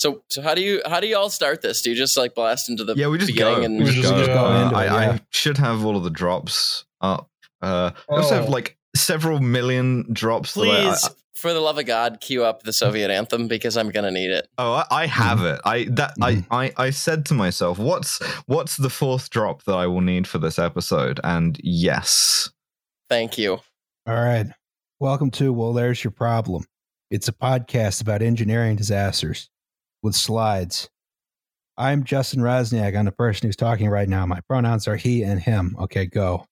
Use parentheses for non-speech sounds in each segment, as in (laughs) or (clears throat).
So so how do you how do you all start this? Do you just like blast into the Yeah, we just beginning go. and we just, just go. go Uh, into I, it, I should have all of the drops up. Uh, I also have Oh. like several million drops. that I- please I, for the love of God cue up the Soviet anthem because I'm gonna need it. oh, I, I have it. I that. I, I I said to myself, what's what's the fourth drop that I will need for this episode? And yes, Thank you. All right. Welcome to Well, There's Your Problem. It's a podcast about engineering disasters with slides. I'm Justin Roczniak. I'm the person who's talking right now. My pronouns are he and him. Okay, go.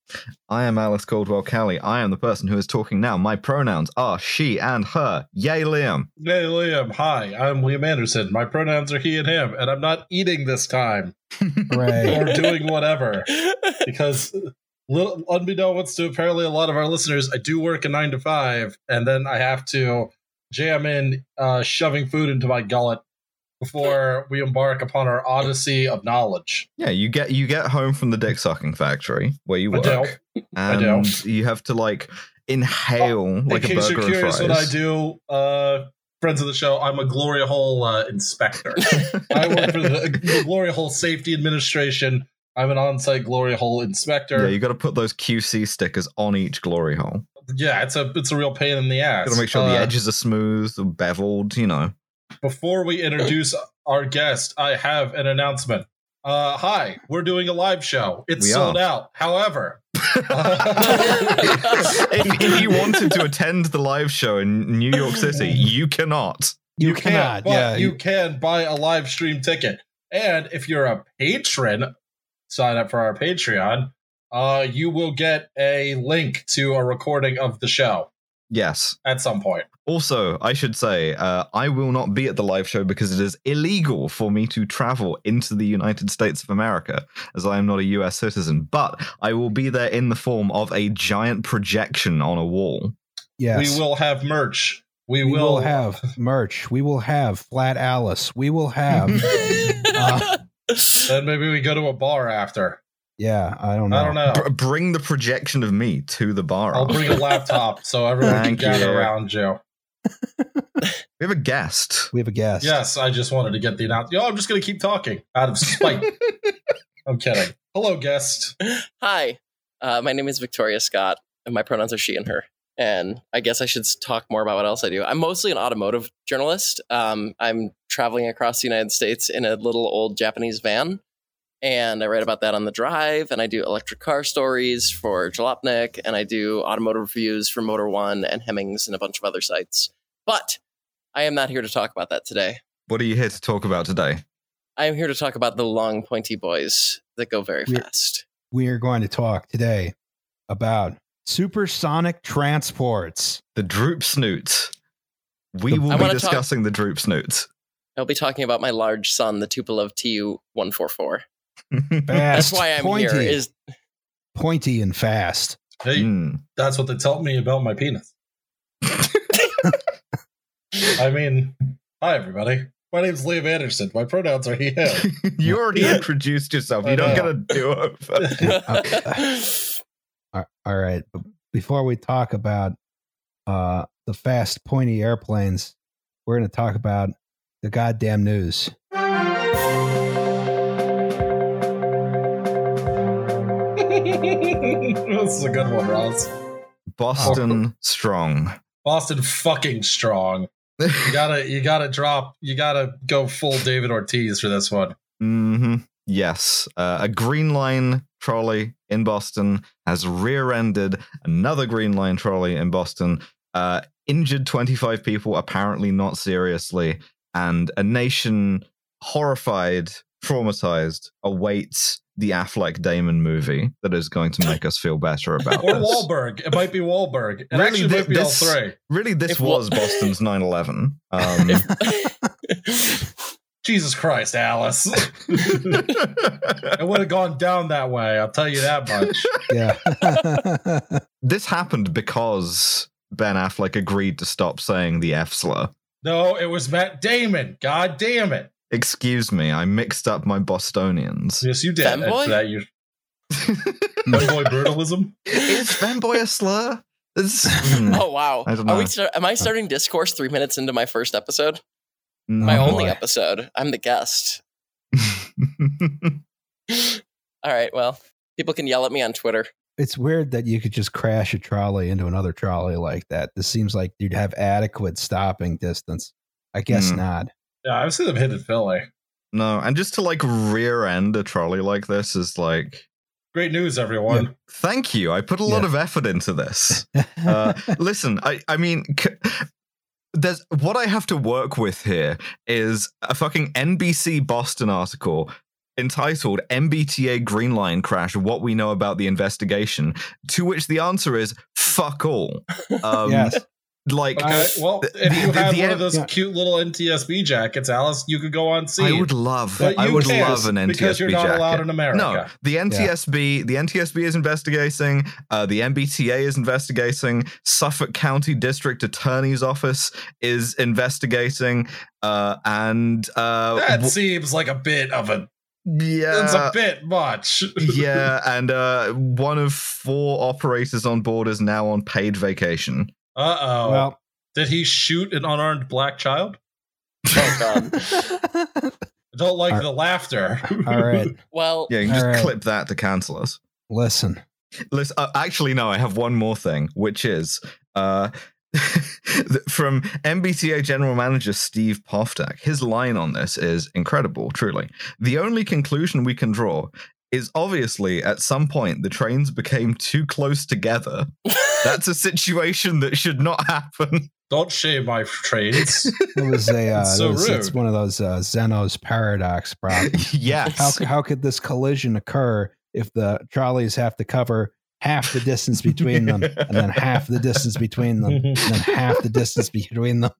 I am Alice Caldwell Kelly. I am the person who is talking now. My pronouns are she and her. Yay, Liam. Yay, Liam. Hi, I'm Liam Anderson. My pronouns are he and him, and I'm not eating this time (laughs) Hooray. or doing whatever (laughs) because, little, unbeknownst to apparently a lot of our listeners, I do work a nine to five, and then I have to jam in uh, shoving food into my gullet before we embark upon our odyssey of knowledge. Yeah, you get you get home from the dick sucking factory where you I work, do. I do. and you have to like inhale like In a case burger you're curious what I do, uh, friends of the show, I'm a Gloria Hole uh, inspector. I work for the, (laughs) the Gloria Hole Safety Administration. I'm an on-site Gloria Hole inspector. Yeah, you got to put those QC stickers on each glory hole. Yeah, it's a it's a real pain in the ass. Got to make sure the Uh, edges are smooth, beveled. You know. Before we introduce our guest, I have an announcement. Uh, hi, we're doing a live show. It's We sold are. out. However, (laughs) if, if you wanted to attend the live show in New York City, you cannot. You, can, cannot. but yeah. you can buy a live stream ticket. And if you're a patron, sign up for our Patreon. Uh, you will get a link to a recording of the show Yes. at some point. Also, I should say, uh, I will not be at the live show because it is illegal for me to travel into the United States of America, as I am not a US citizen. But I will be there in the form of a giant projection on a wall. yes. We will have merch. We, We will, will have (laughs) merch. We will have Flat Alice. We will have. (laughs) uh, Then maybe we go to a bar after. Yeah, I don't know. I don't know. Br- bring the projection of me to the bar. I'll bring a laptop so everyone can gather you. around you. we have a guest. We have a guest. Yes, I just wanted to get the announcement. Yo, I'm just going to keep talking out of spite. (laughs) I'm kidding. Hello, guest. Hi, uh, my name is Victoria Scott, and my pronouns are she and her. And I guess I should talk more about what else I do. I'm mostly an automotive journalist. Um, I'm traveling across the United States in a little old Japanese van, and I write about that on the drive. And I do electric car stories for Jalopnik, and I do automotive reviews for Motor1 and Hemmings and a bunch of other sites. But I am not here to talk about that today. What are you here to talk about today? I am here to talk about the long, pointy boys that go very We're- fast. We are going to talk today about supersonic transports. The Droop snoots. We The- will I be wanna talk- discussing the Droop snoots. I'll be talking about my large son, the Tupolev TU 144. Fast, That's why I'm pointy, here. Is pointy and fast. Hey, Mm. that's what they tell me about my penis. (laughs) I mean, hi, everybody. My name's Liam Anderson. My pronouns are he, him. (laughs) you already introduced yourself. I You don't know. get to do it. (laughs) All all right. Before we talk about uh, the fast, pointy airplanes, we're going to talk about the goddamn news. This is a good one, Ross. Boston strong. Boston fucking strong. You gotta, (laughs) you gotta drop, you gotta go full David Ortiz for this one. hmm Yes, uh, a Green Line trolley in Boston has rear-ended another Green Line trolley in Boston. Uh, injured 25 people, apparently not seriously, and a nation horrified, traumatized, awaits the Affleck Damon movie that is going to make us feel better (laughs) about Or this. Wahlberg. It might be Wahlberg. It Really, actually thi- might be this- all three. Really, this If Wa- was Boston's 9/11. (laughs) Um, Jesus Christ, Alice. (laughs) it would have gone down that way. I'll tell you that much. Yeah. this happened because Ben Affleck agreed to stop saying the F slur. No, it was Matt Damon. God damn it. Excuse me, I mixed up my Bostonians. Yes, you did. Femboy? And That you (laughs) femboy brutalism. Is fanboy a slur? It's- hmm. (laughs) oh wow! I Are we start, am I starting discourse three minutes into my first episode? My Oh, only boy. episode. I'm the guest. (laughs) All right. Well, people can yell at me on Twitter. It's weird that you could just crash a trolley into another trolley like that. This seems like you'd have adequate stopping distance. I guess Hmm. not. Yeah, I've seen them hit in Philly. no, and just to like rear end a trolley like this is like, Great news, everyone. thank you. I put a lot Yeah. of effort into this. (laughs) Uh, listen, I, I mean, c- there's what I have to work with here is a fucking NBC Boston article entitled "MBTA Green Line Crash: What We Know About the Investigation," to which the answer is fuck all. (laughs) Um, yes. Like. Okay, well, the- if you the- had the- one of those yeah. cute little NTSB jackets, Alice, you could go on scene. I would love. but I would love an NTSB because you're not jacket. allowed in America. No, the NTSB, the NTSB is investigating. Uh, the MBTA is investigating. Suffolk County District Attorney's Office is investigating. Uh, and uh, that w- seems like a bit of a. yeah, it's a bit much. (laughs) yeah, and uh, one of four operators on board is now on paid vacation. Uh oh. well, Did he shoot an unarmed black child? Oh God. (laughs) I don't like All- the laughter. all right. (laughs) Well, Yeah, you can just All right. clip that to cancel us. Listen. Listen, uh, actually, no, I have one more thing, which is uh, (laughs) from MBTA General Manager Steve Poftak. His line on this is incredible, truly. The only conclusion we can draw is obviously at some point the trains became too close together. (laughs) That's a situation that should not happen. don't share my trains. (laughs) It was a uh, so it was- it's one of those uh, Zeno's paradox problems. (laughs) yes. How how could this collision occur if the trolleys have to cover half the distance between them and then half the distance between them and then half the distance between them?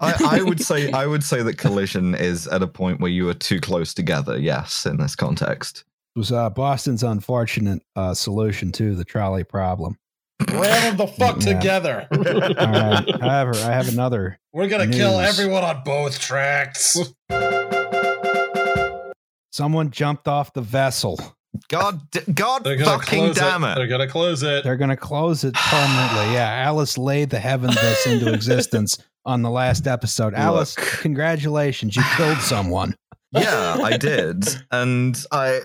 I, I would say I would say that collision is at a point where you are too close together. Yes, in this context. It was uh, Boston's unfortunate uh, solution to the trolley problem. Ram them the (laughs) fuck Yeah. together. (laughs) All right. However, I have another. We're gonna kill everyone on both tracks. Someone jumped off the vessel. God, God, They're gonna fucking close damn it. it! They're gonna close it. They're going to close it permanently. Yeah, Alice laid the heavens into (laughs) existence on the last episode. Alice, congratulations, you killed someone. yeah, I did, and I,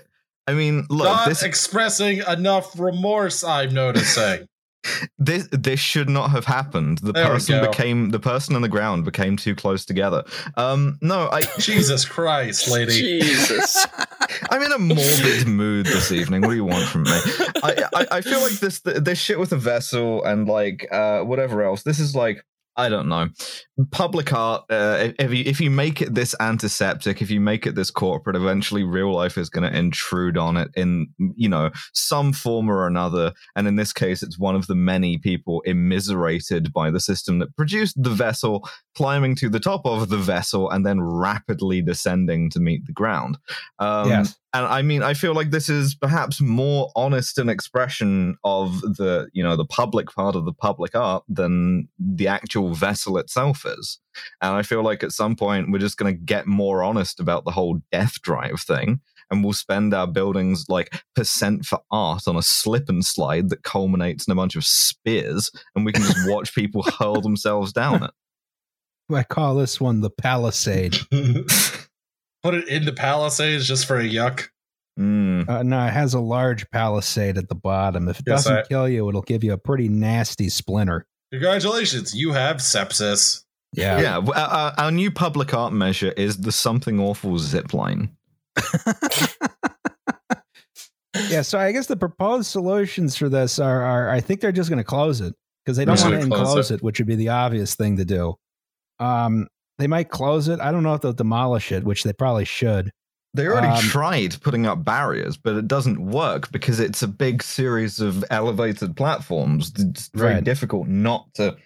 I mean, look, Not this expressing enough remorse. I'm noticing. (laughs) (laughs) this this should not have happened. The There person go. became the person on the ground became too close together. Um, no, I (laughs) Jesus Christ, lady. Jesus. I'm in a morbid mood this evening. What do you want from me? I, I, I feel like this this shit with the vessel and like uh whatever else. This is like I don't know. Public art. Uh, if you if you make it this antiseptic, if you make it this corporate, eventually real life is going to intrude on it in you know some form or another. And in this case, it's one of the many people immiserated by the system that produced the vessel, climbing to the top of the vessel and then rapidly descending to meet the ground. Um, yes. And I mean, I feel like this is perhaps more honest an expression of the, you know, the public part of the public art than the actual vessel itself is. And I feel like at some point we're just going to get more honest about the whole death drive thing. And we'll spend our buildings like percent for art on a slip and slide that culminates in a bunch of spears, and we can just (laughs) watch people hurl themselves down it. I call this one the Palisade. (laughs) Put it into Palisades just for a yuck. Mm. Uh, no, it has a large Palisade at the bottom. If it Yes, doesn't I- kill you, it'll give you a pretty nasty splinter. Congratulations, you have sepsis. Yeah. Yeah, uh, our new public art measure is the something awful zip line. (laughs) Yeah. So I guess the proposed solutions for this are, are I think they're just going to close it because they don't want to just gonna close enclose it. which would be the obvious thing to do. Um, they might close it. I don't know if they'll demolish it, which they probably should. They already Um, tried putting up barriers, but it doesn't work because it's a big series of elevated platforms. It's very Right. difficult not to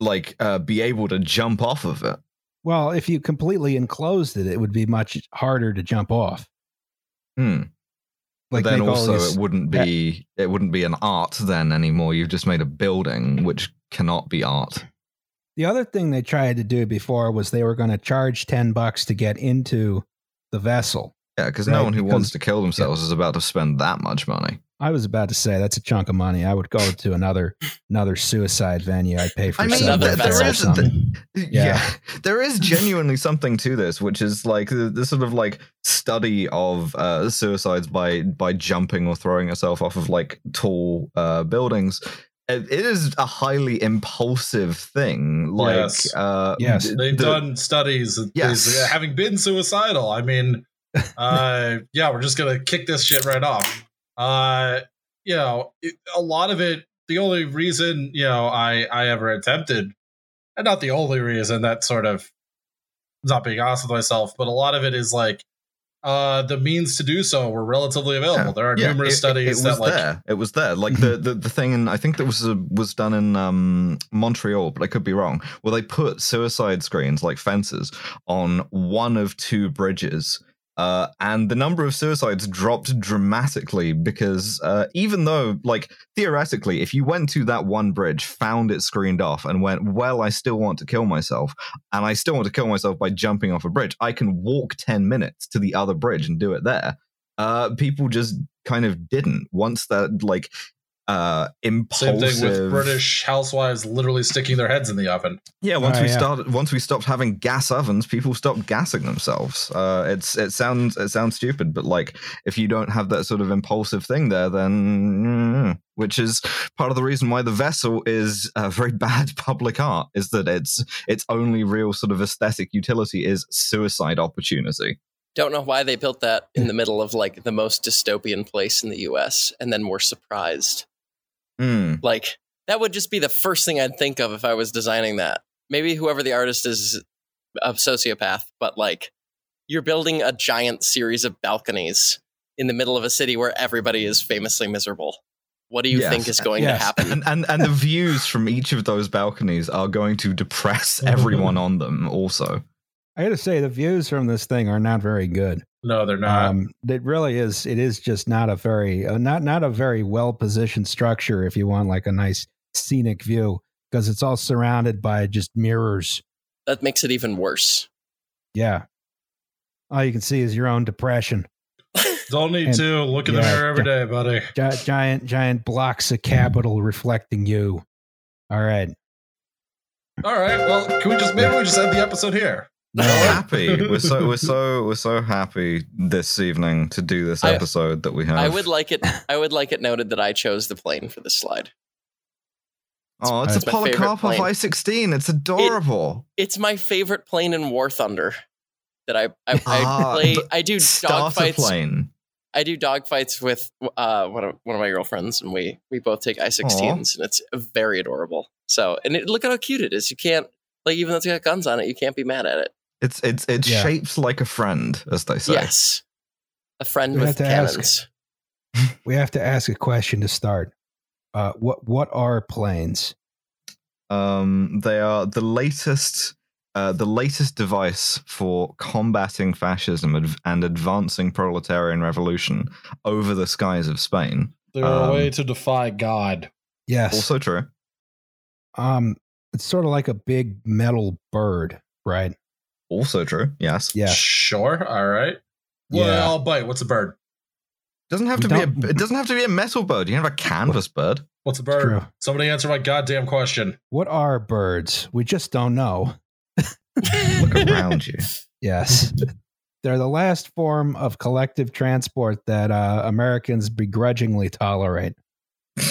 like uh, be able to jump off of it. Well, if you completely enclosed it, it would be much harder to jump off. Hmm. Like but then also these- it wouldn't be it wouldn't be an art then anymore. You've just made a building which cannot be art. The other thing they tried to do before was they were going to charge 10 bucks to get into the vessel. Yeah, because no one who wants to kill themselves is about to spend that much money. I was about to say that's a chunk of money. I would go to another another suicide venue. I'd pay for. I mean, seven there- bucks there or is- something. yeah. Yeah. there is genuinely something to this, which is like the, the sort of like study of uh, suicides by by jumping or throwing yourself off of like tall uh, buildings. It is a highly impulsive thing. Like, Yes. uh, Yes. They've the- done studies. Yes. uh, having been suicidal. I mean, (laughs) uh, yeah, we're just gonna kick this shit right off. Uh, you know, it, a lot of it. The only reason you know I I ever attempted, and not the only reason that sort of not being honest with myself, but a lot of it is like uh the means to do so were relatively available. Yeah. There are Yeah, numerous it- studies It, was that like there. It was there. Like the, the the thing, in, I think that was uh, was done in um, Montreal, but I could be wrong. Where they put suicide screens like fences on one of two bridges. Uh, and the number of suicides dropped dramatically because uh, even though, like, theoretically, if you went to that one bridge, found it screened off, and went, well, I still want to kill myself, and I still want to kill myself by jumping off a bridge, I can walk 10 minutes to the other bridge and do it there. Uh, people just kind of didn't. Once that like uh same impulsive thing with British housewives literally sticking their heads in the oven. yeah once Oh, we yeah. started once we stopped having gas ovens people stopped gassing themselves uh it's it sounds it sounds stupid but like if you don't have that sort of impulsive thing there then mm, which is part of the reason why the vessel is a very (laughs) bad public art is that its its only real sort of aesthetic utility is suicide opportunity Don't know why they built that in the middle of like the most dystopian place in the US and then were surprised. Mm. Like that would just be the first thing I'd think of if I was designing that. Maybe whoever the artist is a sociopath, but like you're building a giant series of balconies in the middle of a city where everybody is famously miserable. What do you Yes. think is going Yes. to happen? and, and and the views from each of those balconies are going to depress (laughs) everyone on them also I got to say the views from this thing are not very good. No, they're not. Um, it really is. It is just not a very uh, not not a very well positioned structure. If you want like a nice scenic view, because it's all surrounded by just mirrors. That makes it even worse. Yeah, all you can see is your own depression. Don't need and- to look in the yeah, mirror every day, buddy. Gi- giant giant blocks of capital reflecting you. All right. All right. Well, can we just maybe we just end the episode here? No, (laughs) happy we're so we're so we're so happy this evening to do this I- episode that we have I would like it I would like it noted that I chose the plane for this slide. oh it's It's a my favorite polycarp plane. i16 it's adorable It's my favorite plane in War Thunder that I I, I Ah, play I do starter dogfights plane I do dogfights with uh, one of one of my girlfriends, and we we both take I-16s, and it's very adorable. So, and it, look at how cute it is. You can't like even though it's got guns on it, you can't be mad at it. It's it's it's Yeah. shaped like a friend as they say Yes, a friend We with have to ask- cannons. (laughs) we have to ask a question to start. Uh, what what are planes? um they are the latest uh, the latest device for combating fascism adv- and advancing proletarian revolution over the skies of Spain. They're Um, a way to defy God. Yes. Also true. um, it's sort of like a big metal bird, right? Also true. Yes. Yeah. Sure. All right. Yeah. Well, I'll bite. What's a bird? Doesn't have We to be a. don't- It doesn't have to be a metal bird. You can have a canvas bird. What's a bird? True. Somebody answer my goddamn question. What are birds? We just don't know. (laughs) Look around you. (laughs) Yes. They're the last form of collective transport that uh, Americans begrudgingly tolerate.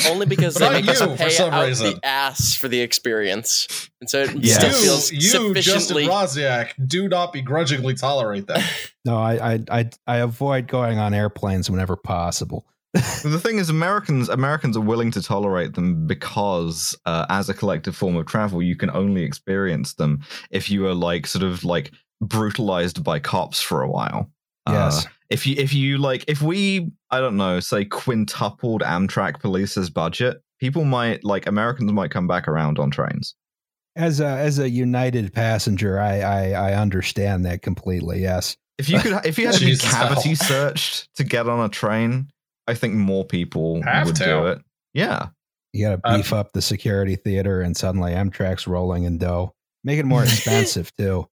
Only because they not make us you, for pay out reason. the ass for the experience, and so it Yeah. still You, feels you Justin sufficiently. Roczniak, do not begrudgingly tolerate that. (laughs) No, I, I I I avoid going on airplanes whenever possible. (laughs) the thing is, Americans Americans are willing to tolerate them because, uh, as a collective form of travel, you can only experience them if you are like sort of like brutalized by cops for a while. Uh, Yes. If you if you like if we I don't know say quintupled Amtrak police's budget, people might like Americans might come back around on trains. As a as a United passenger, I I, I understand that completely. Yes. If you could, if you had to be cavity hell. searched to get on a train, I think more people Have would to. do it. Yeah, You got to Um, beef up the security theater, and suddenly Amtrak's rolling in dough. Make it more (laughs) expensive too.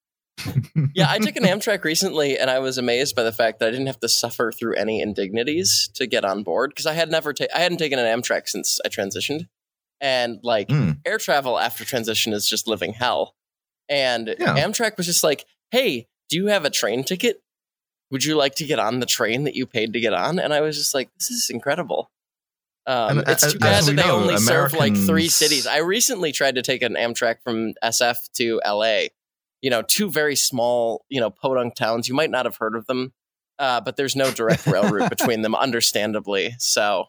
Yeah, I took an Amtrak recently, and I was amazed by the fact that I didn't have to suffer through any indignities to get on board because I had never ta- I hadn't taken an Amtrak since I transitioned, and like Hmm. air travel after transition is just living hell. And Yeah. Amtrak was just like, "Hey, do you have a train ticket? Would you like to get on the train that you paid to get on?" And I was just like, "This is incredible." Um, And, it's uh, too bad that they know, only serve like three cities. I recently tried to take an Amtrak from SF to LA. You know, two very small, you know, podunk towns. You might not have heard of them, uh, but there's no direct rail route (laughs) between them, understandably. So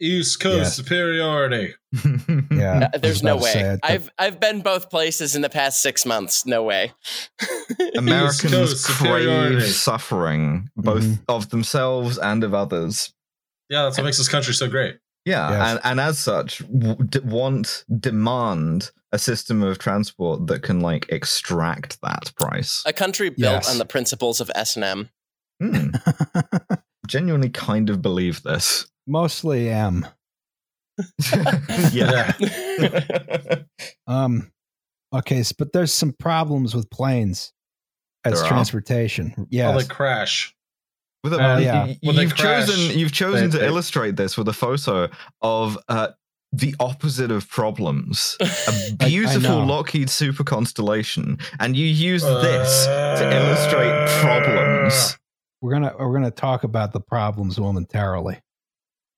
East Coast Yeah. superiority. (laughs) Yeah, uh, there's no was about to way. say, I- I've I've been both places in the past six months. No way. (laughs) Americans Coast superiority. crave suffering, both Mhm. of themselves and of others. Yeah, that's what makes this country so great. Yeah, Yes. and, and as such, w- d- want demand a system of transport that can like extract that price. A country built Yes. on the principles of S and M. Hmm, (laughs) genuinely, kind of believe this. Mostly M. (laughs) yeah. (laughs) Um, okay, s- but there's some problems with planes as There are. transportation. Oh, Yes. they crash. With a, Uh, yeah. y- When they you've crash, chosen you've chosen they- to they- illustrate this with a photo of uh, the opposite of problems. A (laughs) beautiful know. Lockheed Super Constellation, and you use this to illustrate problems. we're gonna we're gonna talk about the problems momentarily.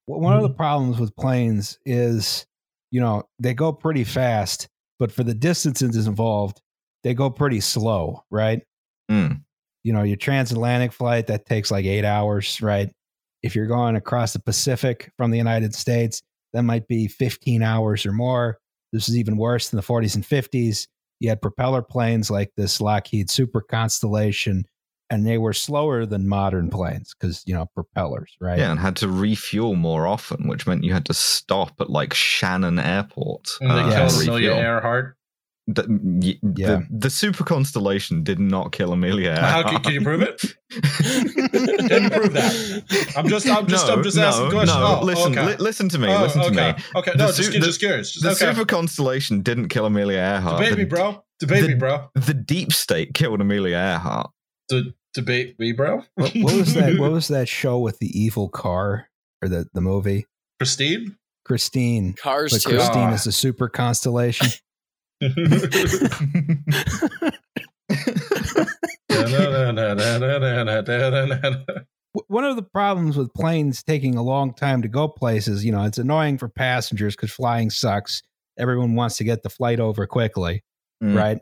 W- One of the problems with planes is, you know, they go pretty fast, but for the distances involved, they go pretty slow, right? Mm. You know, your transatlantic flight that takes like eight hours, right? If you're going across the Pacific from the United States, that might be 15 hours or more. This is even worse than the 40s and 50s. You had propeller planes like this Lockheed Super Constellation, and they were slower than modern planes because, you know, propellers, right? Yeah, and had to refuel more often, which meant you had to stop at like Shannon Airport. And they uh, Yes. killed to Amelia refuel. Earhart. The, Yeah. the, the Super Constellation did not kill Amelia. How Earhart. can, can you prove it? (laughs) Can you prove that? I'm just, I'm just, no, I'm just no, asking questions. No, Oh, listen, okay. li- listen to me. Oh, listen to okay. me. Okay, The no, su- just, the- just curious. Just, The okay. Super Constellation didn't kill Amelia Earhart. Debate the, me, bro. Debate the- me, bro. The deep state killed Amelia Earhart. De- debate me, bro. What, what was that? What was (laughs) that show with the evil car or the, the movie? Christine? Christine. Cars But. Christine Ah. is the super constellation. W- (laughs) One of the problems with planes taking a long time to go places, you know, it's annoying for passengers because flying sucks. Everyone wants to get the flight over quickly, Mm. right?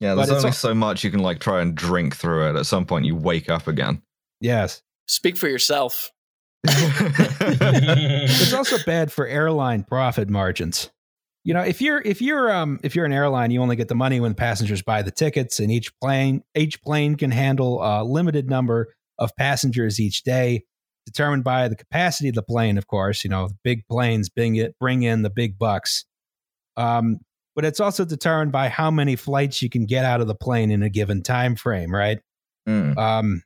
Yeah, there's it's only so much you can like try and drink through it. At some point, you wake up again. Yes. Speak for yourself. (laughs) (laughs) It's also bad for airline profit margins. You know, if you're if you're um if you're an airline, you only get the money when passengers buy the tickets, and each plane each plane can handle a limited number of passengers each day, determined by the capacity of the plane. Of course, you know, the big planes bring it bring in the big bucks. Um, but it's also determined by how many flights you can get out of the plane in a given time frame, right? Mm. Um,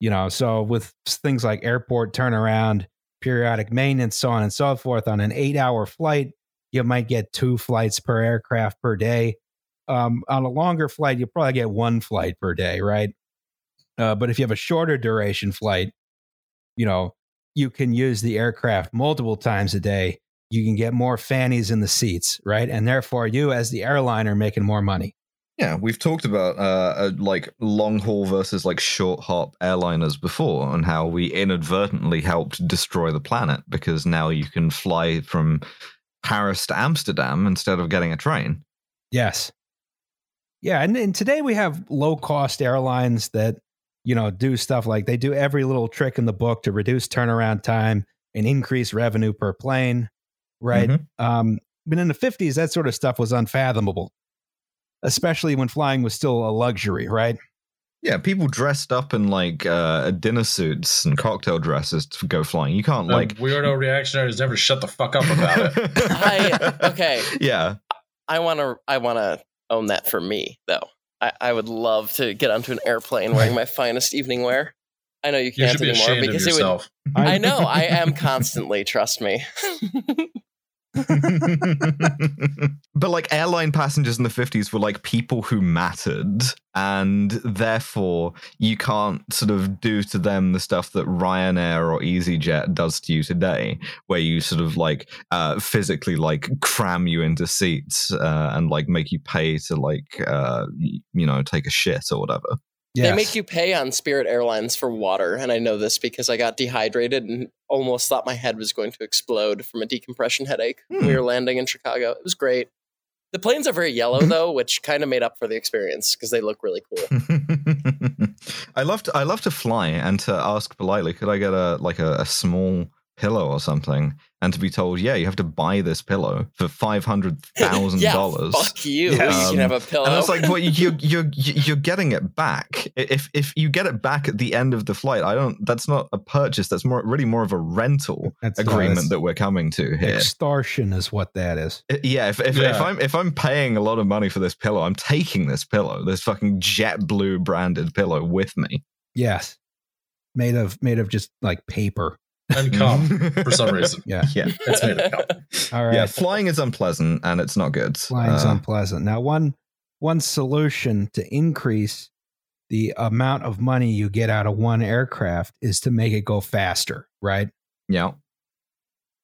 you know, so with things like airport turnaround, periodic maintenance, so on and so forth, on an eight hour flight, you might get two flights per aircraft per day. Um, on a longer flight, you'll probably get one flight per day, right? Uh, but if you have a shorter duration flight, you know, you can use the aircraft multiple times a day. You can get more fannies in the seats, right? And therefore, you as the airline are making more money. Yeah, we've talked about uh, uh, like long haul versus like short hop airliners before, and how we inadvertently helped destroy the planet because now you can fly from Paris to Amsterdam instead of getting a train. Yes. Yeah, and, and today we have low cost airlines that you know do stuff like they do every little trick in the book to reduce turnaround time and increase revenue per plane, right? Mhm. Um, but in the fifties, that sort of stuff was unfathomable, especially when flying was still a luxury, right? Yeah, people dressed up in like uh, dinner suits and cocktail dresses to go flying. You can't The like weirdo reactionaries never shut the fuck up about it. (laughs) I- okay. Yeah, I want to. I want to own that for me, though. I, I would love to get onto an airplane wearing my finest evening wear. I know you You can't should be anymore ashamed of because it would. I know. I am constantly. Trust me. (laughs) (laughs) but like airline passengers in the 50s were like people who mattered and therefore you can't sort of do to them the stuff that ryanair or easyjet does to you today where you sort of like uh, physically like cram you into seats uh, and like make you pay to like uh, you know take a shit or whatever Yes. They make you pay on Spirit Airlines for water, and I know this because I got dehydrated and almost thought my head was going to explode from a decompression headache. Hmm. We were landing in Chicago. It was great. The planes are very yellow (laughs) though, which kind of made up for the experience because they look really cool. (laughs) I love to I love to fly and to ask politely, could I get a like a, a small pillow or something? and to be told, yeah, you have to buy this pillow for (laughs) five hundred thousand yeah, dollars. Fuck you! Yeah. Um, you can have a pillow. And it's like, well, you're (laughs) you're you're getting it back. If if you get it back at the end of the flight, I don't. That's not a purchase. That's more really more of a rental that's agreement that we're coming to here. Extortion is what that is. Yeah. If if, yeah. if I'm if I'm paying a lot of money for this pillow, I'm taking this pillow, this fucking JetBlue branded pillow, with me. Yes, made of made of just like paper and cum (laughs) for some reason. Yeah, (laughs) yeah, it's made of cum. All right. Yeah, flying is unpleasant and it's not good. Flying is uh, unpleasant. Now, one one solution to increase the amount of money you get out of one aircraft is to make it go faster, right? Yeah.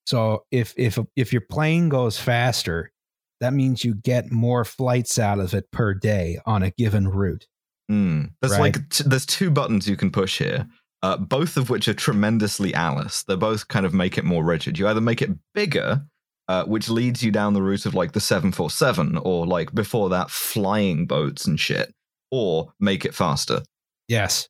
So if if if your plane goes faster, that means you get more flights out of it per day on a given route. Mm. There's right? like t- there's two buttons you can push here uh, both of which are tremendously Alice. They both kind of make it more rigid. You either make it bigger, uh, which leads you down the route of like the 747 or like before that, flying boats and shit, or make it faster. Yes.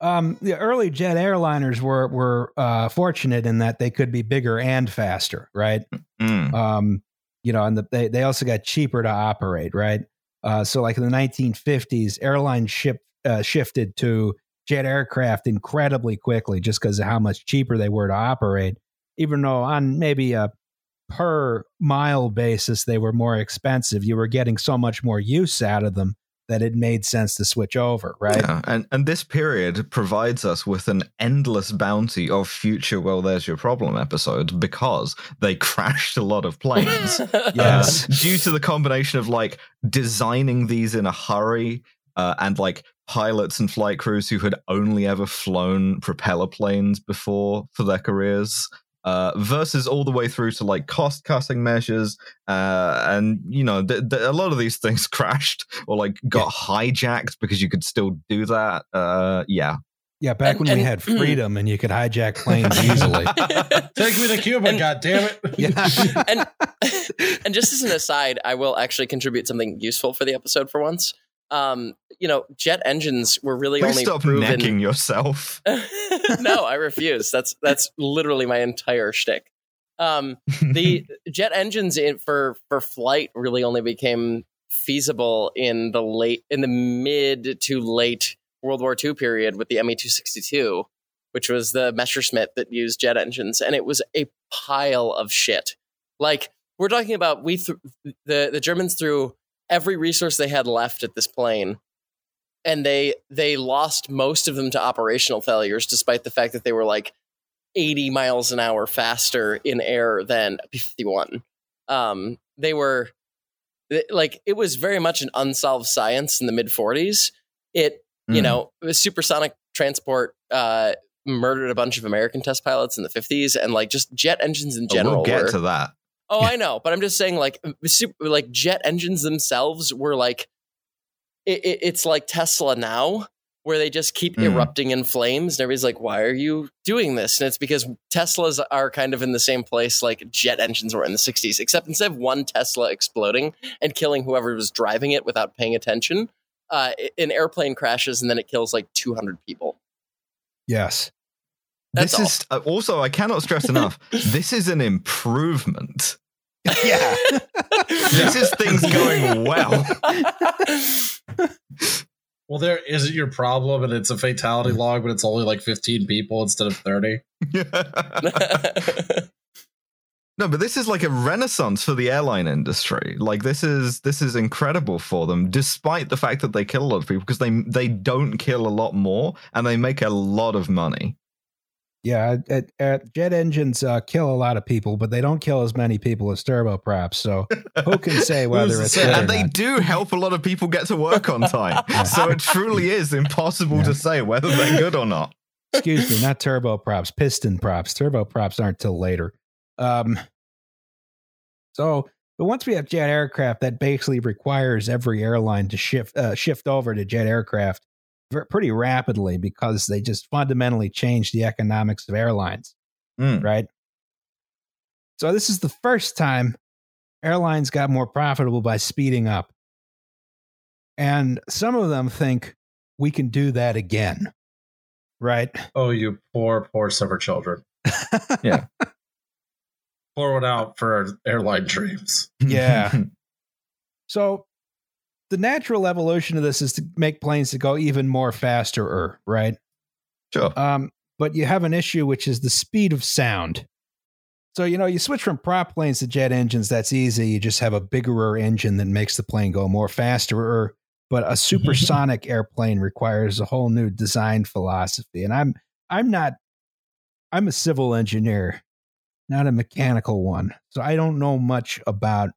Um, the early jet airliners were were uh, fortunate in that they could be bigger and faster, right? Mm. Um, you know, and the, they they also got cheaper to operate, right? Uh, so, like in the 1950s, airlines ship, uh, shifted to jet aircraft incredibly quickly just because of how much cheaper they were to operate, even though on maybe a per mile basis they were more expensive. You were getting so much more use out of them that it made sense to switch over, right? Yeah, and and this period provides us with an endless bounty of future well there's your problem episodes because they (laughs) crashed a lot of planes. (laughs) yes. Uh, due to the combination of like designing these in a hurry uh, and like pilots and flight crews who had only ever flown propeller planes before for their careers uh, versus all the way through to like cost cutting measures. Uh, and, you know, th- th- a lot of these (laughs) things crashed or like got yeah. hijacked because you could still do that. Uh, yeah. Yeah, back and, when and, we had freedom and you could hijack (laughs) planes easily. Take me to Cuba, and, God damn it. (laughs) Yeah. and, and just as an aside, I will actually contribute something useful for the episode for once um, you know, jet engines were really Please only stop proven. necking yourself. (laughs) no, I refuse. That's that's literally my entire shtick. Um, the (laughs) jet engines in, for for flight really only became feasible in the late in the mid to late World War II period with the Me two sixty two, which was the Messerschmitt that used jet engines, and it was a pile of shit. Like we're talking about, we th- the the Germans threw every resource they had left at this plane and they they lost most of them to operational failures despite the fact that they were like 80 miles an hour faster in air than p-51 um, they were like it was very much an unsolved science in the mid 40s it mm. you hmm. know supersonic transport uh, murdered a bunch of american test pilots in the 50s and like just jet engines in general we'll get were, to that Oh, I know, but I'm just saying, like, super, like jet engines themselves were like, it, it, it's like Tesla now, where they just keep mm. erupting in flames, and everybody's like, "Why are you doing this?" And it's because Teslas are kind of in the same place like jet engines were in the '60s, except instead of one Tesla exploding and killing whoever was driving it without paying attention, uh, an airplane crashes and then it kills like 200 people. Yes, that's this is uh, also I cannot stress enough. (laughs) this is an improvement. (laughs) Yeah. this is things going well. (laughs) Well, there isn't your problem, and it's a fatality log, but it's only like 15 people instead of 30. no, but this is like a renaissance for the airline industry. Like this is this is incredible for them, despite the fact that they kill a lot of people because they they don't kill a lot more and they make a lot of money. Yeah, at, at jet engines uh, kill a lot of people, but they don't kill as many people as turboprops. So who can say (laughs) whether it's and they not? do help a lot of people get to work on time. so it truly is impossible to say whether they're good or not. Excuse me, not turboprops, piston props. Turboprops aren't till later. Um, so, but once we have jet aircraft, that basically requires every airline to shift uh, shift over to jet aircraft pretty rapidly because they just fundamentally change the economics of airlines. Mm. right? So this is the first time airlines got more profitable by speeding up. And some of them think we can do that again. Right? Oh, you poor, poor summer children. (laughs) Yeah. Pour one out for our airline dreams. Yeah. (laughs) so the natural evolution of this is to make planes to go even more faster, right? sure. Um, but you have an issue, which is the speed of sound. So, you know, you switch from prop planes to jet engines, that's easy. You just have a bigger engine that makes the plane go more faster. But a supersonic airplane requires a whole new design philosophy. And I'm I'm not I'm a civil engineer, not a mechanical one. So I don't know much about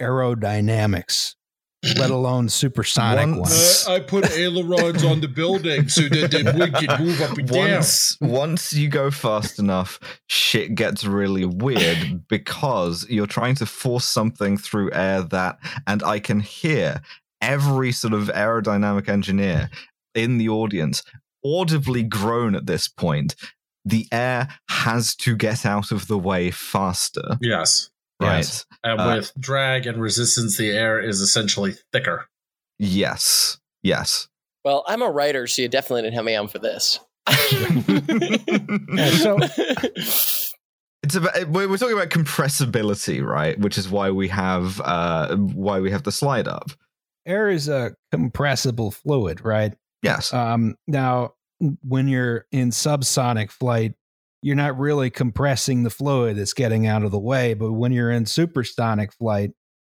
aerodynamics, let alone supersonic Once- ones. Uh, I put ailerons on the building so that the wing can move up and once once you go fast enough, shit gets really weird because you're trying to force something through air that, and I can hear every sort of aerodynamic engineer in the audience audibly groan at this point. The air has to get out of the way faster, Yes. Right? Yes. And Uh, with drag and resistance, the air is essentially thicker. Yes, yes. Well, I'm a writer, so you definitely didn't have me on for this. (laughs) Yeah, so (laughs) It's about we're we're talking about compressibility, right? Which is why we have uh why we have the slide up. air is a compressible fluid, right? Yes. Um, now, when you're in subsonic flight, you're not really compressing the fluid that's getting out of the way. But when you're in supersonic flight,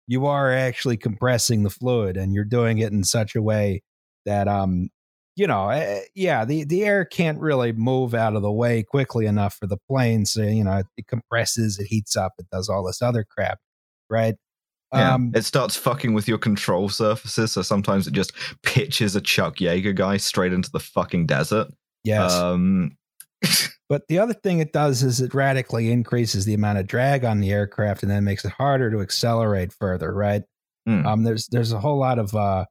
you are actually compressing the fluid, and you're doing it in such a way that, um, you know, eh, yeah, the the air can't really move out of the way quickly enough for the plane. So you know, it compresses, it heats up, it does all this other crap, right? Yeah, Um, it starts fucking with your control surfaces. So sometimes it just pitches a Chuck Yeager guy straight into the fucking desert. yes. Um, (laughs) But the other thing it does is it radically increases the amount of drag on the aircraft and then makes it harder to accelerate further, right? hmm. Um, there's there's a whole lot of uh,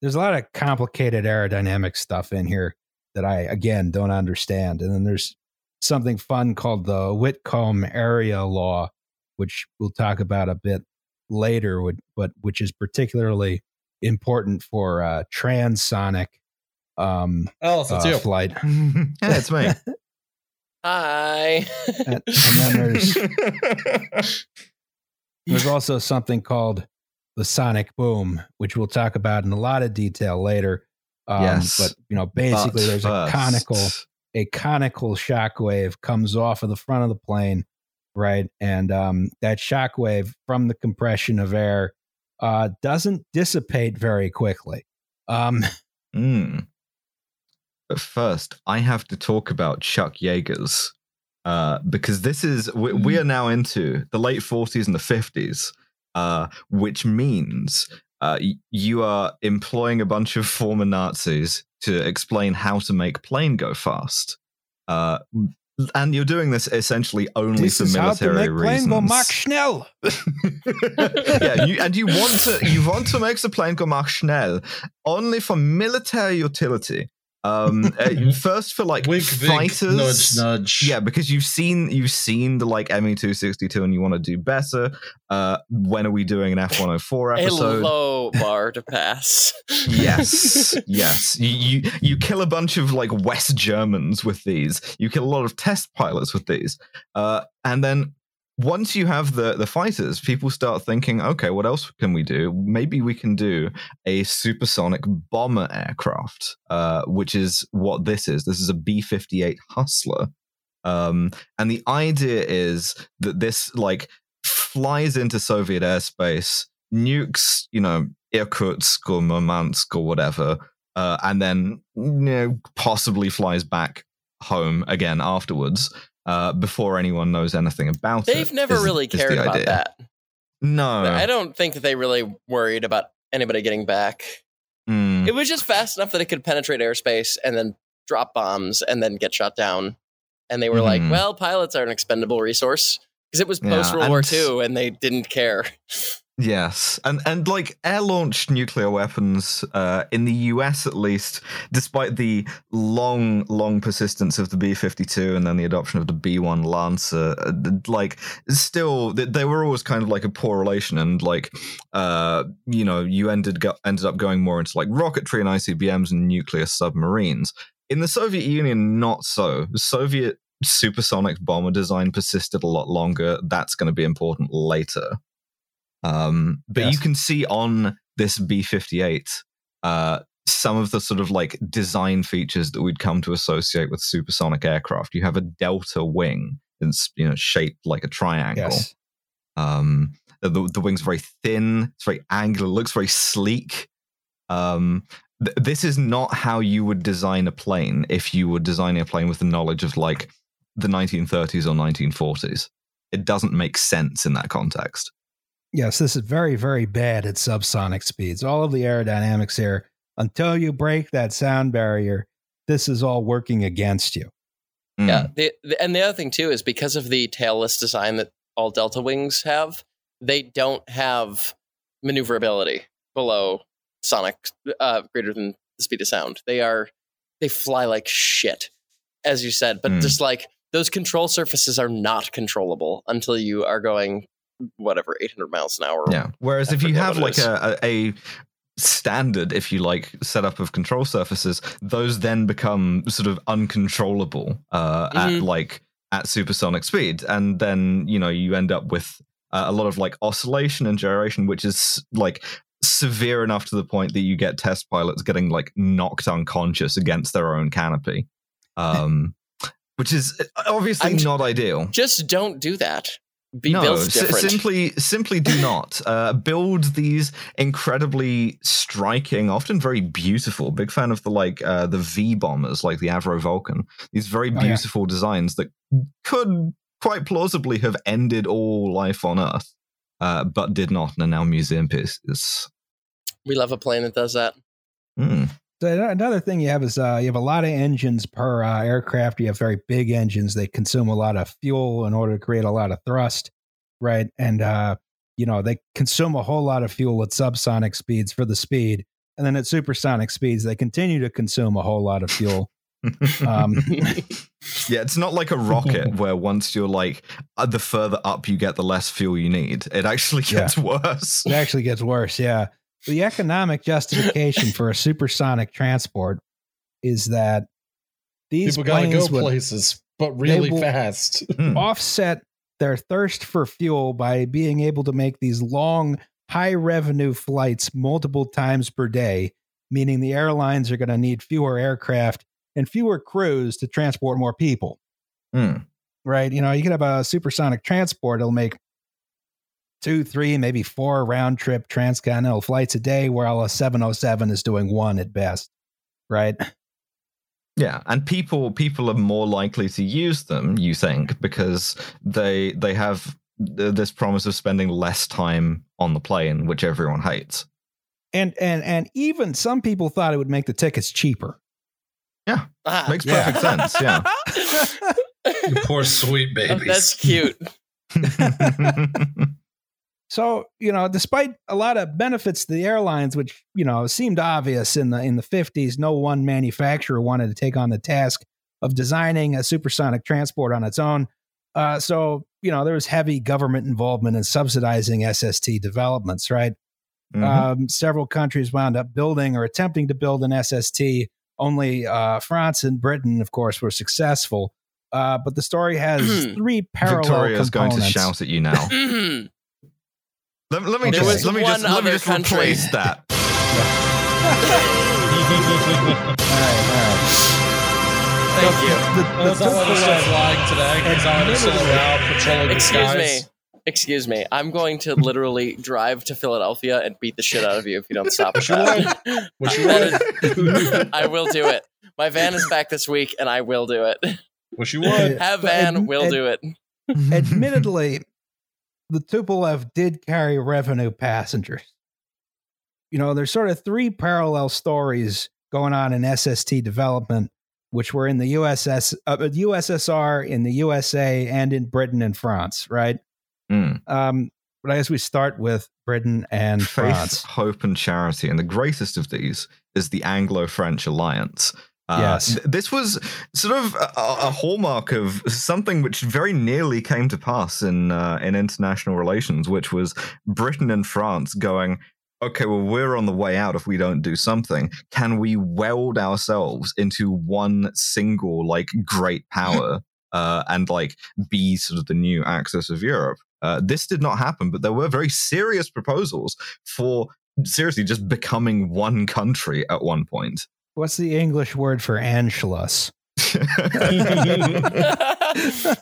there's a lot of complicated aerodynamic stuff in here that I again don't understand. And then there's something fun called the Whitcomb area law, which we'll talk about a bit later, would- but which is particularly important for uh, transonic um, Alice, it's uh, you. flight. (laughs) yeah, it's me. (laughs) Hi. And, and then there's (laughs) There's also something called the sonic boom, which we'll talk about in a lot of detail later. Um, Yes. But you know, basically, But there's a conical a conical shock wave comes off of the front of the plane, right? And um, that shock wave from the compression of air uh, doesn't dissipate very quickly. Um, Mm. But first, I have to talk about Chuck Yeager's uh, because this is we, we are now into the late 40s and the 50s, uh, which means uh, you are employing a bunch of former Nazis to explain how to make plane go fast. Uh, and you're doing this essentially only this for is how to military make plane go reasons. Mach schnell. (laughs) yeah, you, and you want to you want to make the plane go Mach schnell only for military utility. Um, uh, (laughs) first for like Wink, fighters, wink, nudge, nudge. yeah, because you've seen you've seen the like ME two sixty two, and you want to do better. Uh, when are we doing an F one hundred four (laughs) episode A episode? low bar to pass. yes, (laughs) yes. You, you you kill a bunch of like West Germans with these. You kill a lot of test pilots with these. Uh, and then once you have the the fighters, people start thinking, okay, what else can we do? Maybe we can do a supersonic bomber aircraft, uh, which is what this is. This is a B fifty eight Hustler. Um, and the idea is that this like flies into Soviet airspace, nukes, you know, Irkutsk or Murmansk or whatever, uh, and then you know possibly flies back home again afterwards uh, before anyone knows anything about it. They've never is- really cared about idea. that. No. I don't think that they really worried about anybody getting back. Mm, It was just fast enough that it could penetrate airspace and then drop bombs and then get shot down. And they were like, Mhm. well, pilots are an expendable resource because it was Yeah, post World War II and they didn't care. (laughs) Yes, and and like air launched nuclear weapons uh, in the U.S. at least, despite the long, long persistence of the B-52 and then the adoption of the B-1 Lancer, uh, like still th- they were always kind of like a poor relation, and like uh, you know you ended go- ended up going more into like rocketry and ICBMs and nuclear submarines. In the Soviet Union, not so. Soviet supersonic bomber design persisted a lot longer. That's going to be important later. Um, but Yes. you can see on this B 58 uh, some of the sort of like design features that we'd come to associate with supersonic aircraft. You have a delta wing that's you know shaped like a triangle. Yes. Um, the, the wing's very thin, it's very angular, looks very sleek. Um, th- this is not how you would design a plane if you were designing a plane with the knowledge of like the 1930s or 1940s. It doesn't make sense in that context. Yes, this is very, very bad at subsonic speeds. All of the aerodynamics here, until you break that sound barrier, this is all working against you. Mm. Yeah. The, the, and the other thing, too, is because of the tailless design that all Delta wings have, they don't have maneuverability below sonic uh, greater than the speed of sound. They are, they fly like shit, as you said. But Hmm. just like those control surfaces are not controllable until you are going, whatever, 800 miles an hour. Yeah. Whereas if you have like a, a, a standard, if you like, setup of control surfaces, those then become sort of uncontrollable uh, at Mhm. like at supersonic speed, and then you know you end up with uh, a lot of like oscillation and gyration, which is like severe enough to the point that you get test pilots getting like knocked unconscious against their own canopy, (laughs) um, which is obviously I'm not ideal Just don't do that. Be no, built s- simply simply do not (laughs) uh, build these incredibly striking, often very beautiful. Big fan of the like uh, the V bombers, like the Avro Vulcan. These very Oh, yeah. beautiful designs that could quite plausibly have ended all life on Earth, uh, but did not, and are now museum pieces. we love a plane that does that. Mm. So another thing you have is uh, you have a lot of engines per uh, aircraft. You have very big engines. They consume a lot of fuel in order to create a lot of thrust, right? And uh, you know they consume a whole lot of fuel at subsonic speeds for the speed, and then at supersonic speeds they continue to consume a whole lot of fuel. Um, (laughs) yeah, it's not like a rocket (laughs) where once you're like uh, the further up you get, the less fuel you need. It actually Yeah. gets worse. It actually gets worse. Yeah. The economic justification for a supersonic transport is that these People gotta go would places, but really fast. (laughs) Offset their thirst for fuel by being able to make these long, high revenue flights multiple times per day, meaning the airlines are going to need fewer aircraft and fewer crews to transport more people. Mm. Right? You know, you could have a supersonic transport, it'll make two, three, maybe four round trip transcontinental flights a day, while a 707 is doing one at best. Right? (laughs) Yeah, and people people are more likely to use them, you think, because they they have this promise of spending less time on the plane, which everyone hates. And and and even some people thought it would make the tickets cheaper. Yeah, Ah. Makes Yeah. perfect sense. Yeah. (laughs) You poor sweet Oh, babies. that's cute. (laughs) So, you know, despite a lot of benefits to the airlines, which, you know, seemed obvious in the in the 50s, no one manufacturer wanted to take on the task of designing a supersonic transport on its own. Uh, so, you know, there was heavy government involvement in subsidizing SST developments, right? Mhm. Um, several countries wound up building or attempting to build an SST. Only uh, France and Britain, of course, were successful. Uh, but the story has (clears throat) three parallel Victoria's going to shout at you now. (laughs) (laughs) Let, let me There just let me just let me just country. replace that. (laughs) All right, all right. Thank you. The, Well, is that why they're still flying today? Is that why still around patrolling the Excuse me. Excuse me. I'm going to literally drive to Philadelphia and beat the shit out of you if you don't stop. Which you (laughs) with that. you That is- I will do it. My van is back this week, and I will do it. Wish you would. Have van, adm- will ad- do it. (laughs) Admittedly, the Tupolev did carry revenue passengers. You know, there's sort of three parallel stories going on in SST development, which were in the USS, uh, USSR, in the USA, and in Britain and France, right? Hmm. Um, but I guess we start with Britain and Faith, France. hope, and charity. And the greatest of these is the Anglo French alliance. Uh, Yes. th- this was sort of a, a hallmark of something which very nearly came to pass in uh, in international relations, which was Britain and France going, okay, well, we're on the way out if we don't do something. Can we weld ourselves into one single, like, great power (laughs) uh, and, like, be sort of the new axis of Europe? Uh, this did not happen, but there were very serious proposals for seriously just becoming one country at one point. What's the English word for Anschluss? (laughs) (laughs)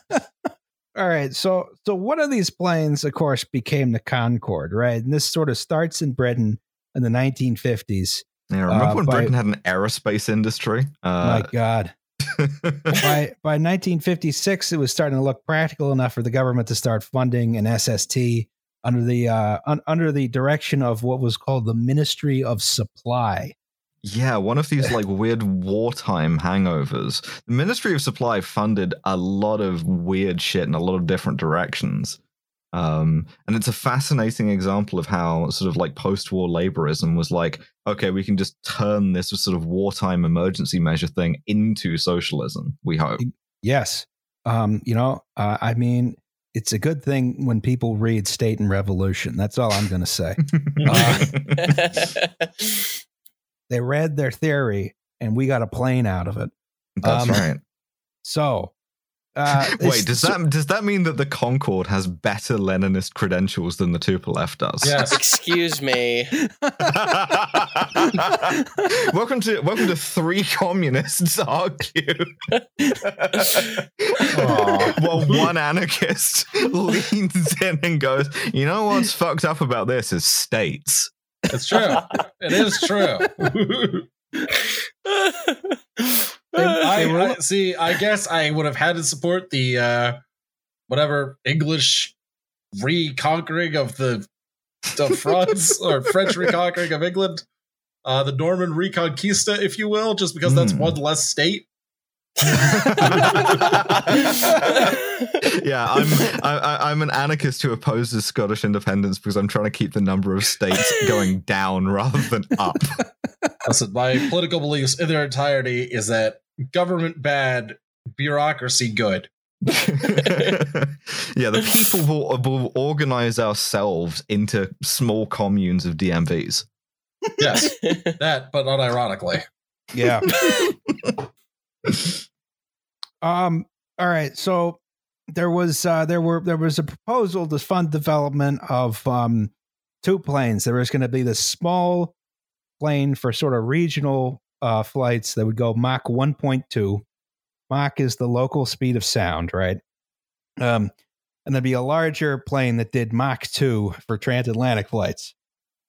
All right, so so one of these planes, of course, became the Concorde, right? And this sort of starts in Britain in the 1950s. Yeah, remember Uh, when by- Britain had an aerospace industry? Uh, My God, (laughs) by by 1956, it was starting to look practical enough for the government to start funding an SST under the uh, un, under the direction of what was called the Ministry of Supply. Yeah, one of these like weird wartime hangovers. The Ministry of Supply funded a lot of weird shit in a lot of different directions. Um, and it's a fascinating example of how sort of like post-war laborism was like, okay, we can just turn this sort of wartime emergency measure thing into socialism. We hope. Yes, um, you know, uh, I mean, it's a good thing when people read State and Revolution. That's all I'm going to say. (laughs) (laughs) they read their theory and we got a plane out of it. That's Um, right. So, uh, (laughs) Wait, does that does that mean that the Concorde has better Leninist credentials than the Tupolev does? Yes. (laughs) Excuse me. (laughs) welcome to welcome to three communists argue. While one anarchist leans in and goes, "You know what's fucked up about this is states." It's true. It is true. (laughs) I, I see. I guess I would have had to support the uh, whatever English reconquering of the of (laughs) France or French reconquering of England, uh, the Norman Reconquista, if you will, just because that's Hmm. one less state. (laughs) yeah, I'm I, I- I'm an anarchist who opposes Scottish independence because I'm trying to keep the number of states going down rather than up. Listen, my political beliefs in their entirety is that government bad, bureaucracy good. (laughs) yeah, the people will, will organize ourselves into small communes of DMVs. Yes, that, but not ironically. yeah. (laughs) um. All right. So there was uh, there were there was a proposal to fund development of um, two planes. There was going to be this small plane for sort of regional uh, flights that would go Mach 1.2. Mach is the local speed of sound, right? Um, and there'd be a larger plane that did Mach 2 for transatlantic flights.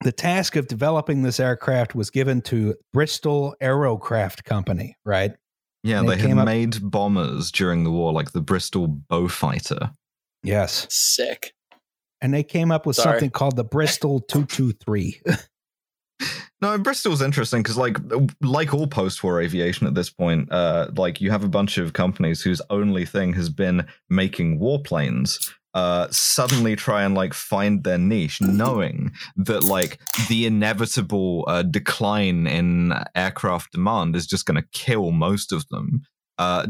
The task of developing this aircraft was given to Bristol Aerocraft Company, right? Yeah, They they, had up- made bombers during the war, like the Bristol Beaufighter. Yes. Sick. And they came up with Sorry. something called the Bristol (laughs) 223. (laughs) No, Bristol's interesting because, like, like all post-war aviation at this point, uh, like you have a bunch of companies whose only thing has been making warplanes. Uh, suddenly try and like find their niche, knowing that like the inevitable uh, decline in aircraft demand is just going to kill most of them. Uh,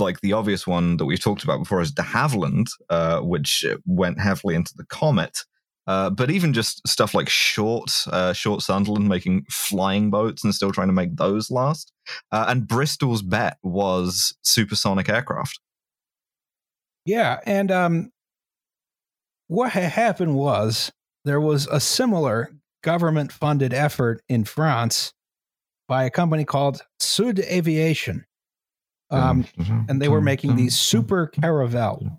like the obvious one that we've talked about before is de Havilland, uh, which went heavily into the Comet. Uh, but even just stuff like Short, uh, Short Sunderland making flying boats and still trying to make those last. Uh, and Bristol's bet was supersonic aircraft. yeah. And um, what had happened was there was a similar government funded effort in France by a company called Sud Aviation. Um, and they were making these super Caravelle.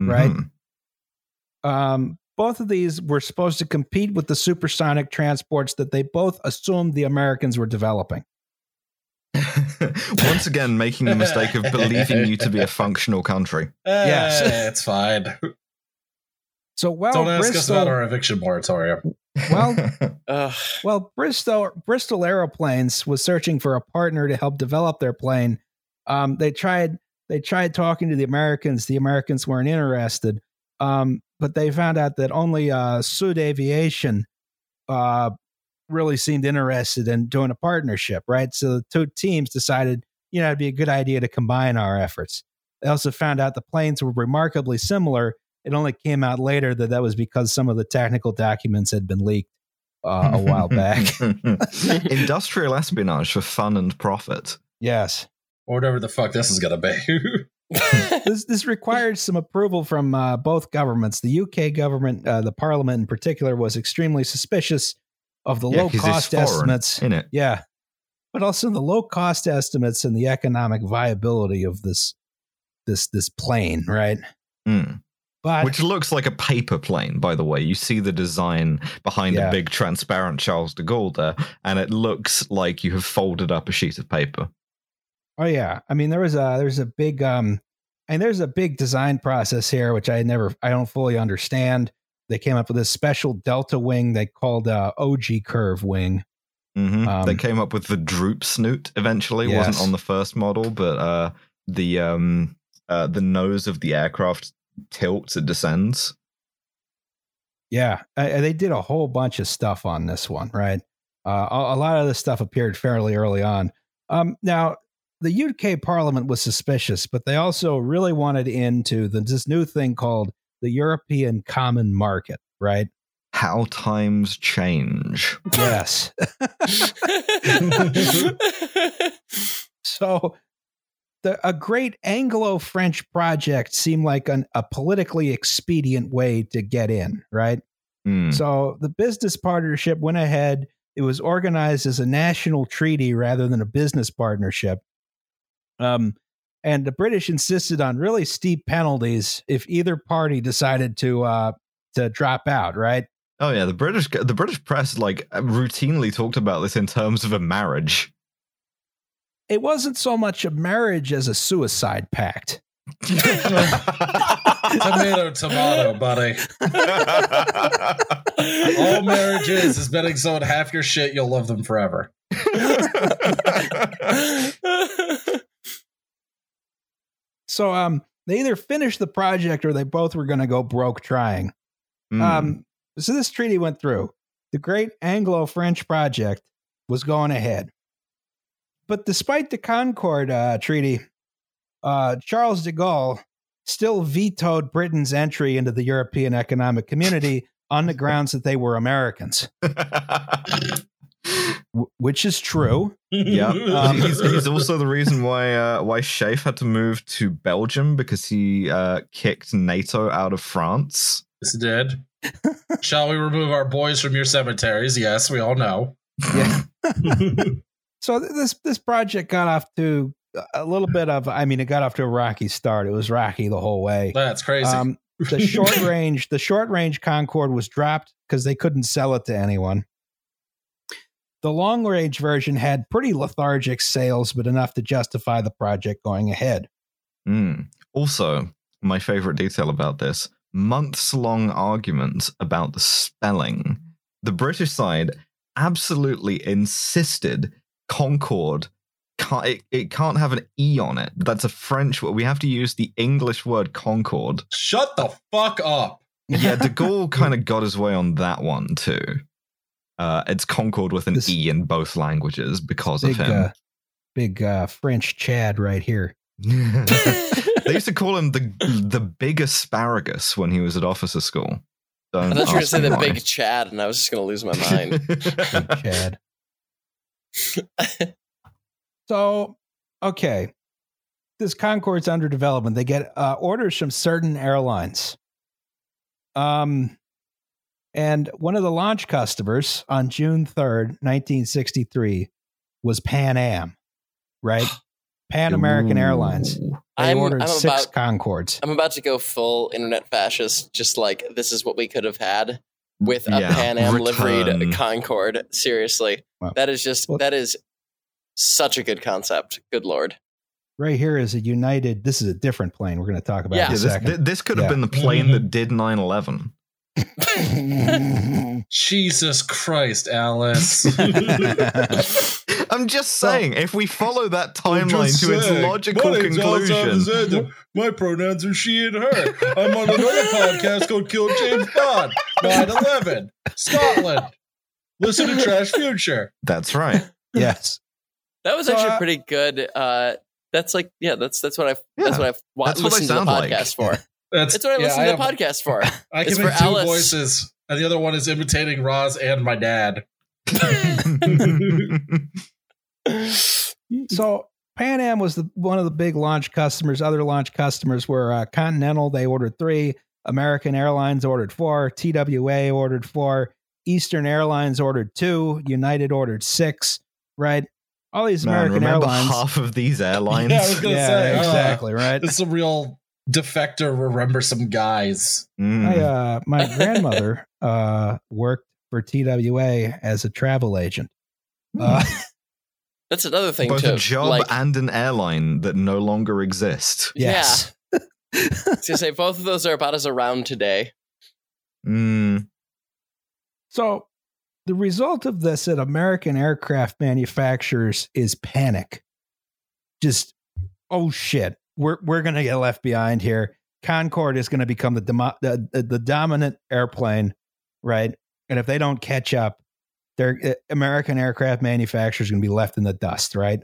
right? Mhm. Um, both of these were supposed to compete with the supersonic transports that they both assumed the Americans were developing. (laughs) Once again, making the mistake of believing you to be a functional country. (laughs) Yes. Eh, it's fine. So while Don't ask us about our eviction moratorium. well, (laughs) Ugh. well, Bristol Bristol Aeroplanes was searching for a partner to help develop their plane. Um, they tried they tried talking to the Americans. The Americans weren't interested, um, but they found out that only uh, Sud Aviation uh, really seemed interested in doing a partnership. Right, so the two teams decided, you know, it'd be a good idea to combine our efforts. They also found out the planes were remarkably similar. It only came out later that that was because some of the technical documents had been leaked uh, a while back. (laughs) (laughs) Industrial espionage for fun and profit. Yes. Or whatever the fuck this is gonna be. (laughs) This, this required some approval from uh, both governments. The UK government, uh, the parliament in particular, was extremely suspicious of the Yeah, low 'cause it's cost foreign, estimates. In it. Yeah. But also the low cost estimates and the economic viability of this this this plane, right? Mm. But Which looks like a paper plane, by the way. You see the design behind Yeah. a big transparent Charles de Gaulle there, and it looks like you have folded up a sheet of paper. Oh yeah, I mean there was a there's a big um and there's a big design process here which I never I don't fully understand. They came up with this special delta wing they called uh, ogee curve wing. hmm Um, they came up with the droop snoot eventually. Yes. wasn't on the first model, but uh, the um, uh, the nose of the aircraft tilts, it descends. Yeah, I, I- they did a whole bunch of stuff on this one, right? Uh, a, a lot of this stuff appeared fairly early on. Um, now, the UK Parliament was suspicious, but they also really wanted into the, this new thing called the European Common Market, right? How times change. Yes. (laughs) (laughs) So, the, a great Anglo French project seemed like an, a politically expedient way to get in, right? Mm. So, the business partnership went ahead. It was organized as a national treaty rather than a business partnership. Um, and the British insisted on really steep penalties if either party decided to uh, to drop out, right? Oh yeah, the British the British press like routinely talked about this in terms of a marriage. It wasn't so much a marriage as a suicide pact. tomato, tomato, buddy. All marriages is betting someone half your shit, you'll love them forever. So um, they either finished the project or they both were going to go broke trying. Mm. Um, so this treaty went through. The great Anglo French project was going ahead. But despite the Concord uh, Treaty, uh, Charles de Gaulle still vetoed Britain's entry into the European Economic Community on the grounds that they were Americans, (laughs) w- which is true. yeah, Um, (laughs) he's, he's also the reason why uh, why SHAPE had to move to Belgium because he uh, kicked NATO out of France. Yes, it did. Shall we remove our boys from your cemeteries? Yes, we all know. Yeah. (laughs) So this this project got off to a little bit of I mean it got off to a rocky start. It was rocky the whole way. That's crazy. Um, the (laughs) short range the short range Concorde was dropped because they couldn't sell it to anyone. The long range version had pretty lethargic sales, but enough to justify the project going ahead. Mm. Also, my favorite detail about this months long argument about the spelling. The British side absolutely insisted Concord. Can't, it, it can't have an E on it. That's a French word. We have to use the English word Concord. Shut the fuck up. Yeah, de (laughs) Gaulle kind of got his way on that one too. Uh, it's Concord with an This- E in both languages because big of him. uh, big uh, French Chad right here. (laughs) (laughs) they used to call him the the big asparagus when he was at officer school. I Don't thought you were going to say the why. big Chad, and I was just going to lose my mind. Big Chad. (laughs) So, okay. This Concorde's under development. They get uh, orders from certain airlines. Um, and one of the launch customers on June 3rd, 1963, was Pan Am, right? (gasps) Pan American Airlines. They I'm, ordered I'm six about Concords. I'm about to go full internet fascist. Just like this is what we could have had with a Yeah, Pan Am liveried return. Concorde. Seriously, Wow. that is just Well- that is Such a good concept. Good lord. Right here is a United. This is a different plane. We're going to talk about Yeah. in Yeah, a this, second. th- this could have been the plane that did 9 11. (laughs) Jesus Christ, Alice. (laughs) I'm just saying, if we follow that timeline just to its saying. logical My conclusion. Alexander. My pronouns are she and her. I'm on another podcast called Kill James Bond. 9-11. Scotland. Listen to Trash Future. That's right. (laughs) yes. That was So, actually uh, pretty good. Uh, that's like, yeah, that's that's what I've that's what I've wa- that's what they listened to the sound like. podcast for. (laughs) That's, It's what I yeah, listen to have- the podcast for. (laughs) I It's can for make two Alice. voices, and the other one is imitating Roz and my dad. So Pan Am was the one of the big launch customers. Other launch customers were uh, Continental. They ordered three. American Airlines ordered four. TWA ordered four. Eastern Airlines ordered two. United ordered six. Right. All these American remember Airlines. half of these airlines? (laughs) Yeah, I was gonna yeah, say, uh, exactly. Right. This is a real defector. Remember some guys. Mm. My uh, my grandmother (laughs) uh, worked for TWA as a travel agent. Uh, That's another thing Both too. a job like, and an airline that no longer exist. yes. I was gonna say both of those are about as around today. Mm. So the result of this at American aircraft manufacturers is panic. Just oh shit, we're we're gonna get left behind here. Concorde is going to become the, demo- the the the dominant airplane, right? And if they don't catch up, their uh, American aircraft manufacturers going to be left in the dust, right?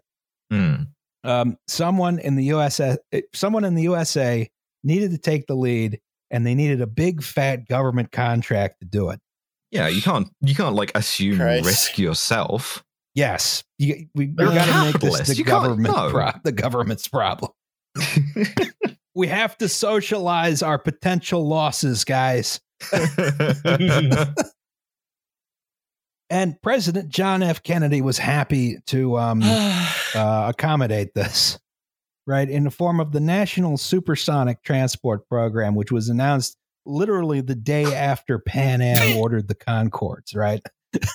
Mm. um, someone in the USA, someone in the USA needed to take the lead, and they needed a big fat government contract to do it. Yeah, you can't you can't like assume Christ. risk yourself. Yes, you, we, we got to make this the You government no. pro- the government's problem. (laughs) We have to socialize our potential losses, guys. (laughs) And President John F. Kennedy was happy to um, (sighs) uh, accommodate this, right, in the form of the National Supersonic Transport Program, which was announced literally the day after Pan Am (laughs) ordered the Concords, right?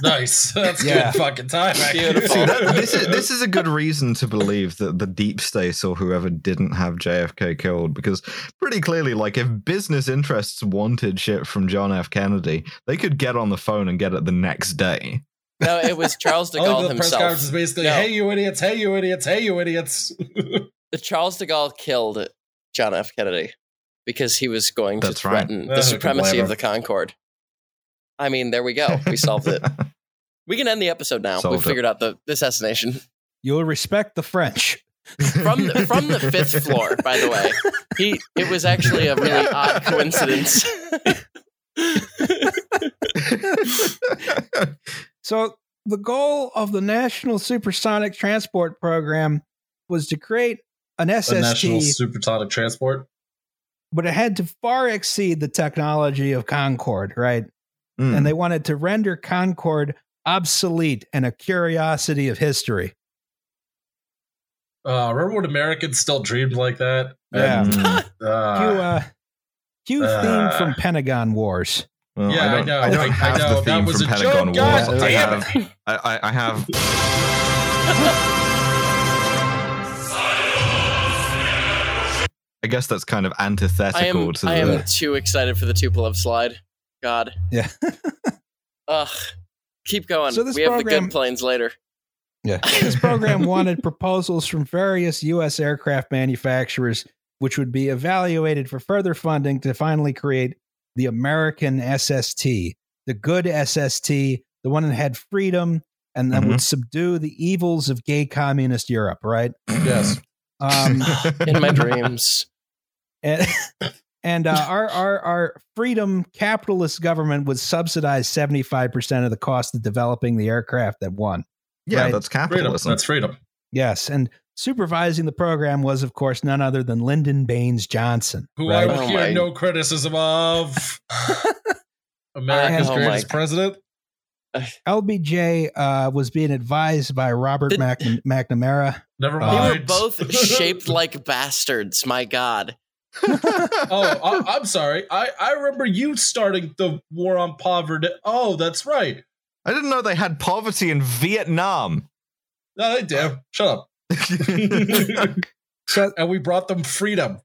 Nice. (laughs) That's Yeah. good fucking time. (laughs) Beautiful. See, that, this is this is a good reason to believe that the deep state or whoever didn't have JFK killed because pretty clearly, like if business interests wanted shit from John F. Kennedy, they could get on the phone and get it the next day. no, it was Charles (laughs) de I like Gaulle the press himself. conference is basically, No. "Hey, you idiots! Hey, you idiots! Hey, you idiots!" The Charles de Gaulle killed John F. Kennedy because he was going to That's right. threaten Uh, the who supremacy blame of the Concorde. I mean, there we go. We solved it. (laughs) We can end the episode now. Solved we figured out the, the assassination You'll respect the French. from the, from the fifth floor. By the way, he it was actually a really (laughs) odd coincidence. So the goal of the National Supersonic Transport Program was to create an the National SST, Supersonic Transport. but it had to far exceed the technology of Concorde, right? Mm. And they wanted to render Concord obsolete and a curiosity of history. Uh, remember when Americans still dreamed like that? Yeah. And, Mm. (laughs) Cue, uh, cue uh, theme from Pentagon Wars. Well, Yeah, I I don't, know, I don't I- I know, the that theme was from a Pentagon joke, God Wars. I damn have, I, I, I have. I guess that's kind of antithetical I am to I am too excited for the Tupolev slide. God. Yeah. Ugh. Keep going. So this we have the program- good planes later. Yeah. (laughs) This program wanted proposals from various U.S. aircraft manufacturers, which would be evaluated for further funding to finally create the American SST, the good SST, the one that had freedom and that would subdue the evils of gay communist Europe, right? yes. Um, (laughs) In my (laughs) dreams. and and uh, our, our our freedom capitalist government would subsidize 75% of the cost of developing the aircraft that won. yeah, right. that's Freedom. capitalism. That's freedom. Yes, and supervising the program was, of course, none other than Lyndon Baines Johnson. Who right? I will Oh hear my- no criticism of. (laughs) America's Oh my- greatest president. (laughs) LBJ uh, was being advised by Robert Did- Mac- McNamara. Never Uh, They were both (laughs) shaped like bastards. My God. (laughs) oh, I, I'm sorry. I, I remember you starting the war on poverty. Oh, that's right. I didn't know they had poverty in Vietnam. No, they do. Shut up. So (laughs) and we brought them freedom.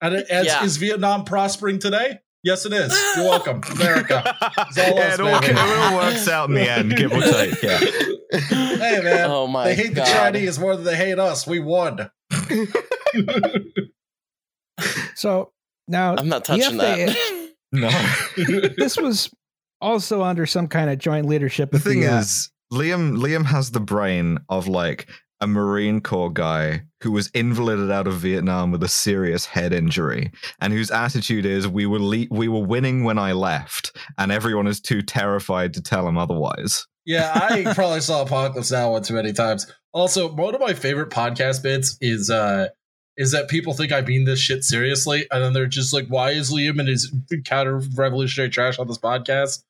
And it, as, Yeah. is Vietnam prospering today? Yes, it is. You're welcome, (laughs) America. It's all yeah, us, it, all, it all works out in the end, give or take. Yeah. Hey, man. Oh my they hate god. the Chinese more than they hate us. We won. So now I'm not the touching that. (laughs) No. (laughs) this was also under some kind of joint leadership. The with thing uh, is, Liam Liam has the brain of like a Marine Corps guy who was invalided out of Vietnam with a serious head injury, and whose attitude is we were le- we were winning when I left, and everyone is too terrified to tell him otherwise. Yeah, I (laughs) probably saw Apocalypse Now one too many times. Also, one of my favorite podcast bits is uh is that people think I mean this shit seriously, and then they're just like, "Why is Liam and his counter revolutionary trash on this podcast?"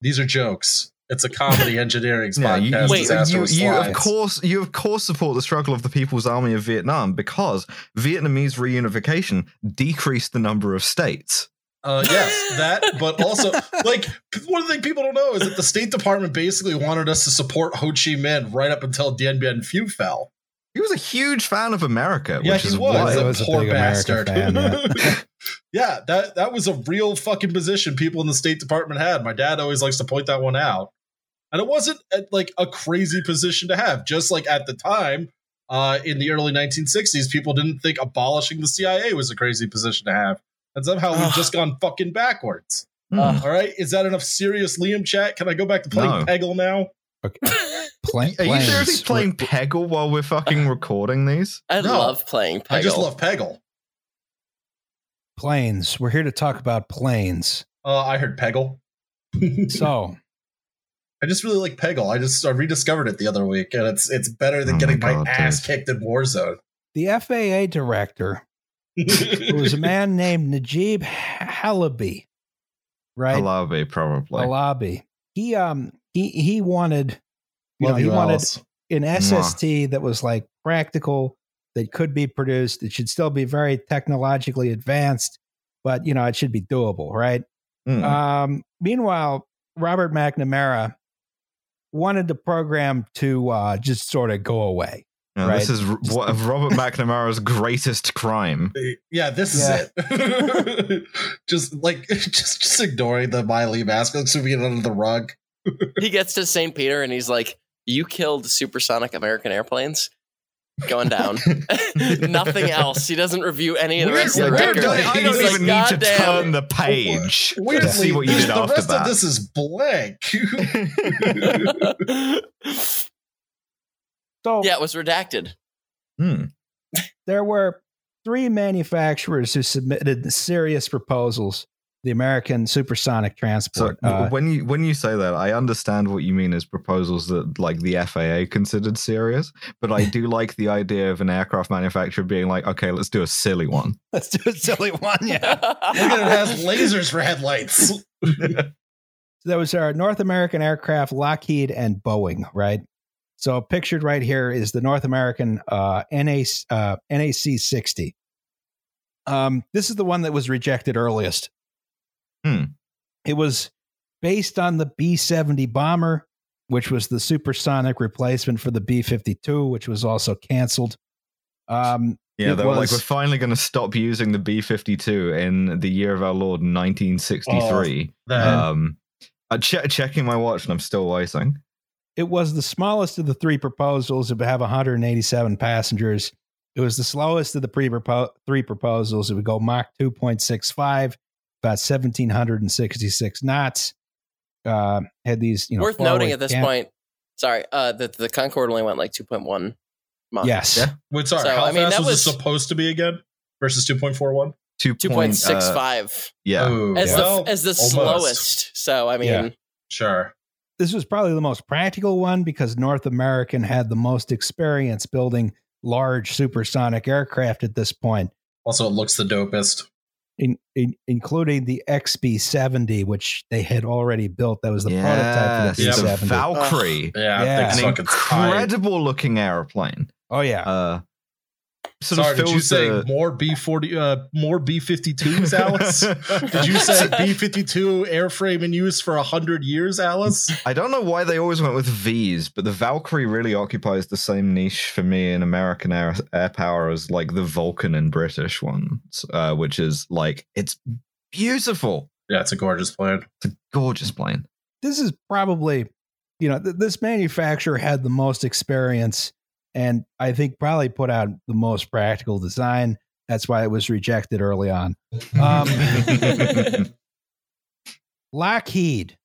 These are jokes. It's a comedy (laughs) engineering Yeah, you, podcast. Wait, you, you of course you of course support the struggle of the People's Army of Vietnam because Vietnamese reunification decreased the number of states. Uh, yes, that, but also, like, one thing people don't know is that the State Department basically wanted us to support Ho Chi Minh right up until Dien Bien Phu fell. He was a huge fan of America, Yeah, which he is was. why He a was a poor big America bastard. fan, yeah. (laughs) yeah, that that was a real fucking position people in the State Department had. My dad always likes to point that one out, and it wasn't like a crazy position to have. Just like at the time, uh, in the early 1960s, people didn't think abolishing the CIA was a crazy position to have, and somehow we've just (sighs) gone fucking backwards. Uh, All right, is that enough serious Liam chat? Can I go back to playing No. Peggle now? (laughs) pla- Are you planes. seriously playing Peggle while we're fucking (laughs) recording these? I No. love playing Peggle. I just love Peggle. planes? We're here to talk about planes. Uh, I heard Peggle. (laughs) So I just really like Peggle. I just I rediscovered it the other week, and it's it's better than Oh getting my, God, ass kicked in Warzone. the FAA director was a man named Najeeb Halaby, right? Halaby, probably. Halaby. He um he he wanted you know Love he you, wanted Alice. an SST that was like practical that could be produced. It should still be very technologically advanced, but you know it should be doable, right? Mm. Um, meanwhile, Robert McNamara wanted the program to uh, just sort of go away. Now, This is r- what Robert McNamara's greatest crime. Yeah, this Yeah. is it. (laughs) just like (laughs) just just ignoring the Miley mask, like sweeping it under the rug. (laughs) he gets to St. Peter and he's like, You killed supersonic American airplanes? Going down. (laughs) Nothing else. He doesn't review any of the rest of the Weirdly, record. weirdly, I don't He's even like, need to "Goddamn." turn the page to see what you did the after rest that. of this is blank. (laughs) So yeah, it was redacted. Hmm. there were three manufacturers who submitted serious proposals. The American supersonic transport. w- Uh, when you when you say that, I understand what you mean as proposals that like the FAA considered serious, but I (laughs) do like the idea of an aircraft manufacturer being like, okay, let's do a silly one. (laughs) let's do a silly one. Yeah. Look at it, it has lasers for headlights. (laughs) so there was our North American aircraft, Lockheed and Boeing, right? So pictured right here is the North American uh, NAC, uh, NAC 60. Um, this is the one that was rejected earliest. Hmm. It was based on the B 70 bomber, which was the supersonic replacement for the B 52, which was also canceled. Um, Yeah, they were like, we're finally going to stop using the B fifty two in the year of our Lord nineteen sixty three. That- Um, I'm che- checking my watch and I'm still waiting. It was the smallest of the three proposals. It would have 187 passengers. It was the slowest of the pre three proposals. It would go Mach 2.65, about 1,766 knots. Uh, had these, you know, Worth noting at this cam- point, sorry, uh, that the Concorde only went like 2.1 Mach. Yes. Yeah. Wait, sorry, So, how I mean, fast that was, it supposed to be again? Versus 2.41? Two point, uh, yeah. Oh, as well, the as the almost. slowest. So I mean, Yeah. Sure. This was probably the most practical one because North American had the most experience building large supersonic aircraft at this point. Also, it looks the dopest. In, in, including the XB70, which they had already built. That was the prototype for the Yes, the B70. Valkyrie. Yeah, Yeah. An fucking tight. incredible looking airplane. oh yeah, Uh, sort Sorry, of did you say the more B forty, uh, more B fifty twos, Alice? (laughs) did you say B fifty two airframe in use for hundred years, Alice? I don't know why they always went with V's, but the Valkyrie really occupies the same niche for me in American air, air power as like the Vulcan in British ones, uh, which is like it's beautiful. Yeah, it's a gorgeous plane. It's a gorgeous plane. this is probably, you know, th- this manufacturer had the most experience and I think probably put out the most practical design. That's why it was rejected early on. Um, (laughs) Lockheed,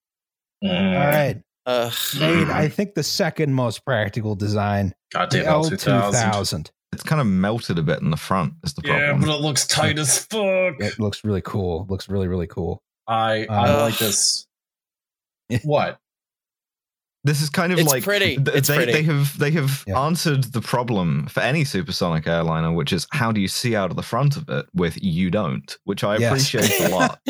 all right, Ugh. made I think the second most practical design, the Goddamn L L two two thousand. thousand. It's kind of melted a bit in the front. Is the problem. Yeah, but it looks tight as fuck. It looks really cool. Looks really really cool. I I Uh, like this. (laughs) What? This is kind of It's like pretty. th- It's they, pretty. they have they have Yeah. answered the problem for any supersonic airliner, which is how do you see out of the front of it? With you don't, which I Yes. appreciate a lot. (laughs)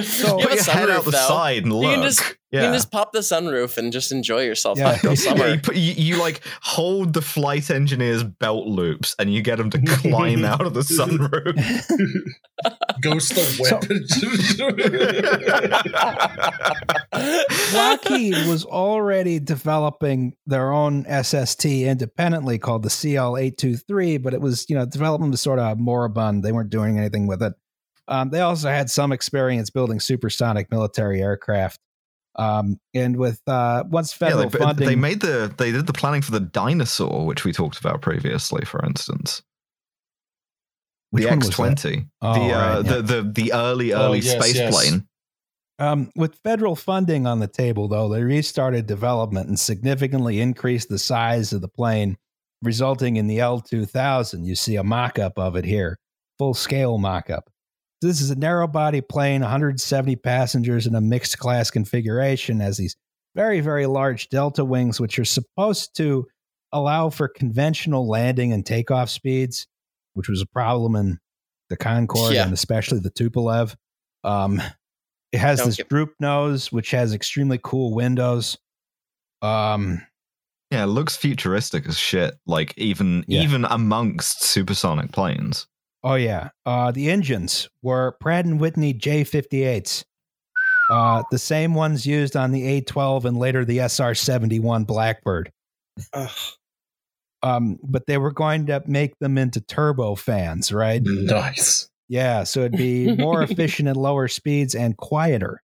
So- you Put have a your head out the though. side and You look. can just yeah. you can just pop the sunroof and just enjoy yourself Yeah. (laughs) after Yeah, you, put, you, you like hold the flight engineer's belt loops and you get them to climb out of the sunroof. (laughs) Ghost the whip. (laughs) Lockheed was already developing their own SST independently called the CL823, but it was, you know, development was sort of moribund. They weren't doing anything with it. Um, they also had some experience building supersonic military aircraft. Um, and with uh, once federal like, but funding, they made the they did the planning for the Dyna-Soar, which we talked about previously, for instance. Which the X twenty, Oh, the, right, uh, yeah. the the the early Oh, early yes, space yes. plane. Um, with federal funding on the table, though, they restarted development and significantly increased the size of the plane, resulting in the L2000. You see a mock up of it here, full scale mock up. This is a narrow body plane, 170 passengers in a mixed class configuration, has these very, very large delta wings, which are supposed to allow for conventional landing and takeoff speeds, which was a problem in the Concorde Yeah. and especially the Tupolev. Um, it has Don't this get- droop nose, which has extremely cool windows. Um, Yeah, it looks futuristic as shit. Like even Yeah. even amongst supersonic planes. Oh yeah, uh, the engines were Pratt and Whitney J58s, uh, the same ones used on the A12 and later the SR71 Blackbird. Ugh. Um, but they were going to make them into turbo fans, right? nice. Yeah, so it'd be (laughs) more efficient at lower speeds and quieter,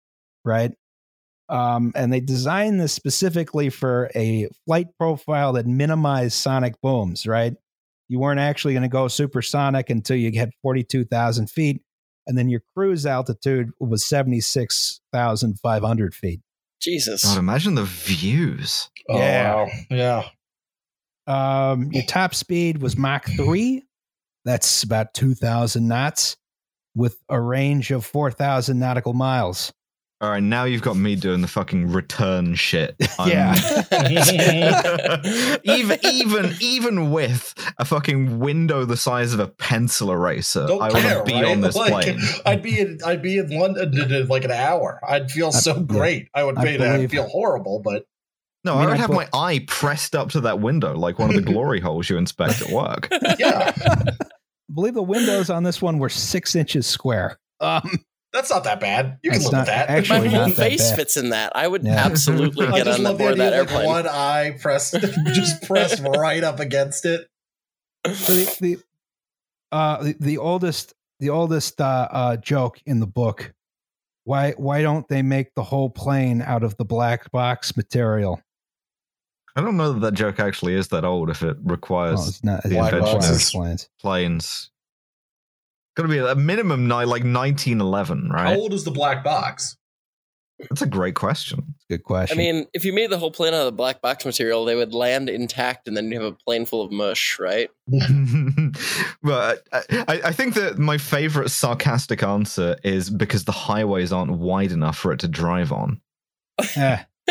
right? Um, and they designed this specifically for a flight profile that minimized sonic booms, right? You weren't actually going to go supersonic until you get 42,000 feet, and then your cruise altitude was 76,500 feet. Jesus. God, imagine the views. Oh, Yeah. wow. Yeah. Um, your top speed was Mach 3. That's about 2,000 knots with a range of 4,000 nautical miles. All right, now you've got me doing the fucking return shit. (laughs) I'm- Yeah. (laughs) even even even with a fucking window the size of a pencil eraser, Don't I want care, to be right? on this Like, plane. I'd be in I'd be in London in like an hour. I'd feel so yeah. great. I would I be I'd feel horrible, but No, I I, would I have put- my eye pressed up to that window like one of the (laughs) glory holes you inspect at work. yeah, I believe the windows on this one were six inches square. Um, that's not that bad. You can That's live not with that. actually My whole face bad. fits in that. I would Yeah. absolutely (laughs) get on love the board idea that of, like airplane. one eye pressed, (laughs) just pressed right up against it. so the the, uh, the the oldest the oldest uh, uh, joke in the book. Why why don't they make the whole plane out of the black box material? I don't know that that joke actually is that old if it requires Well, it's not. the It's Black not invention of explains. planes. Got to be a minimum ni- like 1911, right? How right? old is the black box? That's a great question. Good question. I mean, if you made the whole plane out of the black box material, they would land intact, and then you have a plane full of mush, right? (laughs) but I, I I think that my favorite sarcastic answer is because the highways aren't wide enough for it to drive on. Eh. (laughs)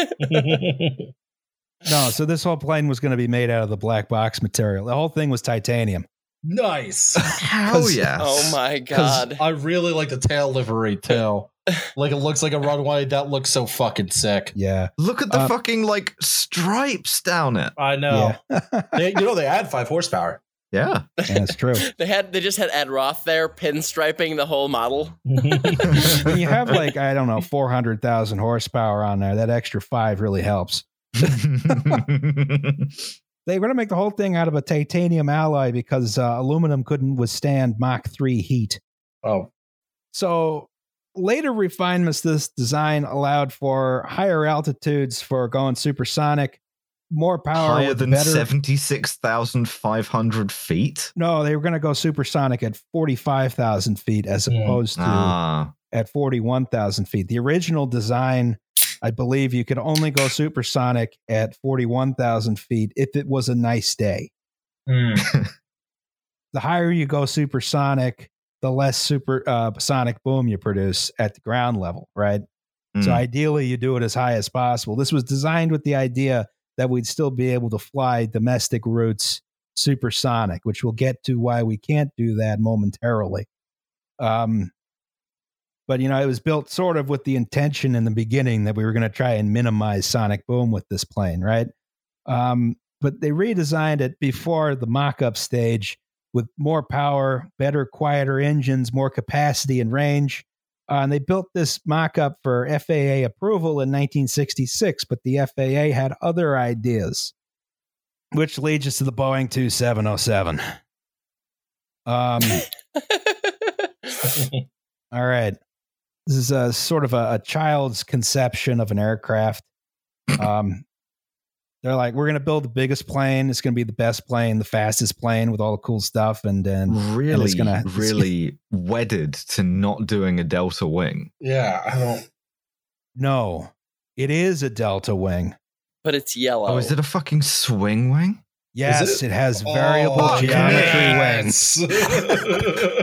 no, so this whole plane was going to be made out of the black box material. The whole thing was titanium. Nice. Hell 'Cause- yes. Oh my (laughs) god! I really like the tail livery too. (laughs) like it looks like a runway. That looks so fucking sick. Yeah. Look at the Uh, fucking like stripes down it. I know. Yeah. (laughs) They, you know they add five horsepower. Yeah. Yeah, that's true. They had they just had Ed Roth there pinstriping the whole model. when you have like I don't know four hundred thousand horsepower on there, that extra five really helps. They were going to make the whole thing out of a titanium alloy because uh, aluminum couldn't withstand Mach three heat. oh, So later refinements to this design allowed for higher altitudes for going supersonic, more power, Higher than better. 76,500 feet? No, they were going to go supersonic at forty five thousand feet as Hmm. opposed to Ah. at 41,000 feet. The original design, I believe you could only go supersonic at 41,000 feet if it was a nice day. Hmm. (laughs) The higher you go supersonic, the less super uh, sonic boom you produce at the ground level, right? So Mm. ideally, you do it as high as possible. This was designed with the idea that we'd still be able to fly domestic routes supersonic, which we'll get to why we can't do that momentarily. Um, but you know, it was built sort of with the intention in the beginning that we were going to try and minimize sonic boom with this plane, right? Um, but they redesigned it before the mock-up stage with more power, better, quieter engines, more capacity and range. Uh, and they built this mock up for FAA approval in 1966, but the FAA had other ideas, which leads us to the Boeing 2707. Um, (laughs) all right. This is a sort of a, a child's conception of an aircraft. (clears throat) Um, they're like, we're going to build the biggest plane. It's going to be the best plane, the fastest plane with all the cool stuff. And then really, it's gonna- really wedded to not doing a delta wing. yeah, I don't. no, it is a Delta wing. but it's yellow. Oh, is it a fucking swing wing? Yes, it? it? has variable Oh, geometry (laughs) wings. (laughs)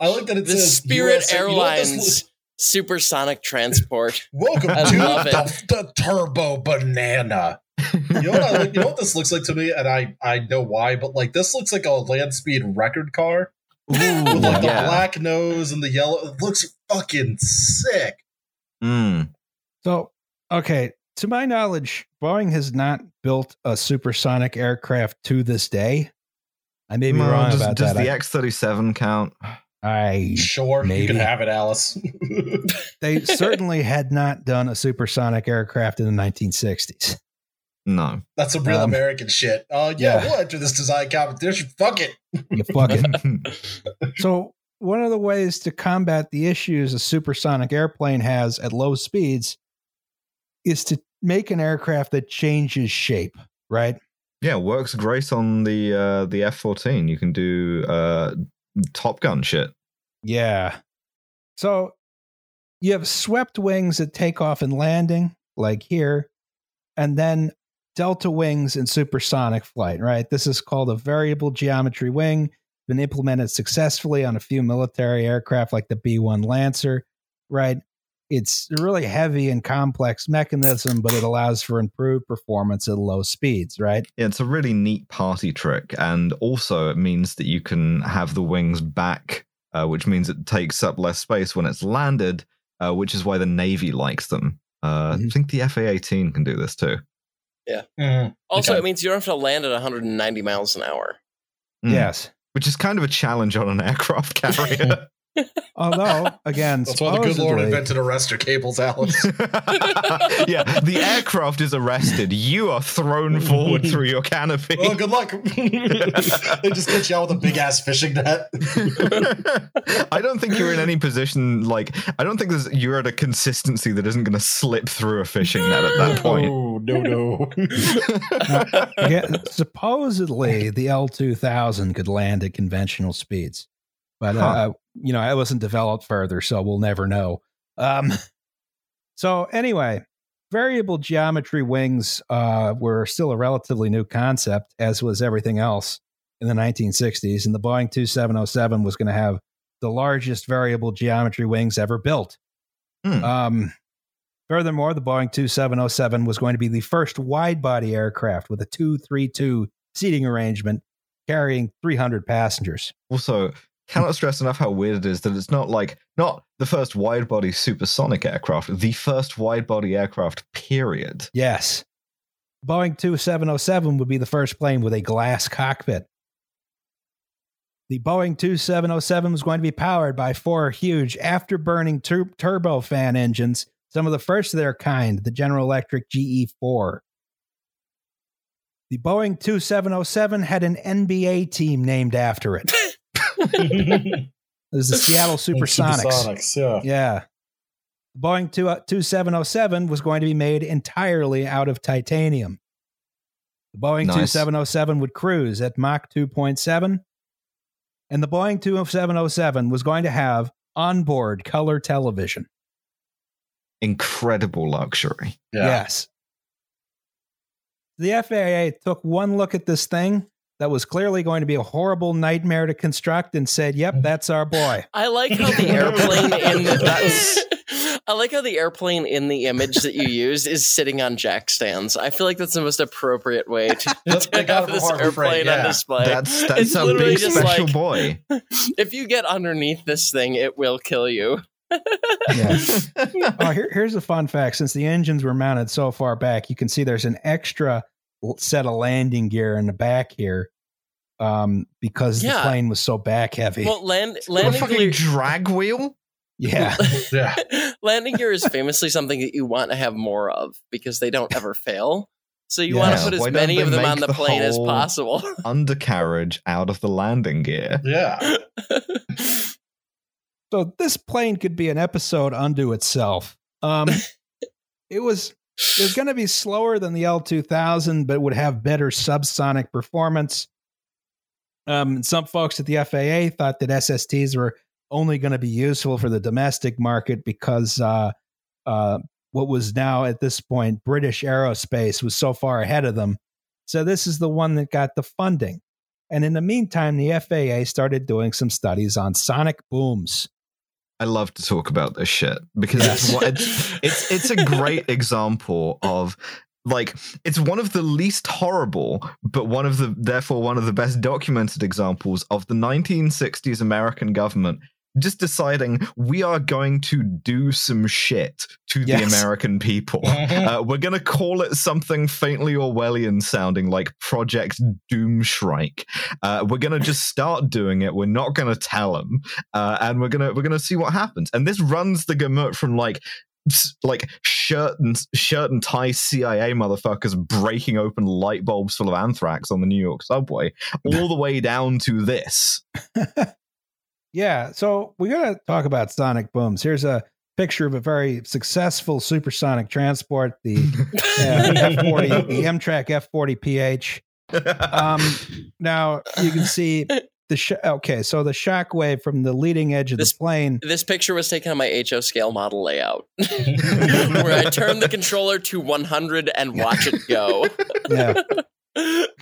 yes. I like that it the says Spirit USA. You know Airlines supersonic transport. (laughs) Welcome I to love the, the Turbo Banana. You know what I like, You know what this looks like to me, and I I know why, but like this looks like a land speed record car Ooh, (laughs) with like the yeah. black nose and the yellow. It looks fucking sick. Mm. So, okay, to my knowledge, Boeing has not built a supersonic aircraft to this day. I may be No, wrong does, about does that. Does the X thirty seven count? I, Sure, you can have it, Alice. (laughs) they certainly had not done a supersonic aircraft in the 1960s. No. That's some real Um, American shit. Uh, yeah, yeah. we'll enter this design competition. Fuck it. You fuck it. (laughs) So, one of the ways to combat the issues a supersonic airplane has at low speeds is to make an aircraft that changes shape, right? yeah, works great on the uh, the F fourteen. You can do uh, Top Gun shit. Yeah. So you have swept wings at takeoff and landing, like here, and then delta wings in supersonic flight, right? This is called a variable geometry wing, been implemented successfully on a few military aircraft like the B 1 Lancer, right? It's a really heavy and complex mechanism, but it allows for improved performance at low speeds, right? Yeah, it's a really neat party trick, and also it means that you can have the wings back, uh, which means it takes up less space when it's landed, uh, which is why the Navy likes them. Uh, I Mhm. think the FA eighteen can do this too. Mm. Also, Okay. it means you don't have to land at 190 miles an hour. Mm. Yes. which is kind of a challenge on an (laughs) aircraft carrier. (laughs) Although, (laughs) again, That's why the good Lord invented arrestor cables, Alice. (laughs) yeah, the aircraft is arrested. You are thrown forward (laughs) through your canopy. oh, good luck. they just get you out with a big ass fishing net. I don't think you're in any position like I don't think there's you're at a consistency that isn't going to slip through a fishing net at that point. Oh, no, no. yeah, supposedly the L two thousand could land at conventional speeds, but Huh. uh, you know it wasn't developed further, so we'll never know. Um, (laughs) so anyway, variable geometry wings uh, were still a relatively new concept, as was everything else in the 1960s, and the Boeing 2707 was going to have the largest variable geometry wings ever built. Hmm. Um, furthermore, the Boeing 2707 was going to be the first wide body aircraft with a 232 seating arrangement carrying 300 passengers. Also, cannot stress enough how weird it is that it's not like not the first wide body supersonic aircraft, the first wide body aircraft, period. Yes. Boeing 2707 would be the first plane with a glass cockpit. The Boeing 2707 was going to be powered by four huge afterburning tur- turbofan engines, some of the first of their kind, the General Electric GE4. The Boeing 2707 had an NBA team named after it. (laughs) (laughs) It was the Seattle Supersonics. Supersonics, yeah. Yeah. The Boeing 2, uh, 2707 was going to be made entirely out of titanium. The Boeing Nice. 2707 would cruise at Mach 2.7, and the Boeing 2707 was going to have onboard color television. Incredible luxury. Yeah. Yes. The FAA took one look at this thing that was clearly going to be a horrible nightmare to construct and said, "Yep, mm-hmm. that's our boy." (laughs) I like how the (laughs) airplane in the that's, (laughs) I like how the airplane in the image that you used is sitting on jack stands. I feel like that's the most appropriate way to, They to have this Harbor Freight, airplane on display. That's that's It's a literally big just special like- boy. if you get underneath this thing, it will kill you. Yeah. oh, here, here's a fun fact. Since the engines were mounted so far back, you can see there's an extra set of landing gear in the back here um, because the plane was so back heavy. Well, land a (laughs) landing fucking gear, drag wheel. yeah. (laughs) Yeah. landing gear is famously something that you want to have more of because they don't ever fail. So you want to put as Why many of them on the the plane as whole- possible. Undercarriage out of the landing gear. Yeah. (laughs) So this plane could be an episode unto itself. Um, it was it was going to be slower than the L2000, but would have better subsonic performance. Um, some folks at the FAA thought that SSTs were only going to be useful for the domestic market because uh, uh, what was now at this point British aerospace was so far ahead of them. So this is the one that got the funding. And in the meantime, the FAA started doing some studies on sonic booms. I love to talk about this shit because Yes. it's, it's it's it's a great (laughs) example of like it's one of the least horrible but one of the therefore one of the best documented examples of the 1960s American government just deciding we are going to do some shit to the American people. (laughs) Mhm. Uh, we're going to call it something faintly Orwellian sounding like Project Doomshrike. Uh, we're going to just start doing it. We're not going to tell them, uh, and we're gonna we're gonna see what happens. And this runs the gamut from like like shirt and shirt and tie CIA motherfuckers breaking open light bulbs full of anthrax on the New York subway, all the way down to this. (laughs) Yeah, so we got to talk about sonic booms. Here's a picture of a very successful supersonic transport, the (laughs) uh, F40, the Amtrak F40PH. (laughs) Um, now you can see the sh- okay, so the shock wave from the leading edge of This- the plane. this picture was taken on my HO scale model layout, (laughs) (laughs) where I turn the controller to 100 and watch it go. (laughs) Yeah,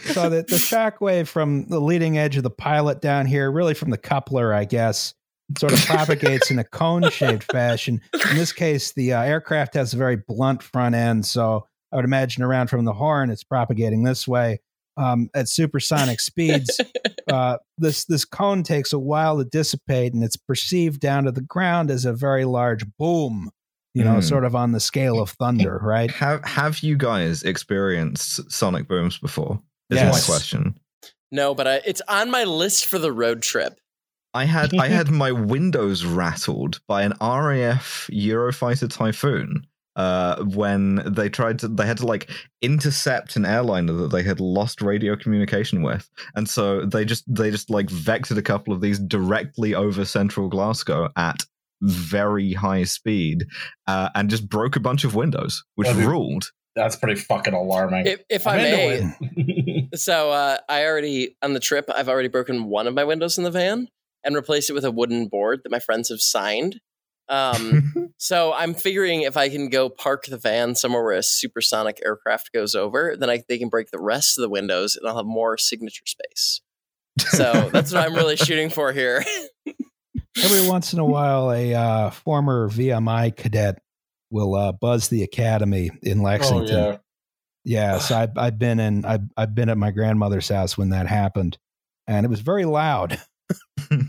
so the, the shock wave from the leading edge of the pilot down here, really from the coupler, I guess, sort of propagates in a cone shaped fashion. In this case, the uh, aircraft has a very blunt front end. So I would imagine around from the horn, it's propagating this way. Um, at supersonic speeds, (laughs) uh, this this cone takes a while to dissipate, and it's perceived down to the ground as a very large boom. You know, Hmm. sort of on the scale of thunder, right? have have you guys experienced sonic booms before? Is Yes. my question. No, but I, it's on my list for the road trip. I had I had (laughs) my windows rattled by an RAF Eurofighter Typhoon uh, when they tried to they had to like intercept an airliner that they had lost radio communication with, and so they just they just like vectored a couple of these directly over central Glasgow at very high speed uh, and just broke a bunch of windows, which That'd be- ruled. That's pretty fucking alarming. If, if I I'm may, it. (laughs) so uh, I already on the trip, I've already broken one of my windows in the van and replaced it with a wooden board that my friends have signed. Um, (laughs) so I'm figuring if I can go park the van somewhere where a supersonic aircraft goes over, then I, they can break the rest of the windows, and I'll have more signature space. So that's what I'm really shooting for here. (laughs) Every once in a while, a uh, former VMI cadet will uh, buzz the academy in oh Lexington. yeah. Yeah, so I've, I've been in I've, I've been at my grandmother's house when that happened, and it was very loud. (laughs)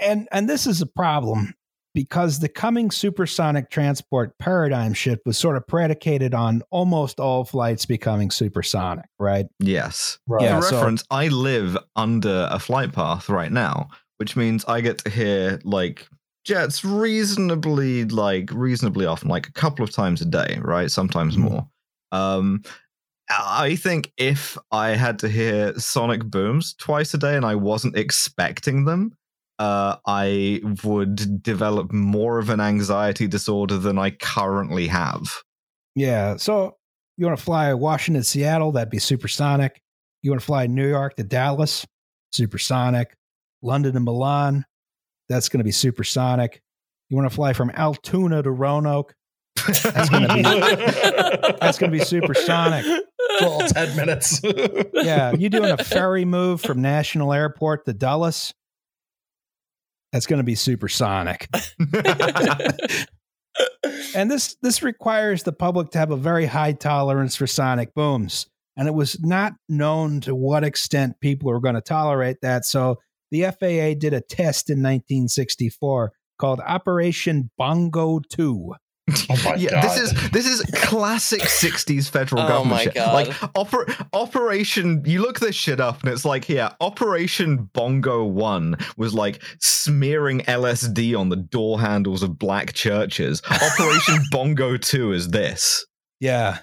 And and this is a problem. Because the coming supersonic transport paradigm shift was sort of predicated on almost all flights becoming supersonic, right? Yes. Right. Yeah, For so- reference, I live under a flight path right now, which means I get to hear like jets reasonably like reasonably often, like a couple of times a day, right? Sometimes Mhm. more. Um I think if I had to hear sonic booms twice a day and I wasn't expecting them, uh, I would develop more of an anxiety disorder than I currently have. Yeah. So you want to fly Washington, Seattle, that'd be supersonic. You want to fly New York to Dallas, supersonic. London to Milan, that's going to be supersonic. You want to fly from Altoona to Roanoke, That's gonna be- (laughs) that's going to be supersonic. Well, 10 minutes. Yeah. You doing a (laughs) ferry move from National Airport to Dulles, that's going to be supersonic. (laughs) And this this requires the public to have a very high tolerance for sonic booms. And it was not known to what extent people were going to tolerate that. So the FAA did a test in 1964 called Operation Bongo 2. (laughs) Oh my yeah, God. this is this is classic '60s federal Oh government my shit. God. Like oper- Operation, you look this shit up, and it's like, yeah, Operation Bongo One was like smearing LSD on the door handles of black churches. (laughs) Operation Bongo Two is this. Yeah.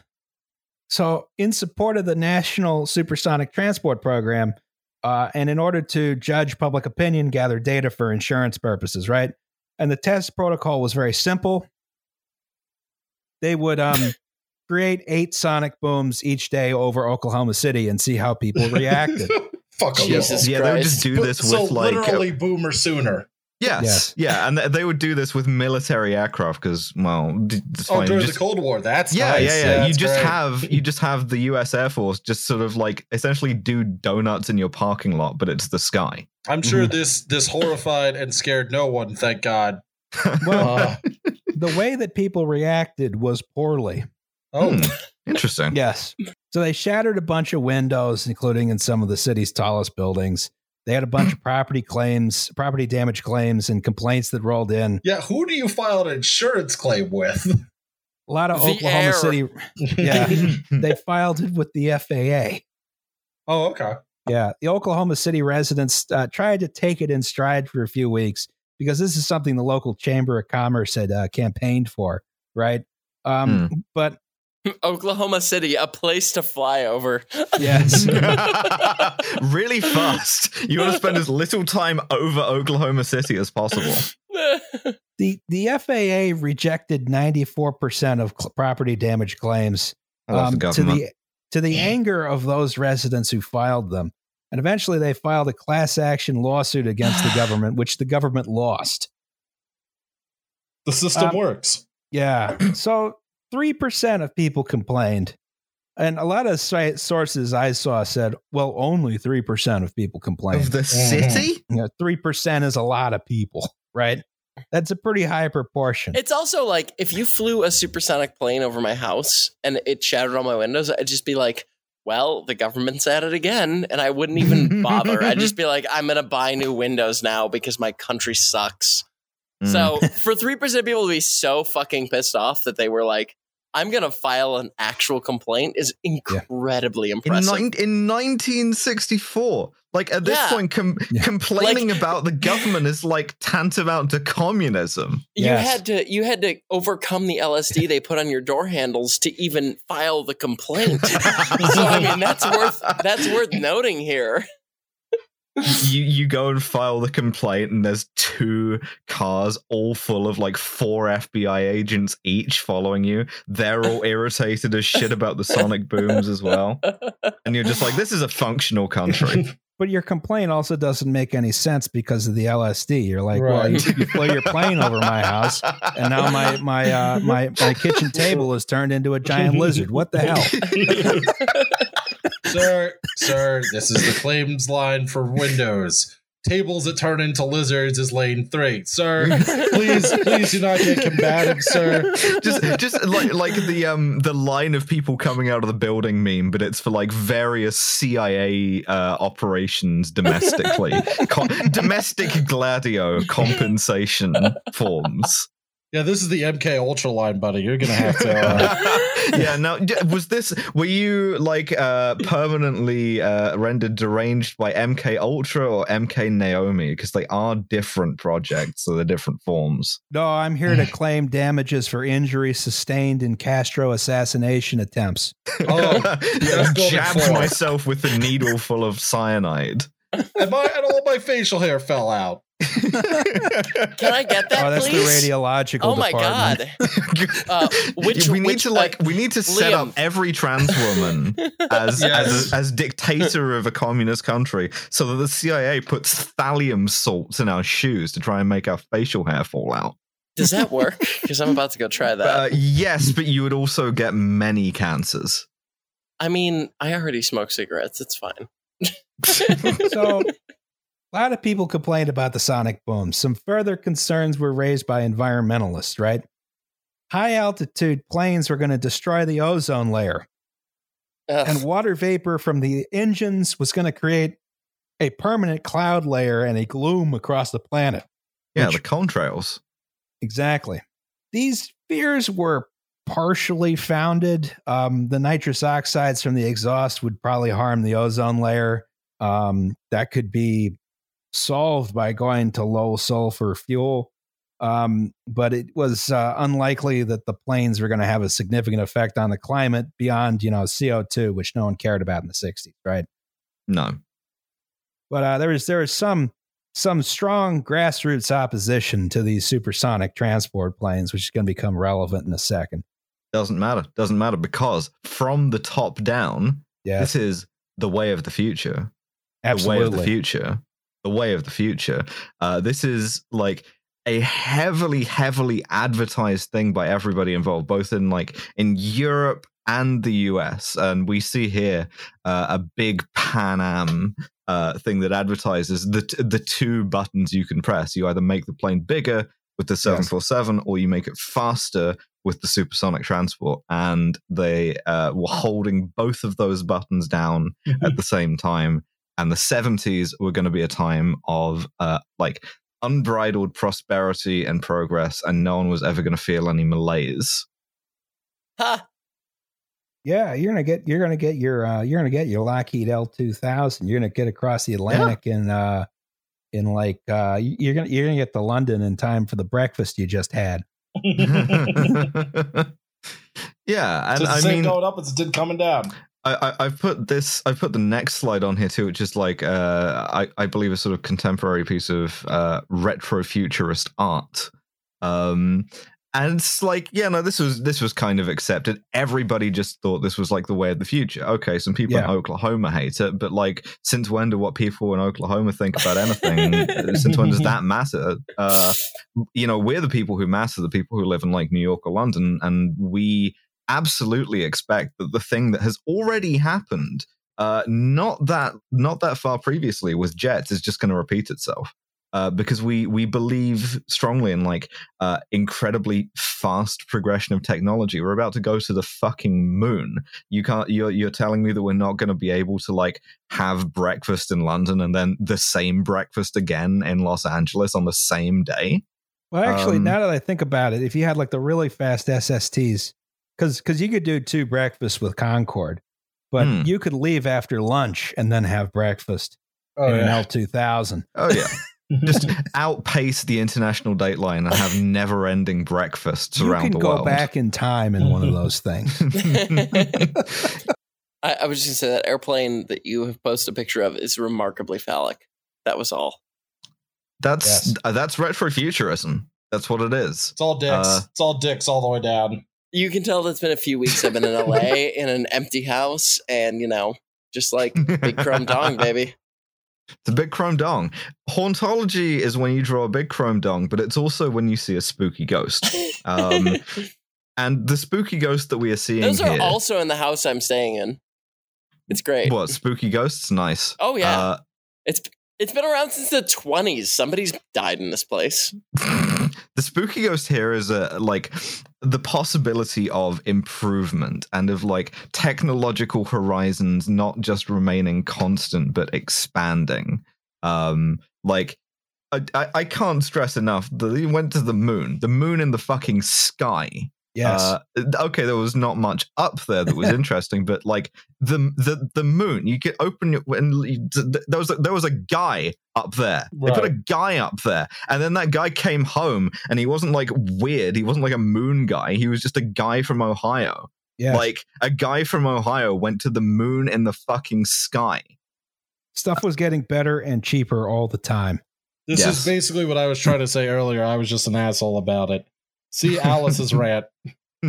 So, in support of the National Supersonic Transport Program, uh, and in order to judge public opinion, gather data for insurance purposes, right? And the test protocol was very simple. They would um, create eight sonic booms each day over Oklahoma City and see how people reacted. (laughs) Fuck Jesus yeah, they would just do this so with like. literally boomer sooner. Yes, Yes. yeah, and th- they would do this with military aircraft because, well, d- it's Oh, fine. during just- the Cold War. That's yeah, nice. yeah, yeah. You just great. have you just have the U.S. Air Force just sort of like essentially do donuts in your parking lot, but it's the sky. I'm sure Mhm. this this horrified and scared no one. Thank God. Well, Uh, the way that people reacted was poorly. oh, Hmm, interesting. Yes. So they shattered a bunch of windows, including in some of the city's tallest buildings. They had a bunch of (clears throat) property claims, property damage claims, and complaints that rolled in. yeah. Who do you file an insurance claim with? A lot of The Oklahoma air. City, yeah, (laughs) they filed it with the FAA. Oh, okay. Yeah, the Oklahoma City residents uh, tried to take it in stride for a few weeks because this is something the local chamber of commerce had uh, campaigned for, right? Um, But (laughs) Oklahoma City, a place to fly over. (laughs) yes, (laughs) really fast. You want to spend as little time over Oklahoma City as possible. the the FAA rejected ninety four percent of cl- property damage claims I love the um, to the to the anger of those residents who filed them. And eventually they filed a class action lawsuit against the (sighs) government, which the government lost. The system Um, works. Yeah. (clears throat) So 3% of people complained. And a lot of sources I saw said, well, only 3% of people complained. of the city. You know, 3% is a lot of people, right? That's a pretty high proportion. It's also like if you flew a supersonic plane over my house and it shattered all my windows, I'd just be like, well, the government's at it again. And I wouldn't even (laughs) bother. I'd just be like, I'm going to buy new windows now because my country sucks. Mm. So (laughs) for 3% of people to be so fucking pissed off that they were like, I'm going to file an actual complaint is incredibly in, impressive. nine in 1964, like at this Yeah. point, com- (laughs) Yeah. complaining about the (laughs) government is like tantamount to communism. you Yes. had to you had to overcome the LSD (laughs) they put on your door handles to even file the complaint. so I mean that's worth that's worth noting here. You you go and file the complaint and there's two cars all full of like four FBI agents each following you. They're all irritated as shit about the sonic booms as well. And you're just like this is a functional country. (laughs) but your complaint also doesn't make any sense because of the LSD. You're like, well, you, Right. you flew your plane over my house, and now my my uh, my my kitchen table is turned into a giant lizard. What the hell? (laughs) sir, sir, this is the claims line for Windows. tables that turn into lizards is lane three. Sir, please, please do not get combative, sir. just just like like the um the line of people coming out of the building meme, but it's for like various CIA uh, operations domestically, domestic gladio compensation forms. Yeah, this is the MK Ultra line, buddy. You're gonna have to. Uh, (laughs) yeah. Now, was this? Were you like uh permanently uh rendered deranged by MK Ultra or MK Naomi? Because they are different projects, so they're different forms. No, I'm here to (laughs) claim damages for injuries sustained in Castro assassination attempts. (laughs) Oh, yeah, let's jabbed myself with a needle full of cyanide. and my and all my facial hair fell out. (laughs) Can I get that, oh, that's please? the radiological Oh my department. god! (laughs) Uh, which we need which, to like we need to set Liam. up every trans woman (laughs) as Yes. as as dictator of a communist country, so that the CIA puts thallium salts in our shoes to try and make our facial hair fall out. Does that work? Because I'm about to go try that. Uh, yes, but you would also get many cancers. I mean, I already smoke cigarettes. It's fine. So, a lot of people complained about the sonic boom. Some further concerns were raised by environmentalists, right? High altitude planes were going to destroy the ozone layer, Ugh. and water vapor from the engines was going to create a permanent cloud layer and a gloom across the planet. Yeah, Which- the contrails. Exactly. These fears were partially founded. Um, the nitrous oxides from the exhaust would probably harm the ozone layer. Um, that could be solved by going to low sulfur fuel. Um, but it was uh, unlikely that the planes were going to have a significant effect on the climate beyond, you know, CO2, which no one cared about in the 60s, right? No. But uh, there was there was some some strong grassroots opposition to these supersonic transport planes, which is going to become relevant in a second. Doesn't matter. Doesn't matter because from the top down, Yeah, this is the way of the future. absolutely. the way of the future the way of the future. Uh, this is like a heavily heavily advertised thing by everybody involved both in like in europe and the us and we see here uh, a big pan am uh, thing that advertises the t- the two buttons you can press. You either make the plane bigger with the 747 or you make it faster with the supersonic transport. And they uh, were holding both of those buttons down at the same time and the 70s were going to be a time of uh, like unbridled prosperity and progress and no one was ever going to feel any malaise Ha! Yeah, you're gonna get you're gonna get your uh, you're gonna get your Lockheed L two thousand. You're gonna get across the Atlantic in uh, in like uh, you're gonna you're gonna get to London in time for the breakfast you just had. (laughs) (laughs) yeah and Just the i mean going up it's it did coming down. I, I, I've put this. I've put the next slide on here too, which is like uh, I, I believe a sort of contemporary piece of uh, retro futurist art. Um, and it's like, yeah, no, this was this was kind of accepted. Everybody just thought this was like the way of the future. Okay, some people in Oklahoma hate it, but like, since when do what people in Oklahoma think about anything? since when does that (laughs) matter? Uh, you know, we're the people who matter, the people who live in like New York or London, and we absolutely expect that the thing that has already happened uh not that not that far previously with jets is just going to repeat itself uh because we we believe strongly in like uh incredibly fast progression of technology. We're about to go to the fucking moon. You can't you're you're telling me that we're not going to be able to like have breakfast in london and then the same breakfast again in los angeles on the same day? Well, actually, Um, now that I think about it, if you had like the really fast SSTs, because because you could do two breakfasts with Concorde, but Hmm. you could leave after lunch and then have breakfast Oh, in an. L two thousand. oh yeah (laughs) just outpace the international dateline and have (laughs) never-ending breakfasts You around can the go world. back in time in one of (laughs) those things. I, I was just gonna say that airplane that you have posted a picture of is remarkably phallic. That was all. that's Yes. uh, that's retrofuturism. That's what it is. It's all dicks. Uh, it's all dicks all the way down. You can tell that it's been a few weeks. I've been in LA (laughs) in an empty house, and you know, just like big chrome dong, (laughs) baby. It's a big chrome dong. Hauntology is when you draw a big chrome dong, but it's also when you see a spooky ghost. Um, (laughs) and the spooky ghost that we are seeing Those are here. also in the house I'm staying in. It's great. what spooky ghosts? Nice. Oh yeah, Uh, it's It's been around since the 20s. Somebody's died in this place. (laughs) the spooky ghost here is a like the possibility of improvement and of like technological horizons not just remaining constant but expanding um like I, I, I can't stress enough that he went to the moon the moon in the fucking sky Yes. uh, okay, there was not much up there that was (laughs) interesting, but like the the the moon, you could open it when you- th- th- there was a, there was a guy up there. They put a guy up there, and then that guy came home, and he wasn't like weird. He wasn't like a moon guy. He was just a guy from Ohio. yes. Like a guy from Ohio went to the moon in the fucking sky. Stuff was getting better and cheaper all the time. This Yes. is basically what I was trying to say earlier. I was just an asshole about it. See Alice's (laughs) rant. (laughs)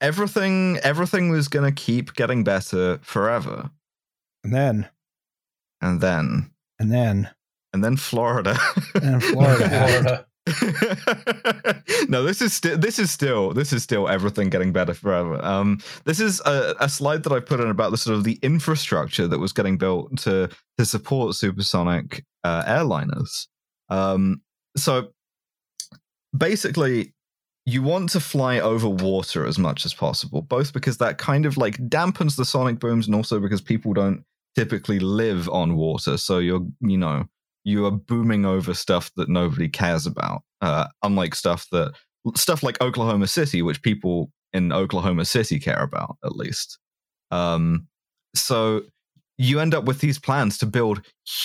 everything everything was gonna keep getting better forever, And then, and then and then, and then Florida. and Florida. (laughs) happened. Florida. no, this is still this is still this is still everything getting better forever. Um, this is a, a slide that I put in about the sort of the infrastructure that was getting built to to support supersonic uh, airliners. Um, so basically, you want to fly over water as much as possible, both because that kind of like dampens the sonic booms, and also because people don't typically live on water. So you're you know you are booming over stuff that nobody cares about. Uh, unlike stuff that stuff like Oklahoma City, which people in Oklahoma City care about, at least. Um, so you end up with these plans to build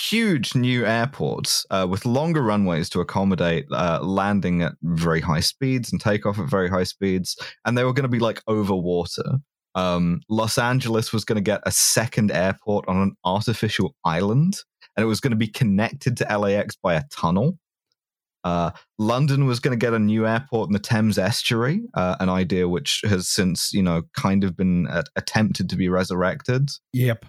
huge new airports uh, with longer runways to accommodate uh, landing at very high speeds and takeoff at very high speeds, and they were going to be like over water. Um, Los Angeles was going to get a second airport on an artificial island and it was going to be connected to LAX by a tunnel. Uh, London was going to get a new airport in the Thames estuary, uh, an idea which has since, you know, kind of been uh, attempted to be resurrected. Yep.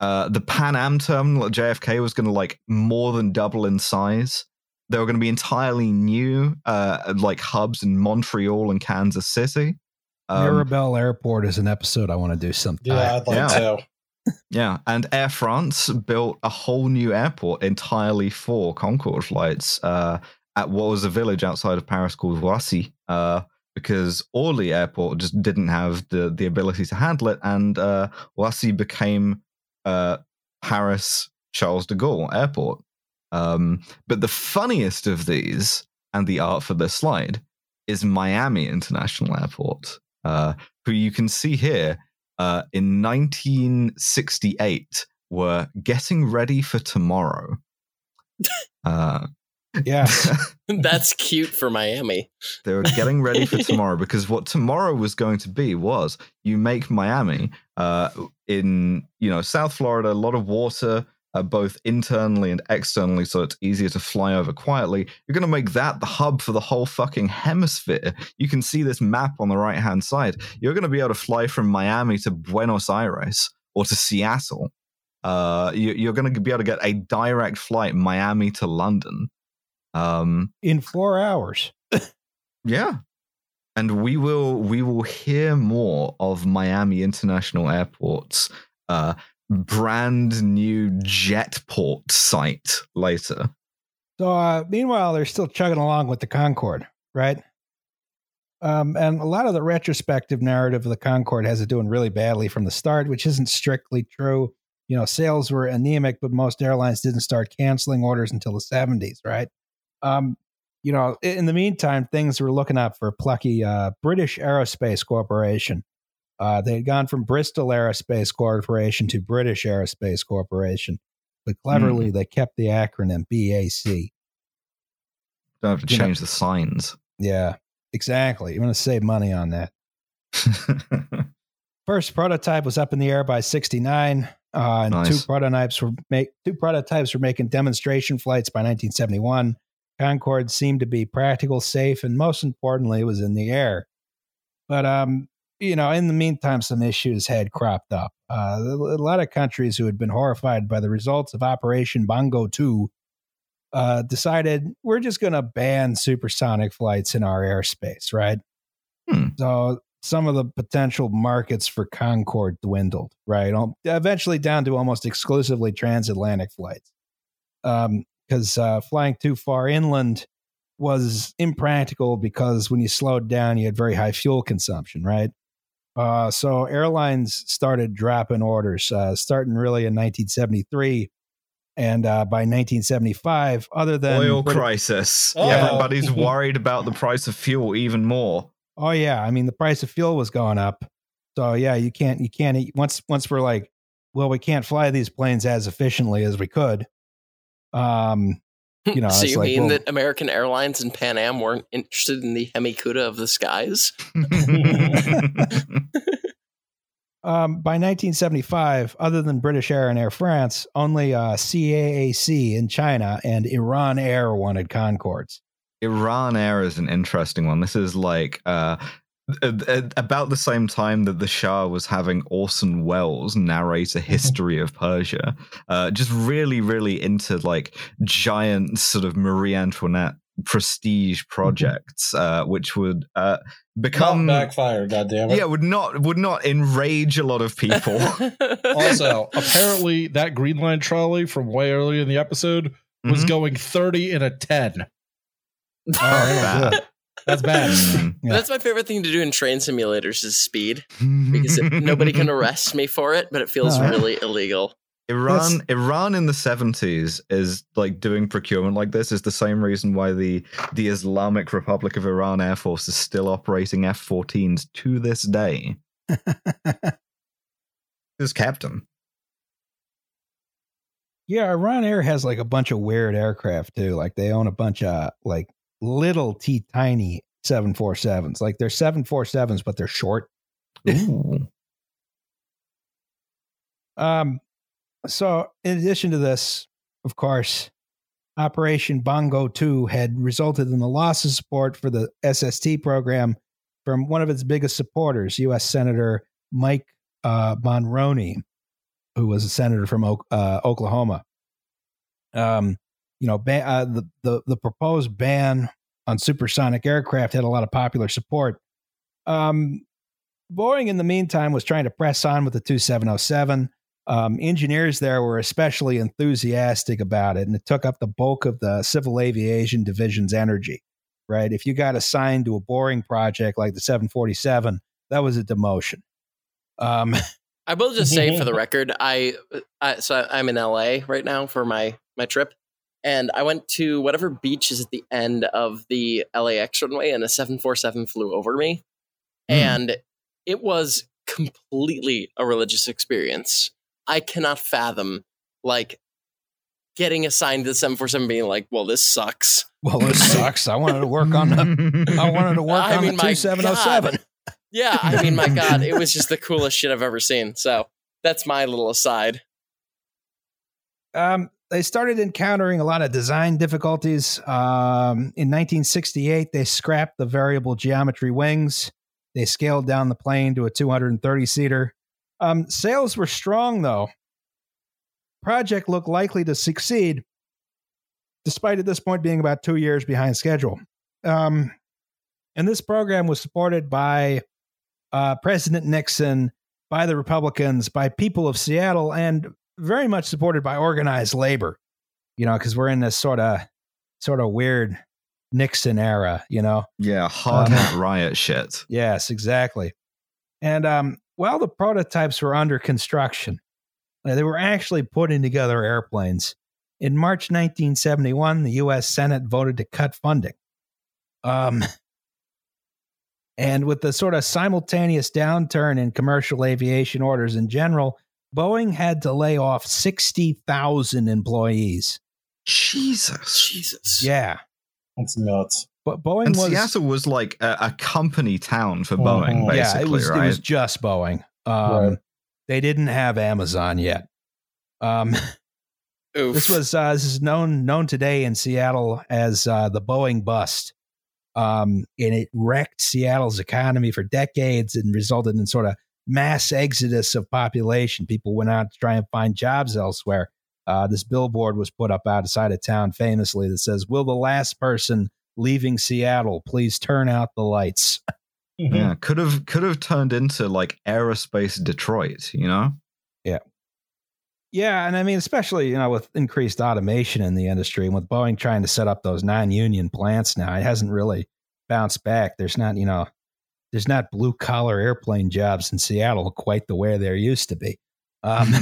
Uh, the Pan Am terminal at JFK was going to like more than double in size. There were going to be entirely new, uh, like hubs in Montreal and Kansas City. Um, Mirabel Airport is an episode I want to do something. Yeah, I'd like Yeah. to. Yeah, and Air France built a whole new airport entirely for Concorde flights uh, at what was a village outside of Paris called Roissy, uh, because Orly Airport just didn't have the the ability to handle it, and uh, Roissy became uh, Paris Charles de Gaulle Airport. Um, but the funniest of these, and the art for this slide, is Miami International Airport, uh, who you can see here uh, in 1968 were getting ready for tomorrow. (laughs) Uh, Yeah. (laughs) (laughs) That's cute for Miami. they were getting ready for (laughs) tomorrow because what tomorrow was going to be was you make Miami uh, in you know South Florida, a lot of water. Uh, both internally and externally, so it's easier to fly over quietly. You're going to make that the hub for the whole fucking hemisphere. You can see this map on the right hand side. You're going to be able to fly from Miami to Buenos Aires or to Seattle. Uh, you, you're going to be able to get a direct flight Miami to London. Um, In four hours. (laughs) yeah. And we will we will hear more of Miami International Airport's uh, brand new jetport site later. So, uh, meanwhile, they're still chugging along with the Concorde, right? Um, and a lot of the retrospective narrative of the Concorde has it doing really badly from the start, which isn't strictly true. You know, sales were anemic, but most airlines didn't start canceling orders until the 70s, right? Um, you know, in the meantime, things were looking up for plucky uh, British Aerospace Corporation. Uh, they had gone from Bristol Aerospace Corporation to British Aerospace Corporation, but cleverly they kept the acronym BAC. Don't have to You know- change the signs. Yeah, exactly. You want to save money on that. (laughs) First prototype was up in the air by 69. Uh, and Nice. two prototypes were make two prototypes were making demonstration flights by 1971. Concorde seemed to be practical, safe, and most importantly, it was in the air. But um, you know, in the meantime, some issues had cropped up. Uh, a lot of countries who had been horrified by the results of Operation Bongo 2 uh, decided we're just going to ban supersonic flights in our airspace, right? Hmm. So some of the potential markets for Concorde dwindled, right? Um, Eventually down to almost exclusively transatlantic flights. Because uh, flying too far inland was impractical because when you slowed down, you had very high fuel consumption, right? Uh, so airlines started dropping orders, uh, starting really in 1973. And uh, by 1975, other than Oil crisis. Uh-oh. Everybody's worried about the price of fuel even more. Oh yeah, I mean the price of fuel was going up. So yeah, you can't you can't once once we're like, well, we can't fly these planes as efficiently as we could. Um, you know, (laughs) so it's you like, mean well- that American Airlines and Pan Am weren't interested in the Hemikuda of the skies? (laughs) (laughs) um, by 1975, other than British Air and Air France, only uh, CAAC in China and Iran Air wanted Concordes. Iran Air is an interesting one. This is like uh, a- a- about the same time that the Shah was having Orson Welles narrate a history of Persia. Uh, just really, really into like giant sort of Marie Antoinette prestige projects, uh, which would uh, become Not backfire, goddammit. yeah would not would not enrage a lot of people. (laughs) (laughs) Also, apparently that Green Line trolley from way earlier in the episode was Mhm. going 30 in a 10. Oh, yeah, Bad. That's bad. (laughs) Yeah. That's my favorite thing to do in train simulators is speed mm-hmm. because it, (laughs) nobody can arrest me for it, but it feels No. really illegal. Iran, Iran in the seventies is like doing procurement like this is the same reason why the the Islamic Republic of Iran Air Force is still operating F-14s to this day. (laughs) Just captain. Yeah, Iran Air has like a bunch of weird aircraft too. Like they own a bunch of like little t tiny 747s. Like they're 747s, but they're short. Um, so in addition to this, of course, Operation Bongo 2 had resulted in the loss of support for the SST program from one of its biggest supporters, U.S. Senator Mike uh, Monroney, who was a senator from Oak- uh, Oklahoma. Um, you know, ba- uh, the, the the proposed ban on supersonic aircraft had a lot of popular support. Um, Boeing, in the meantime, was trying to press on with the 2707. Um, engineers there were especially enthusiastic about it, and it took up the bulk of the civil aviation division's energy. Right? If you got assigned to a boring project like the 747, that was a demotion. Um, I will just say for (laughs) the record, I, I so I'm in LA right now for my my trip, and I went to whatever beach is at the end of the LAX runway, and a 747 flew over me, Hmm. and it was completely a religious experience. I cannot fathom like getting assigned to the 747 being like, well, this sucks. (laughs) well, this sucks. I wanted to work on the. (laughs) I wanted to work I on mean, the my 2707. Yeah, I mean, my (laughs) God, it was just the coolest shit I've ever seen. So that's my little aside. um, they started encountering a lot of design difficulties. Um, in 1968, they scrapped the variable geometry wings. They scaled down the plane to a 230 seater. Um, sales were strong, though. Project looked likely to succeed, despite at this point being about two years behind schedule. Um, and this program was supported by uh, President Nixon, by the Republicans, by people of Seattle, and very much supported by organized labor. You know, because we're in this sort of sort of weird Nixon era. You know, yeah, hard Um, (laughs) riot shit. Yes, exactly. And um, while the prototypes were under construction, uh, they were actually putting together airplanes. In March 1971, the U.S. Senate voted to cut funding. Um, and with the sort of simultaneous downturn in commercial aviation orders in general, Boeing had to lay off 60,000 employees. Jesus. Jesus. Yeah. That's nuts. But Boeing And was. Seattle was like a, a company town for Boeing, Mhm. basically, yeah, it was right? it was just Boeing. Um, Right. They didn't have Amazon yet. Um, (laughs) Oof. this was uh, this is known known today in Seattle as uh, the Boeing bust, um, and it wrecked Seattle's economy for decades and resulted in sort of mass exodus of population. People went out to try and find jobs elsewhere. Uh, this billboard was put up outside of town famously that says, "Will the last person leaving Seattle please turn out the lights?" Yeah, could have could have turned into like aerospace Detroit, you know? Yeah. Yeah, and I mean, especially you know with increased automation in the industry, and with Boeing trying to set up those non-union plants now, it hasn't really bounced back. There's not, you know, there's not blue collar airplane jobs in Seattle quite the way there used to be. Um, (laughs)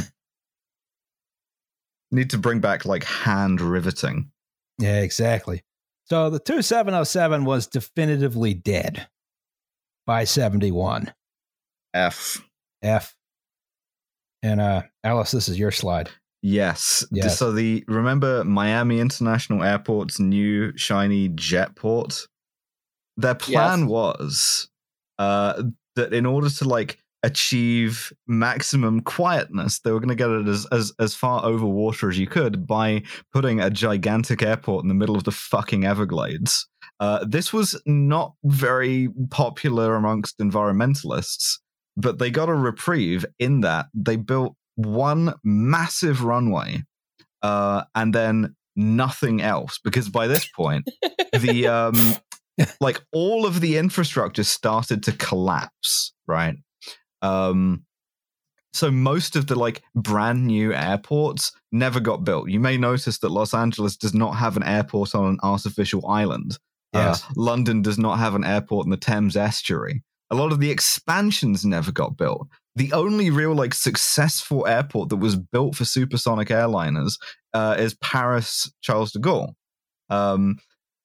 Need to bring back like hand riveting. yeah, exactly. So the 2707 was definitively dead by 71. F. F. And uh, Alice, this is your slide. Yes. Yes. So the remember Miami International Airport's new shiny jet port? Their plan Yes. was uh, that in order to like achieve maximum quietness, they were going to get it as, as as far over water as you could by putting a gigantic airport in the middle of the fucking Everglades. Uh, this was not very popular amongst environmentalists, but they got a reprieve in that they built one massive runway uh, and then nothing else because by this point the um (laughs) (laughs) like all of the infrastructure started to collapse right? Um so most of the like brand new airports never got built. You may notice that los angeles does not have an airport on an artificial island. Yes. uh, london does not have an airport in the thames estuary. A lot of the expansions never got built. The only real like successful airport that was built for supersonic airliners uh, is Paris Charles de Gaulle. Um,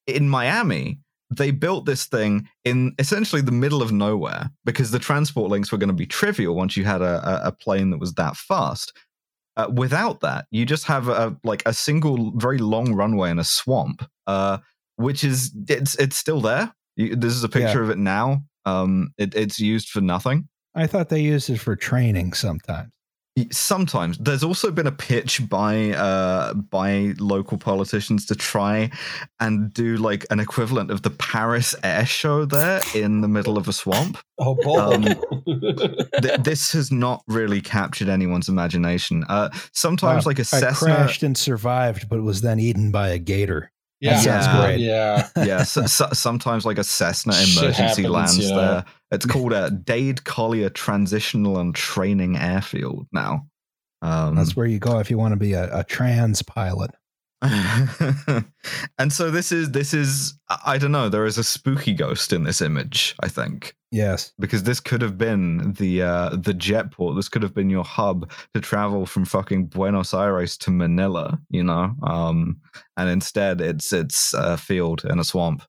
in Miami, they built this thing in essentially the middle of nowhere because the transport links were going to be trivial once you had a, a, plane that was that fast. Uh, without that, you just have a like a single very long runway in a swamp, uh, which is it's it's still there. You, this is a picture of it now. Um, it, it's used for nothing. I thought they used it for training sometimes. Sometimes there's also been a pitch by uh by local politicians to try and do like an equivalent of the Paris Air Show there in the middle of a swamp. (laughs) Oh boy. Um, Th- this has not really captured anyone's imagination. Uh, sometimes Wow. like a I Cessna, crashed and survived, but was then eaten by a gator. Yeah, sounds great. Yeah. (laughs) yeah, so, so, sometimes like a Cessna emergency happens, lands you know. there. It's (laughs) called a Dade Collier Transitional and Training Airfield now. Um, That's where you go if you want to be a, a trans pilot. (laughs) and so this is this is I I don't know. There is a spooky ghost in this image. I think Yes. because this could have been the uh, the jet port. This could have been your hub to travel from fucking Buenos Aires to Manila. You know, um, and instead it's it's a field and a swamp.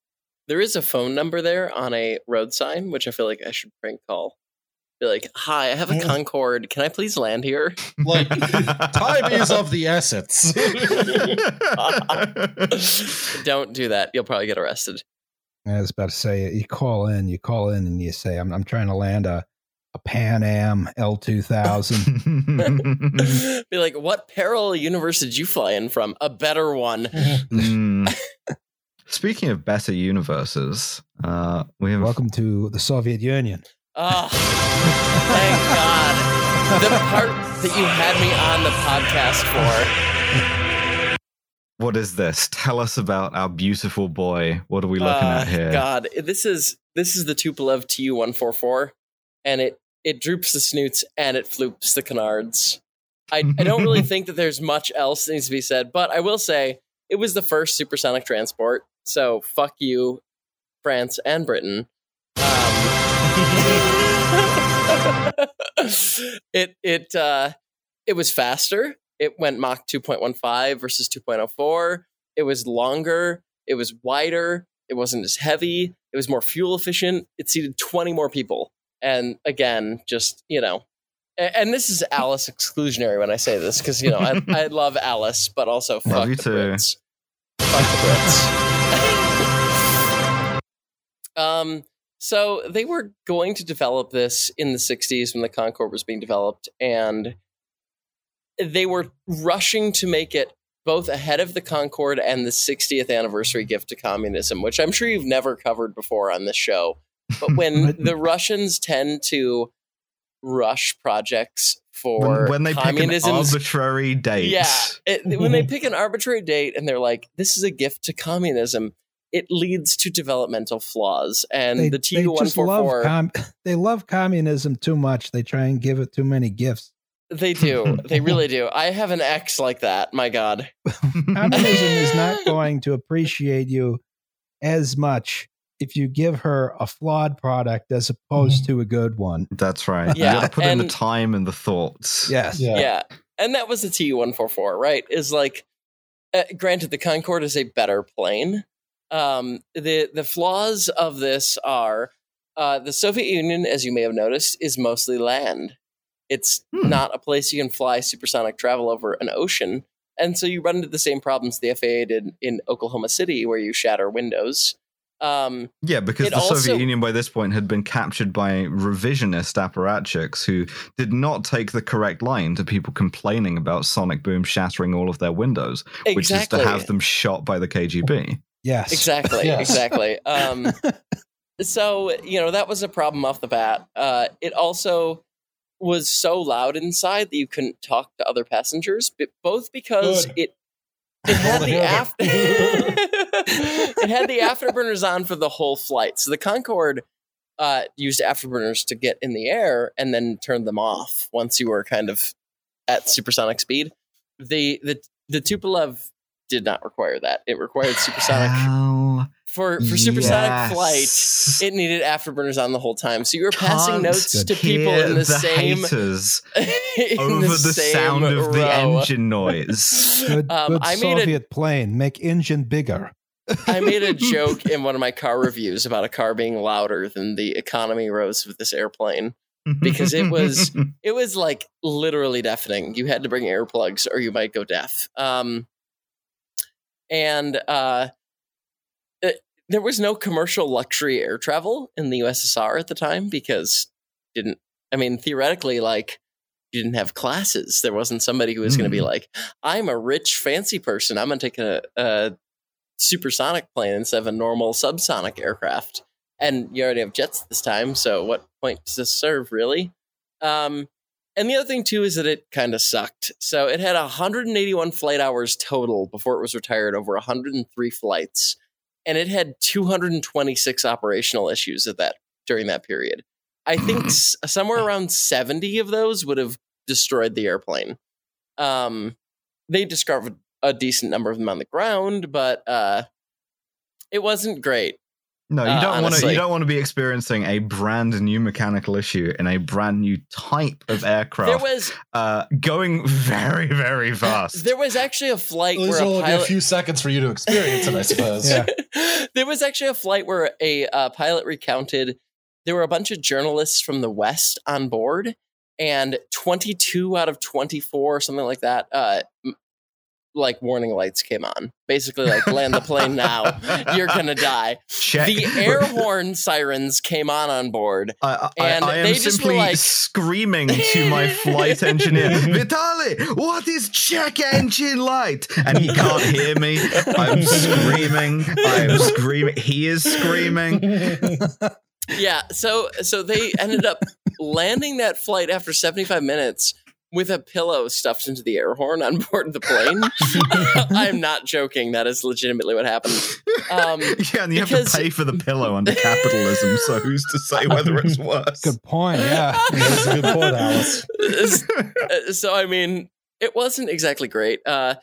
There is a phone number there on a road sign, which I feel like I should prank call. Be like, "Hi, I have a Concorde. Can I please land here?" (laughs) Like time is of the essence. (laughs) Don't do that. You'll probably get arrested. I was about to say, you call in, you call in, and you say, "I'm, I'm trying to land a, a Pan Am L2000." (laughs) (laughs) Be like, "What parallel universe did you fly in from? A better one." Mm. (laughs) Speaking of better universes, uh, we have Welcome to the Soviet Union. Oh, thank God. The part that you had me on the podcast for. What is this? Tell us about our beautiful boy. What are we looking Uh, at here? God, this is this is the Tupolev Tu one four four, and it it droops the snoots and it floops the canards. I, I don't really (laughs) think that there's much else that needs to be said, but I will say it was the first supersonic transport. So fuck you, France and Britain. Um, (laughs) it it uh, it was faster. It went Mach 2.15 versus 2.04. It was longer. It was wider. It wasn't as heavy. It was more fuel efficient. It seated 20 more people. And again, just, you know, and this is Alice exclusionary when I say this because, you know, I, (laughs) I love Alice, but also fuck Love the too. Brits. Fuck the Brits. (laughs) um, so they were going to develop this in the 60s when the Concorde was being developed, and they were rushing to make it both ahead of the Concorde and the 60th anniversary gift to communism, which I'm sure you've never covered before on this show. But (laughs) when the Russians tend to rush projects for when, when they pick an arbitrary date. yeah, it, when they pick an arbitrary date and they're like, "This is a gift to communism," it leads to developmental flaws. And They, the Tu just love (laughs) they love communism too much. They try and give it too many gifts. They do, (laughs) they really do. I have an ex like that. My God, Communism is not going to appreciate you as much if you give her a flawed product as opposed to a good one. That's right. Yeah, you gotta put in the time and the thoughts. Yes. Yeah. yeah. And that was the Tu one four four, right? Is like, uh, granted, the Concorde is a better plane. Um, the the flaws of this are uh, the Soviet Union, as you may have noticed, is mostly land. It's Hmm. not a place you can fly supersonic travel over an ocean, and so you run into the same problems the FAA did in Oklahoma City, where you shatter windows. Um, Yeah, because It the Soviet Union by this point had been captured by revisionist apparatchiks who did not take the correct line to people complaining about sonic boom shattering all of their windows, which is to have them shot by the KGB. Yes. Exactly. Yes. Exactly. Um, (laughs) so you know that was a problem off the bat. Uh, it also was so loud inside that you couldn't talk to other passengers, but both because Good. it it had the (laughs) after (laughs) it had the afterburners on for the whole flight. So the Concorde uh, used afterburners to get in the air and then turned them off once you were kind of at supersonic speed. The the the Tupolev did not require that. It required supersonic Hell for for supersonic yes. flight. It needed afterburners on the whole time, so you were passing Can't notes to people in the, same haters (laughs) in over the, same sound of the engine noise. (laughs) Good, Um, good I made a Soviet plane. Make engine bigger. (laughs) I made a joke in one of my car reviews about a car being louder than the economy rows with this airplane. Because it was- It was like literally deafening. You had to bring earplugs or you might go deaf. Um, and uh, it, there was no commercial luxury air travel in the USSR at the time because didn't. I mean, theoretically, like you didn't have classes. There wasn't somebody who was going to be Mm. like, "I'm a rich, fancy person. I'm going to take a, a supersonic plane instead of a normal subsonic aircraft." And you already have jets this time, so what point does this serve, really? Um, and the other thing too is that it kind of sucked. So it had 181 flight hours total before it was retired, over 103 flights, and it had 226 operational issues at that during that period. I think (laughs) somewhere around 70 of those would have destroyed the airplane. Um, they discovered a decent number of them on the ground, but uh, it wasn't great. No, you Uh, don't want to. You don't want to be experiencing a brand new mechanical issue in a brand new type of aircraft. There aircraft, was uh, going very, very (laughs) fast. there was actually a flight There's where a only pilot a few seconds for you to experience it, I (laughs) suppose. Yeah. (laughs) there was actually a flight where a uh, pilot recounted there were a bunch of journalists from the West on board, and 22 out of 24, something like that, uh, m- like warning lights came on. Basically, like land the plane now, (laughs) you're gonna die. Check. The air horn sirens came on on board. I, I, and I am they just were simply like- screaming to my flight (laughs) engineer, Vitali, what is check engine light? And he can't hear me. I'm screaming. I'm screaming. He is screaming. Yeah, so so they ended up landing that flight after 75 minutes with a pillow stuffed into the air horn on board the plane. (laughs) I'm not joking. That is legitimately what happened. Um, yeah, and you have because- to pay for the pillow under capitalism. So who's to say whether it's worse? Good point. Yeah. That's a good point, Alice. uh, so I mean, it wasn't exactly great. Uh,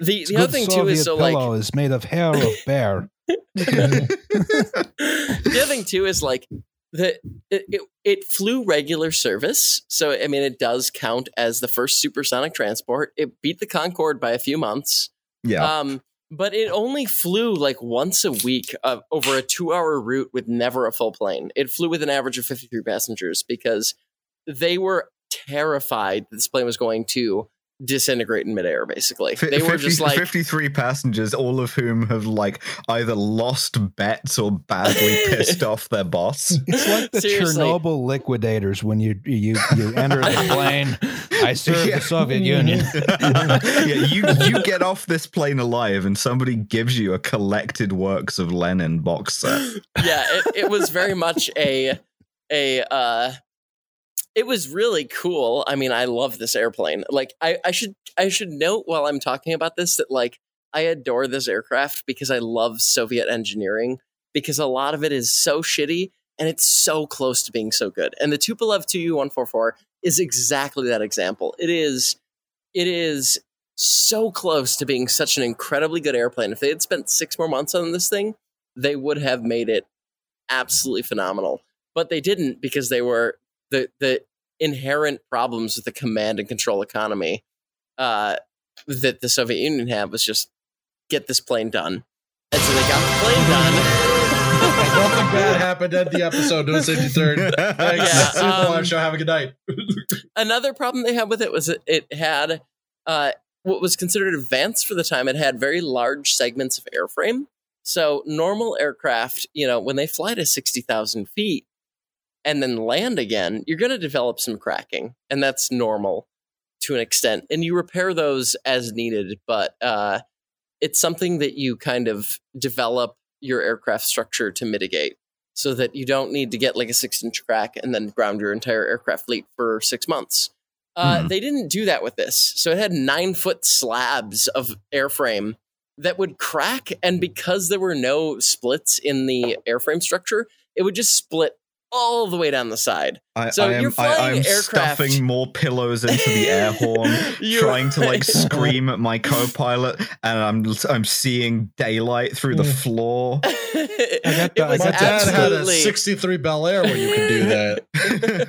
the the other good thing too is so like pillow is made of hair of bear. (laughs) (laughs) the other thing too is like the it, it, it flew regular service. So i mean it does count as the first supersonic transport. It beat the concorde by a few months. Yeah. um but it only flew like once a week uh, over a two hour route with never a full plane. It flew with an average of 53 passengers because they were terrified that this plane was going to disintegrate in midair basically Fi- they were just like 53 passengers, all of whom have like either lost bets or badly (laughs) pissed off their boss. It's like the Seriously. Chernobyl liquidators when you you you enter the (laughs) plane. I serve Yeah. the Soviet Union. (laughs) yeah, you you get off this plane alive, and somebody gives you a collected works of Lenin box set. yeah it, it was very much a a uh it was really cool i mean i love this airplane like i i should i should note while i'm talking about this that like I adore this aircraft because I love Soviet engineering because a lot of it is so shitty and it's so close to being so good. And the Tupolev Tu-144 is exactly that example. It is it is so close to being such an incredibly good airplane. If they had spent 6 more months on this thing, they would have made it absolutely phenomenal. But they didn't because they were the the inherent problems with the command and control economy uh, that the Soviet Union had was just get this plane done. And so they got the plane done. (laughs) Nothing bad happened at the episode. No safety third. (laughs) Thanks. Yeah, you at the um, live show. Have a good night. (laughs) Another problem they had with it was that it had uh, what was considered advanced for the time. It had very large segments of airframe. So normal aircraft, you know, when they fly to sixty thousand feet and then land again, you're going to develop some cracking, and that's normal to an extent. And you repair those as needed, but uh, it's something that you kind of develop your aircraft structure to mitigate so that you don't need to get like a six inch crack and then ground your entire aircraft fleet for six months. Uh, Mhm. They didn't do that with this. So it had nine foot slabs of airframe that would crack. And because there were no splits in the airframe structure, it would just split all the way down the side. I, So I am, you're flying I, I'm aircraft. stuffing more pillows into the air (laughs) horn, trying to like (laughs) scream at my co-pilot, and I'm I'm seeing daylight through the floor. (laughs) it got the- I was My dad had a 63 Bel Air where you could do that.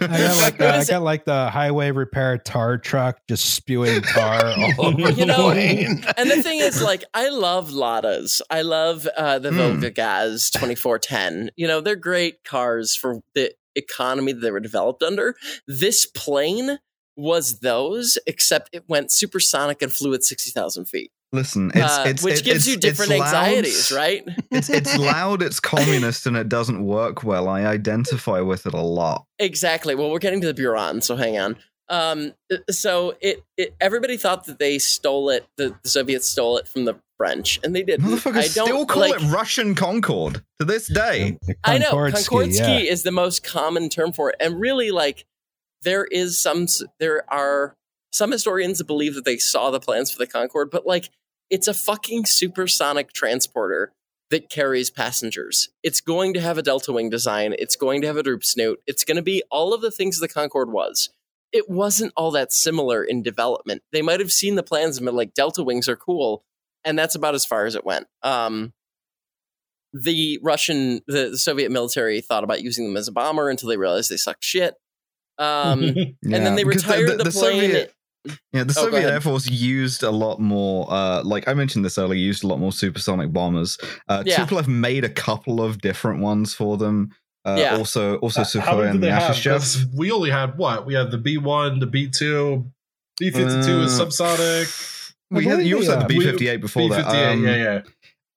I got like the, I got like the highway repair tar truck just spewing tar all over You the know, plane. and the thing is, like, I love Ladas. I love uh, the Mm. Volga Gaz 2410. You know, they're great cars for the economy that they were developed under. This plane was those, except it went supersonic and flew at 60,000 feet, Listen, it's, uh, it's which it- gives it's- you different anxieties, right? It's it's (laughs) loud, it's communist, and it doesn't work well. I identify with it a lot. Exactly. Well, we're getting to the Buran, so hang on. Um, so it, it everybody thought that they stole it, the, the Soviets stole it from the French, and they didn't. Motherfuckers I don't still call like, it Russian Concorde to this day. I know Concordski, Concordski yeah. is the most common term for it, and really, like there is some, there are some historians that believe that they saw the plans for the Concorde, but like it's a fucking supersonic transporter that carries passengers. It's going to have a delta wing design. It's going to have a droop snoot. It's going to be all of the things the Concorde was. It wasn't all that similar in development. They might have seen the plans and been like, delta wings are cool, and that's about as far as it went. Um, the Russian, the, the Soviet military thought about using them as a bomber until they realized they sucked shit. Um, (laughs) and then they retired the, plane. Soviet, yeah, the Oh, Soviet. Air Force used a lot more. Uh, like I mentioned this earlier, used a lot more supersonic bombers. Uh, Yeah. Tupolev made a couple of different ones for them. Uh, Yeah. Also, also Uh, Sukhoi and they have? We only had what? We had the B1, the B2, B52 is Uh, subsonic. (sighs) We had you also had the B fifty eight before B58, that. Um, yeah, yeah.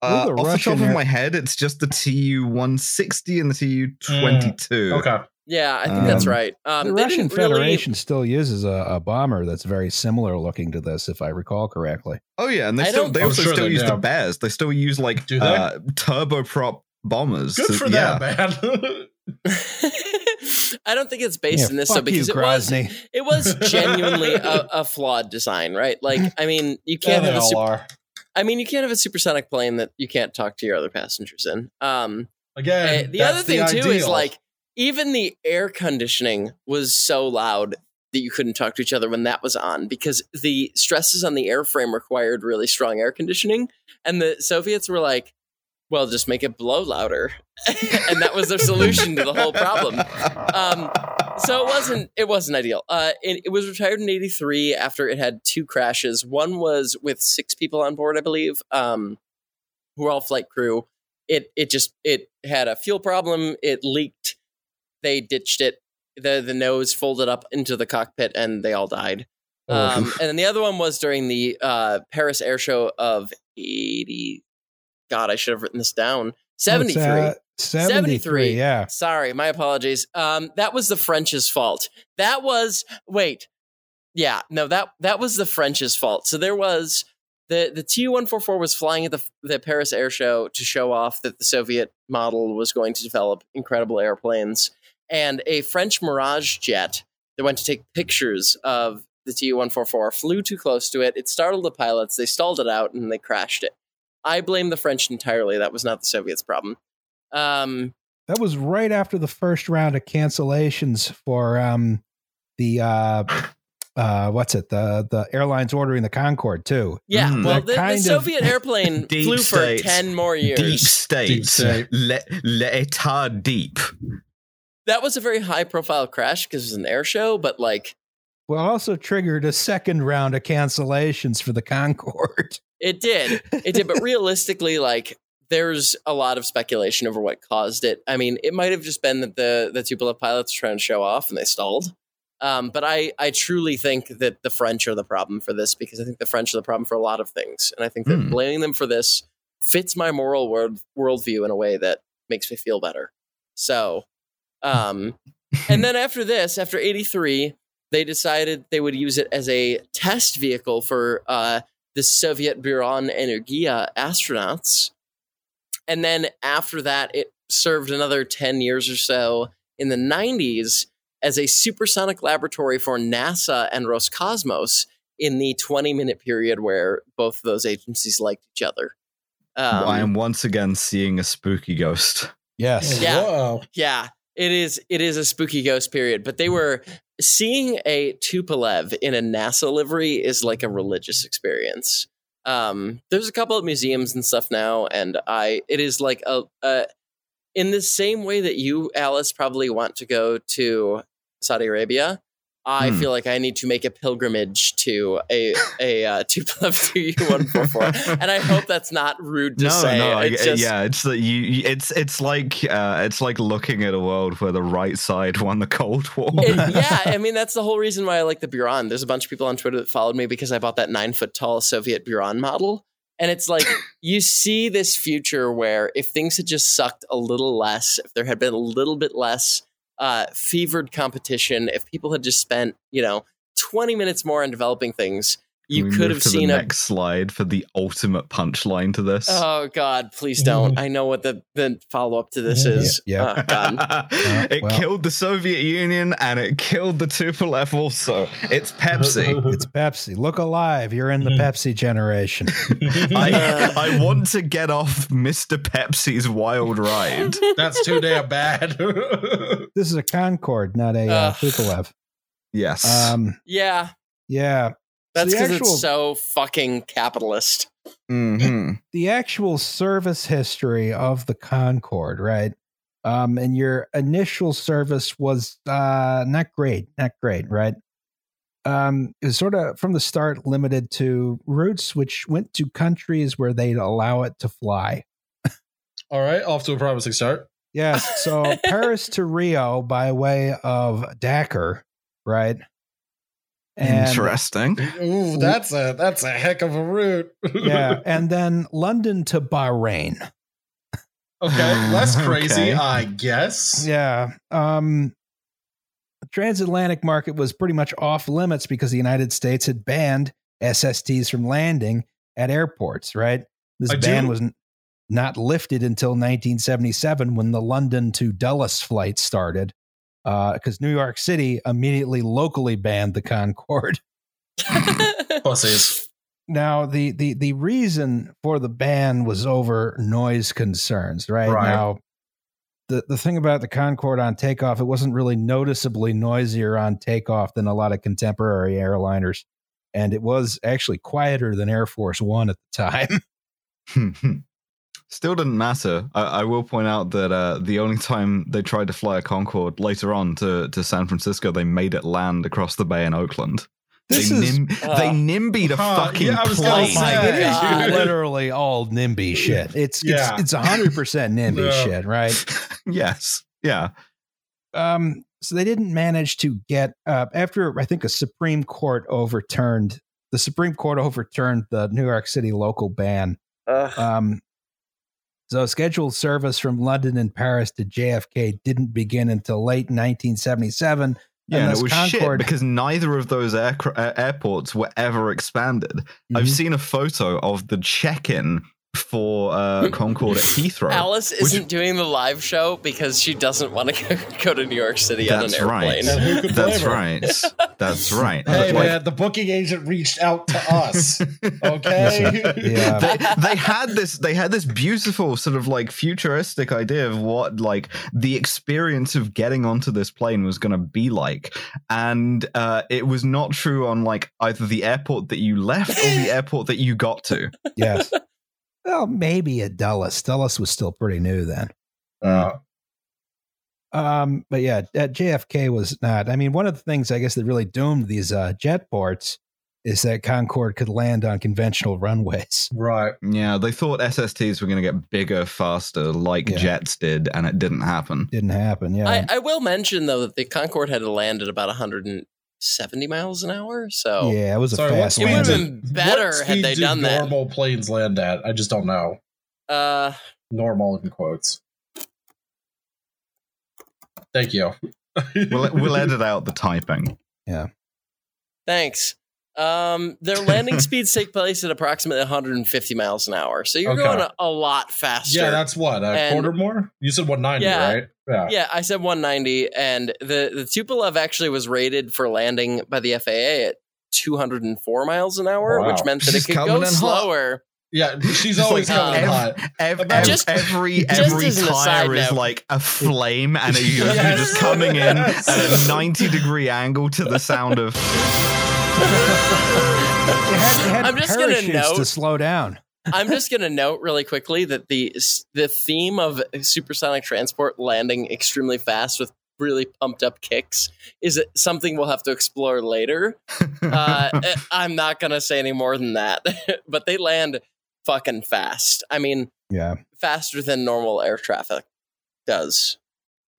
uh, the off the top of Air- my head, it's just the TU one sixty and the TU twenty two. Okay. yeah, I think that's Um, right. Um, the Russian didn't really- Federation still uses a, a bomber that's very similar looking to this, if I recall correctly. Oh yeah, and they I still they also sure still they use the do. bears. They still use like Do they? uh, turboprop bombers. Good So, for yeah. that, man. (laughs) (laughs) I don't think it's based Yeah, in this fuck though because you, it was it was (laughs) genuinely a, a flawed design, right? Like, I mean, you can't they have a super, are. I mean, you can't have a supersonic plane that you can't talk to your other passengers in. Um, Again, Uh, the that's other thing too is like even the air conditioning was so loud that you couldn't talk to each other when that was on because the stresses on the airframe required really strong air conditioning and the soviets were like well just make it blow louder. (laughs) And that was their solution to the whole problem. Um, (laughs) so it wasn't it wasn't ideal. Uh, it, it was retired in 83 after it had two crashes. One was with six people on board i believe um, who were all flight crew. It it just it had a fuel problem. It leaked. They ditched it. The the nose folded up into the cockpit and they all died. Um, and then the other one was during the uh, paris air show of 80 god i should have written this down 73 uh, 73, 73. yeah. Sorry, my apologies. Um, that was the French's fault. That was wait, yeah, no that that was the French's fault. So there was the the Tu one four four was flying at the the Paris Air Show to show off that the Soviet model was going to develop incredible airplanes, and a French Mirage jet that went to take pictures of the Tu 144, flew too close to it. It startled the pilots. They stalled it out and they crashed it. I blame the French entirely. That was not the Soviets' problem. Um, That was right after the first round of cancellations for um, the uh, uh, what's it the the airlines ordering the Concorde too. yeah, Mm. well, the, the Soviet (laughs) airplane flew state. for 10 more years. Deep state. Deep state. Le, l'état deep. That was a very high profile crash because it was an air show, but like Well, also triggered a second round of cancellations for the Concorde. (laughs) it did. It did, but realistically, like there's a lot of speculation over what caused it. I mean, it might have just been that the the Tupolev pilots were trying to show off and they stalled. Um, but I I truly think that the French are the problem for this because I think the French are the problem for a lot of things, and I think that Hmm. blaming them for this fits my moral world worldview in a way that makes me feel better. So, um, and then after this, after 83, they decided they would use it as a test vehicle for uh, the Soviet Buran Energia astronauts. And then after that, it served another 10 years or so in the 90s as a supersonic laboratory for NASA and Roscosmos in the 20 minute period where both of those agencies liked each other. Um, I am once again seeing a spooky ghost. Yes. Yeah. Whoa. Yeah, it is. It is a spooky ghost period, but they were seeing a Tupolev in a NASA livery is like a religious experience. Um, there's a couple of museums and stuff now, and I it is like a, a in the same way that you, Alice, probably want to go to Saudi Arabia. I Hmm. feel like I need to make a pilgrimage to a a uh, (laughs) Tupolev Tu one four four, and I hope that's not rude to no, say. no, I- just- yeah, it's that you, you. It's it's like uh, it's like looking at a world where the right side won the Cold War. It- yeah, (laughs) I mean that's the whole reason why I like the Buran. There's a bunch of people on Twitter that followed me because I bought that nine foot tall Soviet Buran model, and it's like (laughs) you see this future where if things had just sucked a little less, if there had been a little bit less uh, fevered competition, if people had just spent you know 20 minutes more on developing things, you could have seen the a next slide for the ultimate punchline to this. Oh God, please don't! I know what the, the follow up to this Yeah, is. yeah. Oh, God. (laughs) it well. killed the Soviet Union and it killed the Tupolev also. It's Pepsi. (laughs) It's Pepsi. Look alive. You're in the Pepsi generation. (laughs) I, I want to get off Mr. Pepsi's wild ride. That's too damn bad. This is a Concorde, not a uh, Ugh. Tupolev. Yes. Um, Yeah, yeah. That's the because it's so fucking capitalist. Mhm. the actual service history of the Concorde, right? Um, and your initial service was uh, not great, not great, right? Um, it was sort of from the start limited to routes which went to countries where they'd allow it to fly. All right, off to a promising start. Yes, so (laughs) Paris to Rio by way of Dakar, right? And Interesting. Ooh, that's a that's a heck of a route. (laughs) yeah, and then London to Bahrain. okay, less (laughs) crazy, Okay. I guess. Yeah. Um, the transatlantic market was pretty much off limits because the United States had banned SSTs from landing at airports, right? This I ban do- was n- not lifted until 1977 when the London to Dulles flight started, Uh, because New York City immediately locally banned the Concorde. (laughs) Pussies. Now, the, the, the reason for the ban was over noise concerns, right? Right. Now, the, the thing about the Concorde on takeoff, it wasn't really noticeably noisier on takeoff than a lot of contemporary airliners. And it was actually quieter than Air Force One at the time. Hmm, hmm. Still didn't matter. I, I will point out that uh, the only time they tried to fly a Concorde later on to, to San Francisco, they made it land across the bay in Oakland. This they, is nim- Uh, they nimbied a huh, fucking yeah, I was gonna plane. Say. it is God. literally all NIMBY (laughs) shit. It's Yeah. it's it's hundred percent NIMBY Yeah. shit, right? (laughs) yes. Yeah. um, so they didn't manage to get uh, after I think a Supreme Court overturned the Supreme Court overturned the New York City local ban. Ugh. Um, so scheduled service from London and Paris to JFK didn't begin until late 1977. Yeah, and, it was shit because neither of those aircra- uh, airports were ever expanded. I've Mhm. seen a photo of the check-in for uh, Concorde at Heathrow. (laughs) Alice isn't doing the live show because she doesn't want to (laughs) go to New York City That's on an right. airplane. And who That's right. (laughs) That's right. Hey Like, man, the booking agent reached out to us. Okay. Yeah. they, they had this they had this beautiful sort of like futuristic idea of what like the experience of getting onto this plane was going to be like and uh it was not true on like either the airport that you left or the airport that you got to Yes. Well, maybe at Dulles. Dulles was still pretty new then. Uh, Um, but yeah, at JFK was not. I mean, one of the things I guess that really doomed these uh, jet ports is that Concorde could land on conventional runways. right. yeah they thought ssts were going to get bigger faster like Yeah. jets did and it didn't happen Didn't happen. Yeah. I, I will mention though that the Concorde had to land at about 170 miles an hour, so yeah, it was a Sorry, what fast It would've been better what had speed they do done that. Normal planes land at. I just don't know. uh, Normal in quotes. Thank you. we'll, we'll edit out the typing Yeah. thanks. Um, their landing (laughs) speeds take place at approximately 150 miles an hour, so you're Okay. going a, a lot faster. Yeah, that's what a And- quarter more. You said 190, Yeah. right? Yeah. Yeah, I said 190, and the the Tupolev actually was rated for landing by the FAA at 204 miles an hour, Wow. which meant that She's it could coming go in hot. slower. Yeah, she's always like coming in ev- hot. Ev- ev- Just- every every as an aside tire is note. like a flame, and you're, (laughs) you're just coming in Yes. at a ninety degree angle to the sound of. (laughs) They had, they had I'm just gonna note- to slow down. I'm just going to note really quickly that the the theme of supersonic transport landing extremely fast with really pumped up kicks is something we'll have to explore later. (laughs) Uh, I'm not going to say any more than that, (laughs) but they land fucking fast. I mean, Yeah. faster than normal air traffic does.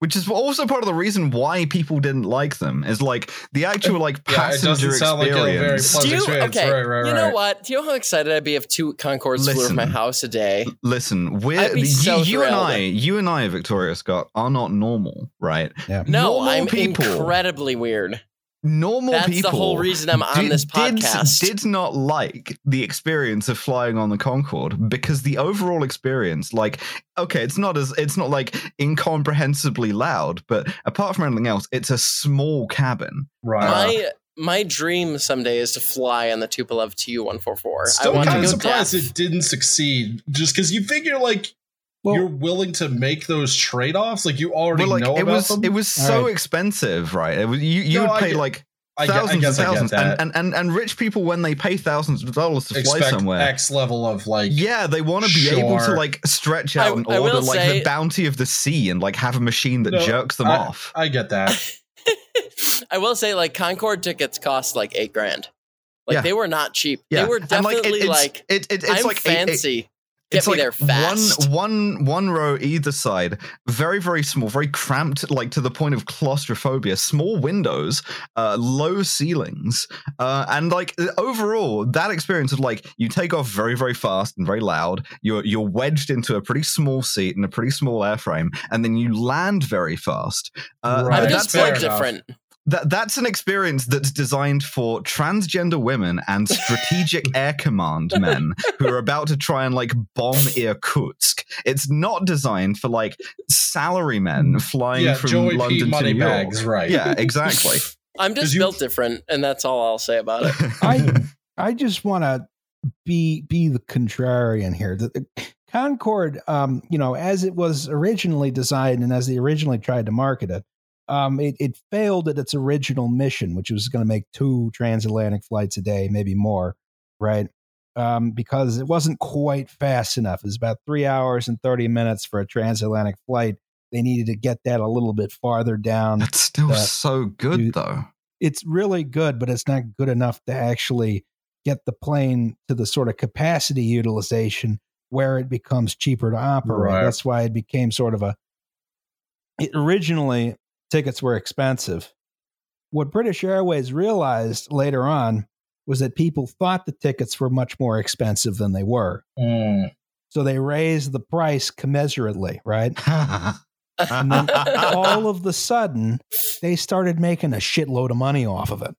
Which is also part of the reason why people didn't like them. Is like the actual like Yeah, it passenger doesn't sound like a very experience. pleasant you, experience. okay, Right, right, you know right. what? Do you know how excited I'd be if two Concords flew over my house a day? Listen, we're I'd be you, so you and. I, you and I, Victoria Scott, are not normal, right? Yeah. No, Normal I'm people. incredibly weird. Normal That's people. the whole reason I'm on did- this did- podcast. Did, not like the experience of flying on the Concorde because the overall experience, like, okay, it's not as it's not like incomprehensibly loud, but apart from anything else, it's a small cabin. Right. my my dream someday is to fly on the Tupolev Tu one four four. I Still want to kind go of surprised deaf. it didn't succeed. Just because you figure like Well- you're willing to make those trade offs, like you already But like, know it about was them. it was All so right. expensive, right? It was you you No, would pay get- like I, gue- I thousands and thousands, and, and and and rich people when they pay thousands of dollars to fly Expect somewhere. X level of like Yeah, they want to be able to like stretch I- out and I order like say- the bounty of the sea and like have a machine that No, jerks them I- off. I get that. (laughs) (laughs) I will say, like Concorde tickets cost like eight grand. Like Yeah. they were not cheap. Yeah, They were And, definitely it's, like, it, it, it's I'm like eight- eight- fancy. Get it's me like there fast. One, one, one row either side, very, very small, very cramped, like to the point of claustrophobia. Small windows, uh, low ceilings, uh, and like overall, that experience of like you take off very, very fast and very loud. You're you're wedged into a pretty small seat and a pretty small airframe, and then you land very fast. Uh, Right. I'm that's just different. enough. Different. that that's an experience that's designed for transgender women and strategic (laughs) air command men who are about to try and like bomb Irkutsk. It's not designed for like salary men flying yeah, from Joey London P. to New Moneybags, York. right? Yeah, exactly. (laughs) I'm just you- built different, and that's all I'll say about it. (laughs) I I just want to be be the contrarian here. The, the Concorde, um, you know, as it was originally designed and as they originally tried to market it, um, it, it failed at its original mission, which was going to make two transatlantic flights a day, maybe more, right? Um, because it wasn't quite fast enough. It was about three hours and thirty minutes for a transatlantic flight. They needed to get that a little bit farther down That's still so good though. it's really good, but it's not good enough to actually get the plane to the sort of capacity utilization where it becomes cheaper to operate. Right. That's why it became sort of a. It originally tickets were expensive. What British Airways realized later on was that people thought the tickets were much more expensive than they were. Mm. So they raised the price commensurately, right? (laughs) And then all of the sudden, they started making a shitload of money off of it.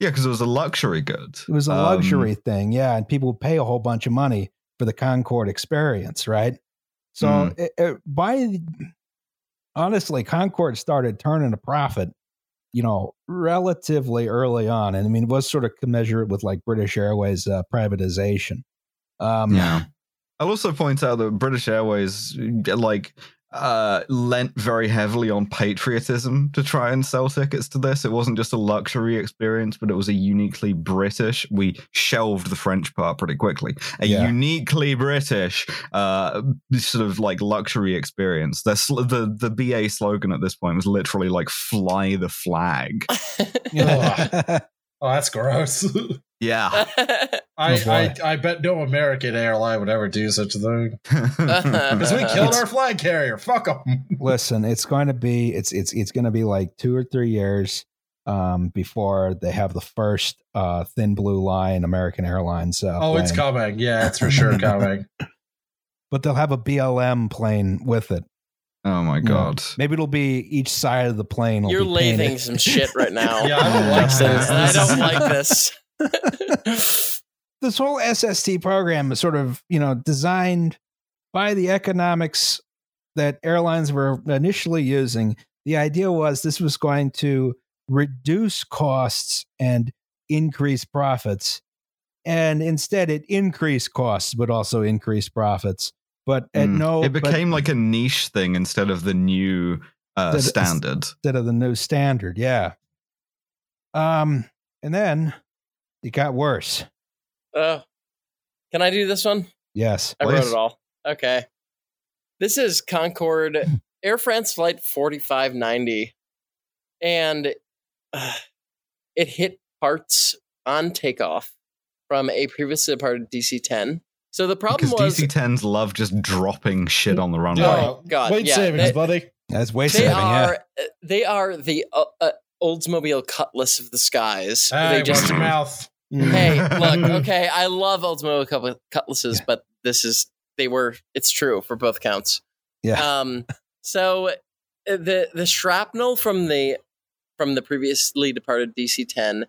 yeah, because it was a luxury good. It was a Um, luxury thing, yeah, and people would pay a whole bunch of money for the Concorde experience, right? So Mm. it, it- by honestly, Concorde started turning a profit, you know, relatively early on, and I mean, it was sort of commensurate with like British Airways uh, privatization. Um, Yeah. I'll also point out that British Airways like uh lent very heavily on patriotism to try and sell tickets to this. It wasn't just a luxury experience, but it was a uniquely British. We shelved the French part pretty quickly. A Yeah. uniquely British uh sort of like luxury experience. The the the BA slogan at this point was literally like fly the flag. (laughs) (laughs) Oh, that's gross. (laughs) Yeah. I, Oh. I I bet no American airline would ever do such a thing (laughs) because we killed It's- our flag carrier. Fuck them. Listen, it's going to be it's it's it's going to be like two or three years um, before they have the first uh, thin blue line American Airlines. Uh, Oh, it's plane. coming. Yeah, it's for sure (laughs) coming. but they'll have a BLM plane with it. oh my god. Maybe it'll be each side of the plane. Will You're be lathing some shit right now. (laughs) Yeah, I don't like this. I don't like this. This whole SST program is sort of you know designed by the economics that airlines were initially using. The idea was this was going to reduce costs and increase profits. And instead, it increased costs, but also increased profits. But at Mm. no, it but became like a niche thing instead of the new uh, That- standard. instead of the new standard. Yeah. Um, and then it got worse. Uh, can I do this one? Yes. I wrote it all. Okay. This is Concorde (laughs) Air France Flight 4590. And uh, it hit parts on takeoff from a previously departed DC 10. So the problem Because was DC 10s love just dropping shit on the runway. Oh, God, Weight yeah, savings, they- buddy. That's weight they saving. are Yeah. uh, they are the uh, uh, Oldsmobile Cutlass of the skies. Hey, they watch just your mouth. Hey, (laughs) look, okay, I love Cut- Cutlasses, Yeah. but this is they were it's true for both counts. Yeah. Um so uh, the the shrapnel from the from the previously departed DC-10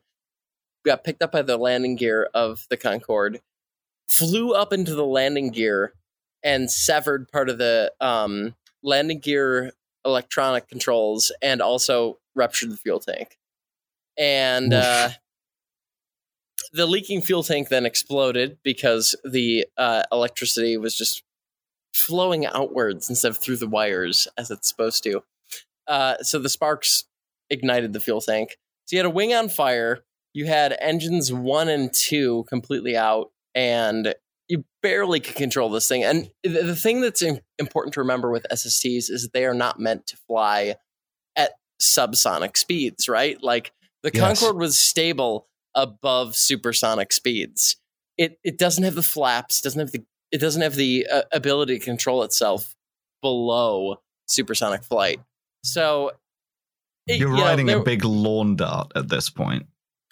got picked up by the landing gear of the Concorde, flew up into the landing gear and severed part of the um landing gear electronic controls and also ruptured the fuel tank. And uh the leaking fuel tank then exploded because the uh, electricity was just flowing outwards instead of through the wires as it's supposed to. Uh, so the sparks ignited the fuel tank. So you had a wing on fire. You had engines one and two completely out, and you barely could control this thing. And the, the thing that's im- important to remember with SSTs is they are not meant to fly at subsonic speeds, right? Like the Yes. Concorde was stable above supersonic speeds. It it doesn't have the flaps, doesn't have the it doesn't have the uh, ability to control itself below supersonic flight. So it- You're you know, riding there- a big lawn dart at this point.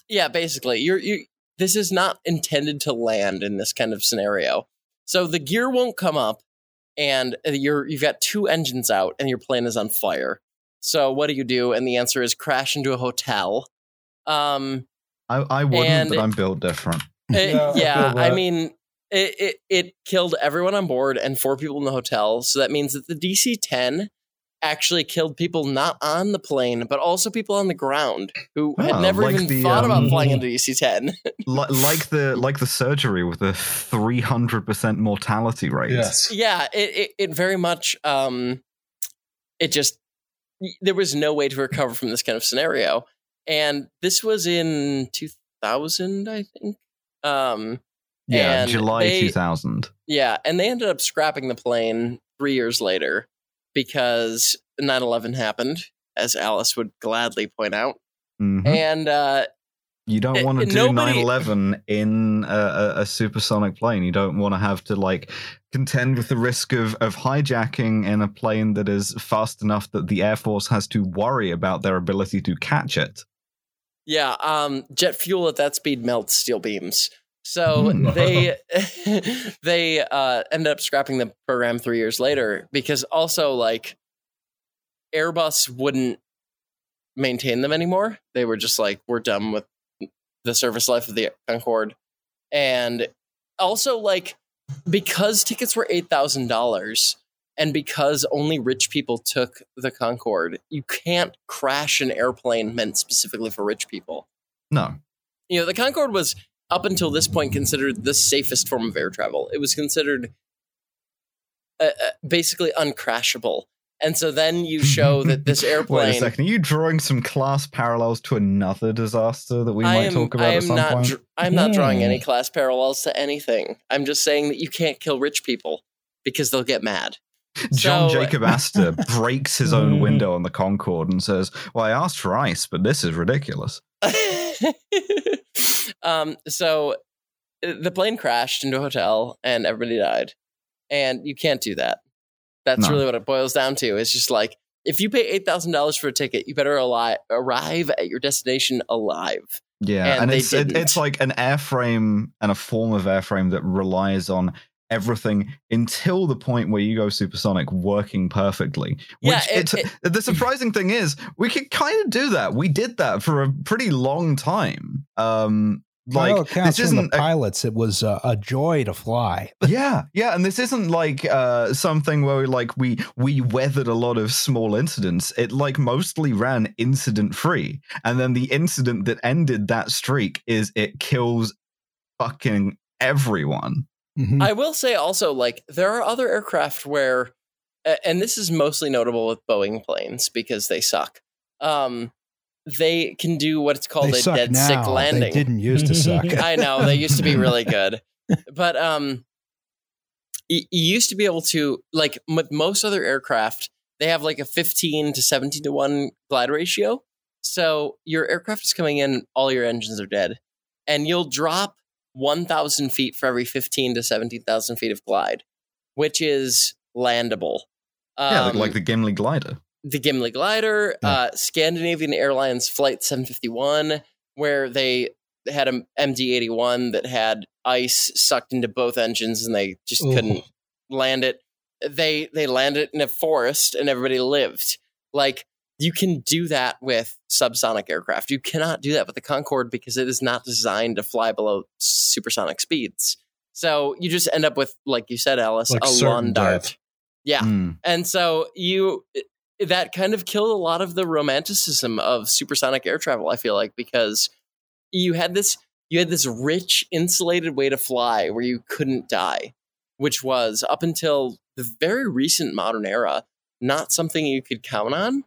yeah, basically, you're you. This is not intended to land in this kind of scenario. So the gear won't come up, and you're you've got two engines out, and your plane is on fire. So what do you do? And the answer is crash into a hotel. Um, I, I wouldn't, And but it- I'm built different. it- Yeah, I yeah, feel I mean, it, it it killed everyone on board and four people in the hotel. So that means that the DC ten actually killed people not on the plane, but also people on the ground who had never like even the, thought about um, flying into DC ten. (laughs) Li- like the like the surgery with a 300% mortality rate. Yes. yeah it, it, it very much um it just there was no way to recover from this kind of scenario and this was in 2000 i think um Yeah, July they- 2000. yeah and they ended up scrapping the plane three years later because 9-11 happened as alice would gladly point out Mhm. and uh You don't Eh, want to do nobody- 9/11 in a, a, a supersonic plane. You don't want to have to like contend with the risk of of hijacking in a plane that is fast enough that the Air Force has to worry about their ability to catch it. Yeah, um, jet fuel at that speed melts steel beams. So Hmm. they (laughs) (laughs) they uh, ended up scrapping the program three years later because also like Airbus wouldn't maintain them anymore. They were just like, we're done with the service life of the Concorde, and also like because tickets were eight thousand dollars, and because only rich people took the Concorde, you can't crash an airplane meant specifically for rich people. No. You know, the Concorde was up until this point considered the safest form of air travel. It was considered uh, uh, basically uncrashable. And so then you (laughs) show that this airplane. Wait a second. Are you drawing some class parallels to another disaster that we I might am, talk about I at some not. point? dr- I'm not drawing Hmm. any class parallels to anything. I'm just saying that you can't kill rich people because they'll get mad. (laughs) John So- Jacob (laughs) Astor breaks his own window on the Concorde and says, Well, I asked for ice, but this is ridiculous. (laughs) um, so uh, the plane crashed into a hotel and everybody died. And you can't do that. That's No. really what it boils down to. It's just like if you pay eight thousand dollars for a ticket, you better arrive at your destination alive. Yeah, And and, it's it, it's like an airframe and a form of airframe that relies on everything until the point where you go supersonic working perfectly. Which Yeah, it- it's the (clears throat) surprising thing is we could kind of do that. We did that for a pretty long time. Um like all accounts this isn't a- pilots, it was uh, a joy to fly. (laughs) yeah yeah and this isn't like uh something where we like we we weathered a lot of small incidents it like mostly ran incident free and then the incident that ended that streak is it kills fucking everyone Mhm. I will say also, like, there are other aircraft where, and this is mostly notable with Boeing planes because they suck. Um, they can do what's called they a dead now. sick landing. They didn't used to suck. (laughs) I know they used to be really good, (laughs) but um, you, you used to be able to like with most other aircraft, they have like a fifteen to seventeen to one glide ratio. So your aircraft is coming in, all your engines are dead, and you'll drop one thousand feet for every fifteen to seventeen thousand feet of glide, which is landable. yeah like, Um, the gimli glider the Gimli glider, Yeah. uh, Scandinavian Airlines Flight 751, where they had an MD81 that had ice sucked into both engines and they just Ooh. couldn't land it. They they landed in a forest and everybody lived. Like you can do that with subsonic aircraft. You cannot do that with the Concorde because it is not designed to fly below supersonic speeds. So you just end up with, like you said, Alice, Like a certain lawn dart. death. Yeah. Mm. And so you that kind of killed a lot of the romanticism of supersonic air travel, I feel like, because you had this you had this rich insulated way to fly where you couldn't die, which was up until the very recent modern era, not something you could count on.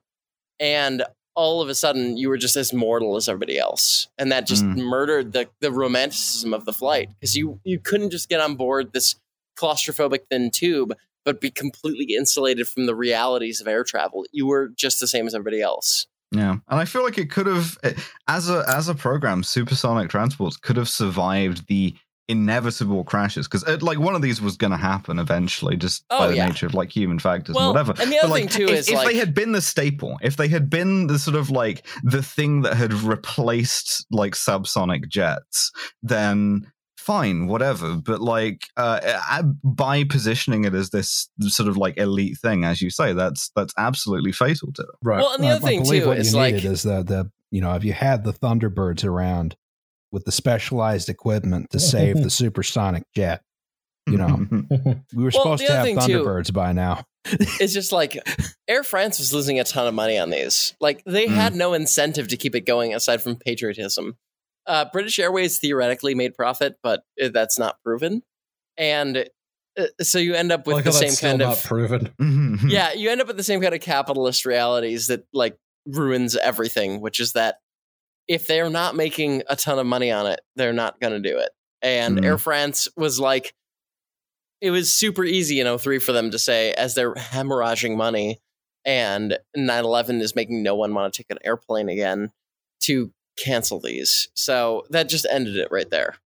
And all of a sudden you were just as mortal as everybody else. And that just Mm. murdered the the romanticism of the flight. Because you you couldn't just get on board this claustrophobic thin tube but be completely insulated from the realities of air travel. You were just the same as everybody else. Yeah, and I feel like it could have, eh, as a as a program, supersonic transports could have survived the inevitable crashes because like one of these was going to happen eventually, just Oh, by the yeah. nature of like human factors Well, and whatever. and the other But, like, thing too if, is if like they had been the staple, if they had been the sort of like the thing that had replaced like subsonic jets, then fine, whatever. But like uh, uh, by positioning it as this sort of like elite thing, as you say, that's that's absolutely fatal to it. Right. well, and the I- other I thing believe too what is you like is the the you know if you had the Thunderbirds around with the specialized equipment to save the (laughs) supersonic jet, you know we were Well, supposed the to have thing, too- Thunderbirds by now. (laughs) it's just like Air France was losing a ton of money on these. Like they Mm. had no incentive to keep it going aside from patriotism. Uh, British Airways theoretically made profit, but uh, that's not proven. And uh, so you end up with like the same kind not of proven. (laughs) yeah, you end up with the same kind of capitalist realities that like ruins everything, which is that if they're not making a ton of money on it, they're not going to do it. And Mm. Air France was like, it was super easy in 03 for them to say, as they're hemorrhaging money and 9 11 is making no one want to take an airplane again, to cancel these. So that just ended it right there.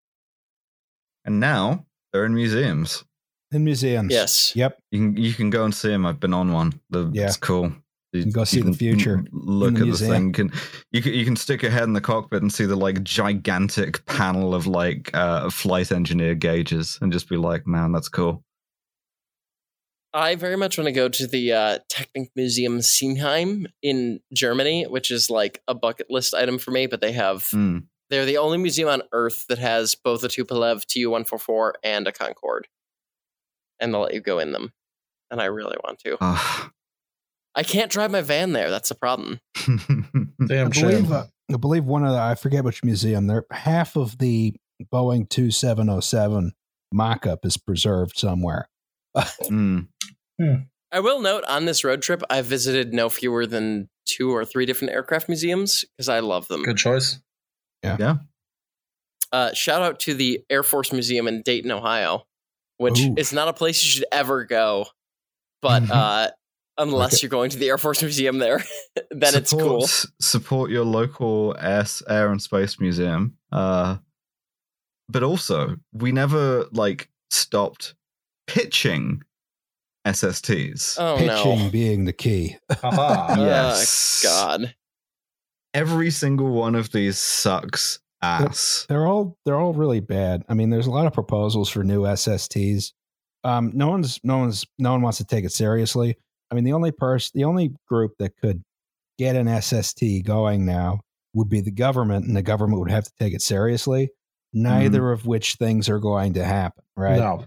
And now they're in museums. in museums. Yes. Yep. You can you can go and see them. I've been on one. The, Yeah. It's cool. You, can go see the future Look the at museum. the thing. You can, you can you can stick your head in the cockpit and see the like gigantic panel of like uh, flight engineer gauges and just be like, man, that's cool. I very much want to go to the uh, Technik Museum Sinsheim in Germany, which is like a bucket list item for me. But they have Mm. they're the only museum on Earth that has both a Tupolev Tu one four four and a Concorde. and they'll let you go in them, and I really want to. Ugh. I can't drive my van there. That's the problem. (laughs) I believe, shame. uh, I believe one of the, I forget which museum, there half of the Boeing 2707 mock up is preserved somewhere. (laughs) Mm. I will note on this road trip, I've visited no fewer than two or three different aircraft museums because I love them. Good choice. Yeah. Yeah. Uh, shout out to the Air Force Museum in Dayton, Ohio, which Ooh. is not a place you should ever go, but Mhm. uh, unless Okay. you're going to the Air Force Museum there, (laughs) then it's cool. s- Support your local air, air and space museum. Uh, but also, we never like stopped pitching SSTs. Oh Pitching no! being the key. Haha. (laughs) yes. God, Every single one of these sucks ass. They're all they're all really bad. I mean, there's a lot of proposals for new SSTs. Um, no one's no one's no one wants to take it seriously. I mean, the only person, the only group that could get an SST going now would be the government, and the government would have to take it seriously. Neither of which things are going to happen, right? No.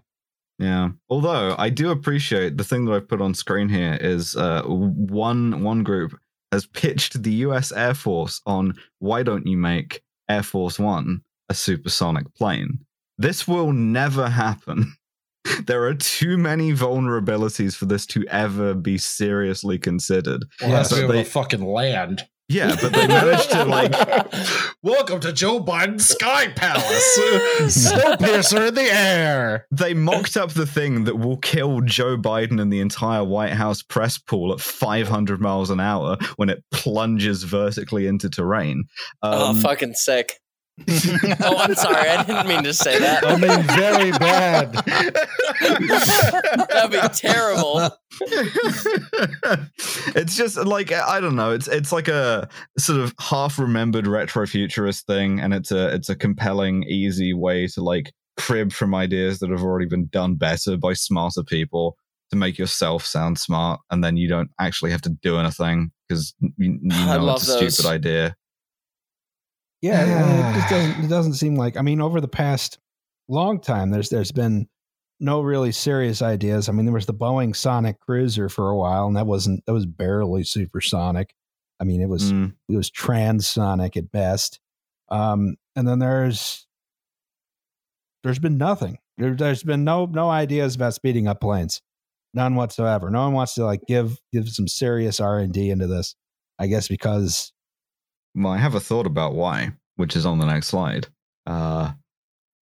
Yeah. Although I do appreciate the thing that I've put on screen here is uh, one one group has pitched the U.S. Air Force on why don't you make Air Force One a supersonic plane? This will never happen. (laughs) there are too many vulnerabilities for this to ever be seriously considered. Well, Yeah, has to be but able they- fucking land. Yeah, but they managed to like (laughs) Welcome to Joe Biden's Sky Palace. Snowpiercer in the air. they mocked up the thing that will kill Joe Biden and the entire White House press pool at 500 miles an hour when it plunges vertically into terrain. oh Um, fucking sick! (laughs) Oh, I'm sorry, I didn't mean to say that. I mean, very bad. That'd be terrible. (laughs) it's just like I don't know. It's it's like a sort of half remembered retro futurist thing, and it's a it's a compelling, easy way to like crib from ideas that have already been done better by smarter people to make yourself sound smart, and then you don't actually have to do anything because you, you (sighs) know it's a those. stupid idea. Yeah, it just (sighs) doesn't. It doesn't seem like. I mean, over the past long time, there's there's been no really serious ideas. I mean, there was the Boeing Sonic Cruiser for a while, and that wasn't that was barely supersonic. I mean, it was Mm. it was transonic at best. Um, and then there's there's been nothing. There, there's been no no ideas about speeding up planes, none whatsoever. No one wants to like give give some serious R and D into this. I guess because Well, I have a thought about why, which is on the next slide. Uh,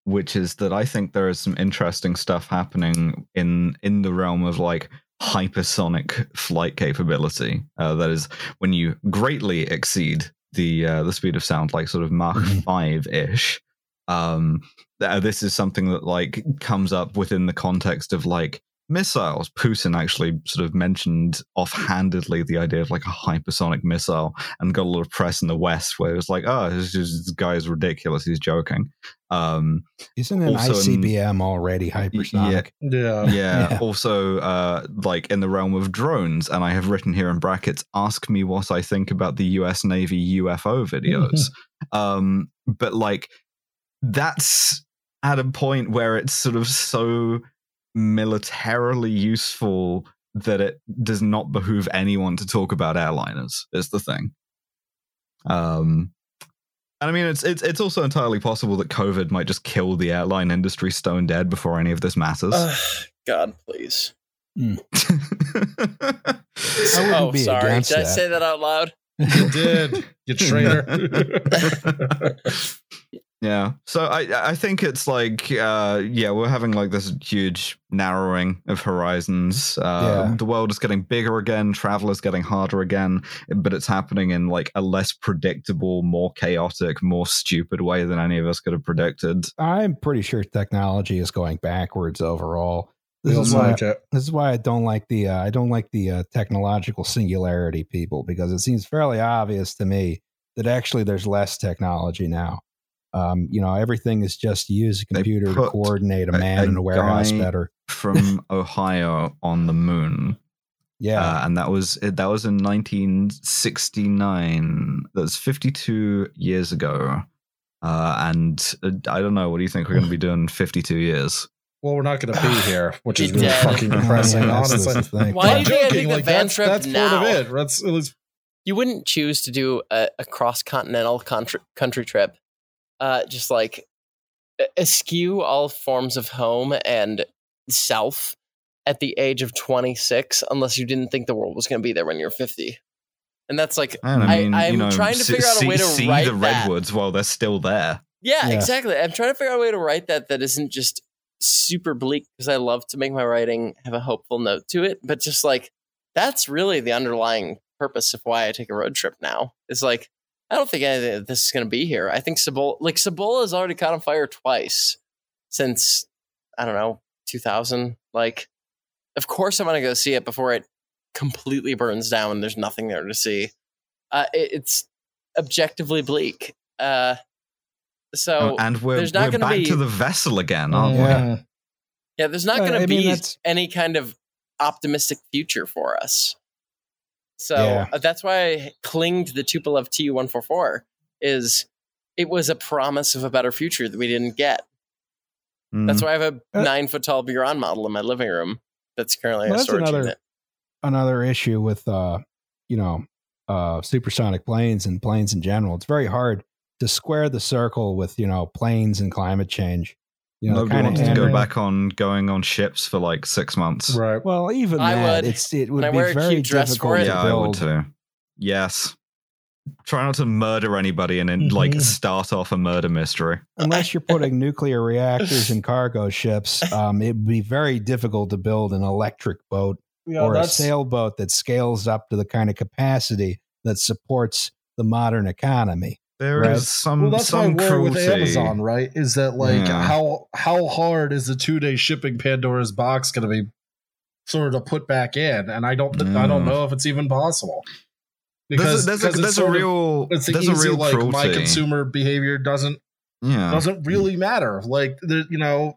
which is that I think there is some interesting stuff happening in in the realm of like hypersonic flight capability. Uh, that is when you greatly exceed the uh, the speed of sound, like sort of Mach Mhm. five ish. Um, th- this is something that like comes up within the context of like missiles. Putin actually sort of mentioned offhandedly the idea of like a hypersonic missile and got a lot of press in the West where it was like, oh, this, is- this guy is ridiculous. He's joking. Um, isn't an Also in- ICBM already hypersonic? Yeah. yeah. (laughs) Yeah. Also, uh, like in the realm of drones, and I have written here in brackets, ask me what I think about the US Navy UFO videos. (laughs) um, but like, that's at a point where it's sort of so militarily useful that it does not behoove anyone to talk about airliners, is the thing. Um, and I mean, it's it's it's also entirely possible that COVID might just kill the airline industry stone dead before any of this matters. Ugh, God, please. (laughs) I wouldn't oh, be sorry. Did against I that. say that out loud? You did, you (laughs) traitor. (laughs) yeah. So I I think it's like uh yeah we're having like this huge narrowing of horizons. Uh, Yeah. The world is getting bigger again. Travel is getting harder again, but it's happening in like a less predictable, more chaotic, more stupid way than any of us could have predicted. I'm pretty sure technology is going backwards overall. This is why like it. this is why I don't like the uh, I don't like the uh, technological singularity people because it seems fairly obvious to me that actually there's less technology now. Um, you know, everything is just use a computer to coordinate a a- man a in a warehouse better. From (laughs) Ohio on the moon. Yeah, Uh, and that was that was in 1969. That's 52 years ago. Uh, and uh, I don't know. What do you think we're going to be (laughs) doing 52 years? well, we're not going to be (sighs) here, which is (laughs) really dead. fucking depressing. Honestly. Why do I'm you think I joking. the Like van that's trip that's now? part of it. That's at least You wouldn't choose to do a, a cross continental country, country trip, uh, just like eschew all forms of home and self at the age of 26, unless you didn't think the world was going to be there when you're 50. And that's like, And I mean, I, am you know, trying to see- figure out a way to see write the that. redwoods while they're still there. Yeah, Yeah. exactly. I'm trying to figure out a way to write that that isn't just super bleak because I love to make my writing have a hopeful note to it, but just like that's really the underlying purpose of why I take a road trip now. Is like I don't think anything of this is going to be here. I think Cibola, like Cibola, has already caught on fire twice since I don't know 2000. Like, of course I'm going to go see it before it completely burns down and there's nothing there to see. Uh, it, it's objectively bleak. Uh, so Oh, and we're, there's not we're gonna back be- to the vessel again, aren't we? Yeah. Yeah, there's not going to I mean, be any kind of optimistic future for us. So Yeah. uh, that's why I cling to the Tupolev Tu-144 is it was a promise of a better future that we didn't get. Mm. That's why I have a Uh, nine foot tall Buran model in my living room that's currently Well, a that's storage another- unit. another issue with uh you know uh supersonic planes and planes in general it's very hard to square the circle with you know planes and climate change you know Nobody wants to go hammering- back on going on ships for like six months. right. well even I that would. it's it would And I be wear a very cute dress difficult for it. to Yeah, I would too. Yes. Try not to murder anybody and then like Mhm. start off a murder mystery. unless you're (laughs) putting nuclear reactors in cargo ships um it would be very difficult to build an electric boat Yeah, or a that's sailboat that scales up to the kind of capacity that supports the modern economy There is Right. some well, that's my some worry cruelty. with Amazon, right? Is that like Yeah. how how hard is the two day shipping Pandora's box going to be sort of put back in? And I don't I don't Mm. know if it's even possible There's a, there's a, because it's there's a sort of- real it's the there's easy a real like cruelty. my consumer behavior doesn't yeah. doesn't really matter. Like there, you know,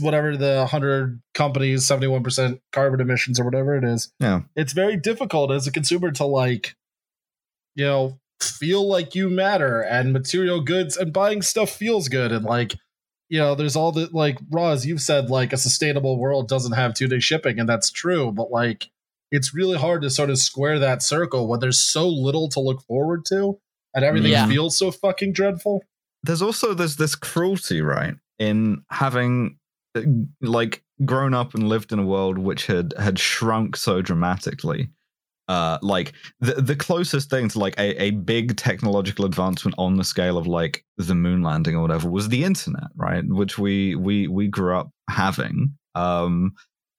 whatever the hundred companies, seventy one percent carbon emissions or whatever it is. Yeah. it's very difficult as a consumer to like, you know, feel like you matter and material goods and buying stuff feels good and like. You know, there's all the like Roz, you've said like a sustainable world doesn't have two day shipping, and that's true, but like it's really hard to sort of square that circle when there's so little to look forward to and everything Yeah. feels so fucking dreadful. there's also there's this cruelty right in having uh, like grown up and lived in a world which had had shrunk so dramatically uh like the the closest thing to like a, a big technological advancement on the scale of like the moon landing or whatever was the internet right? Which we we we grew up having. Um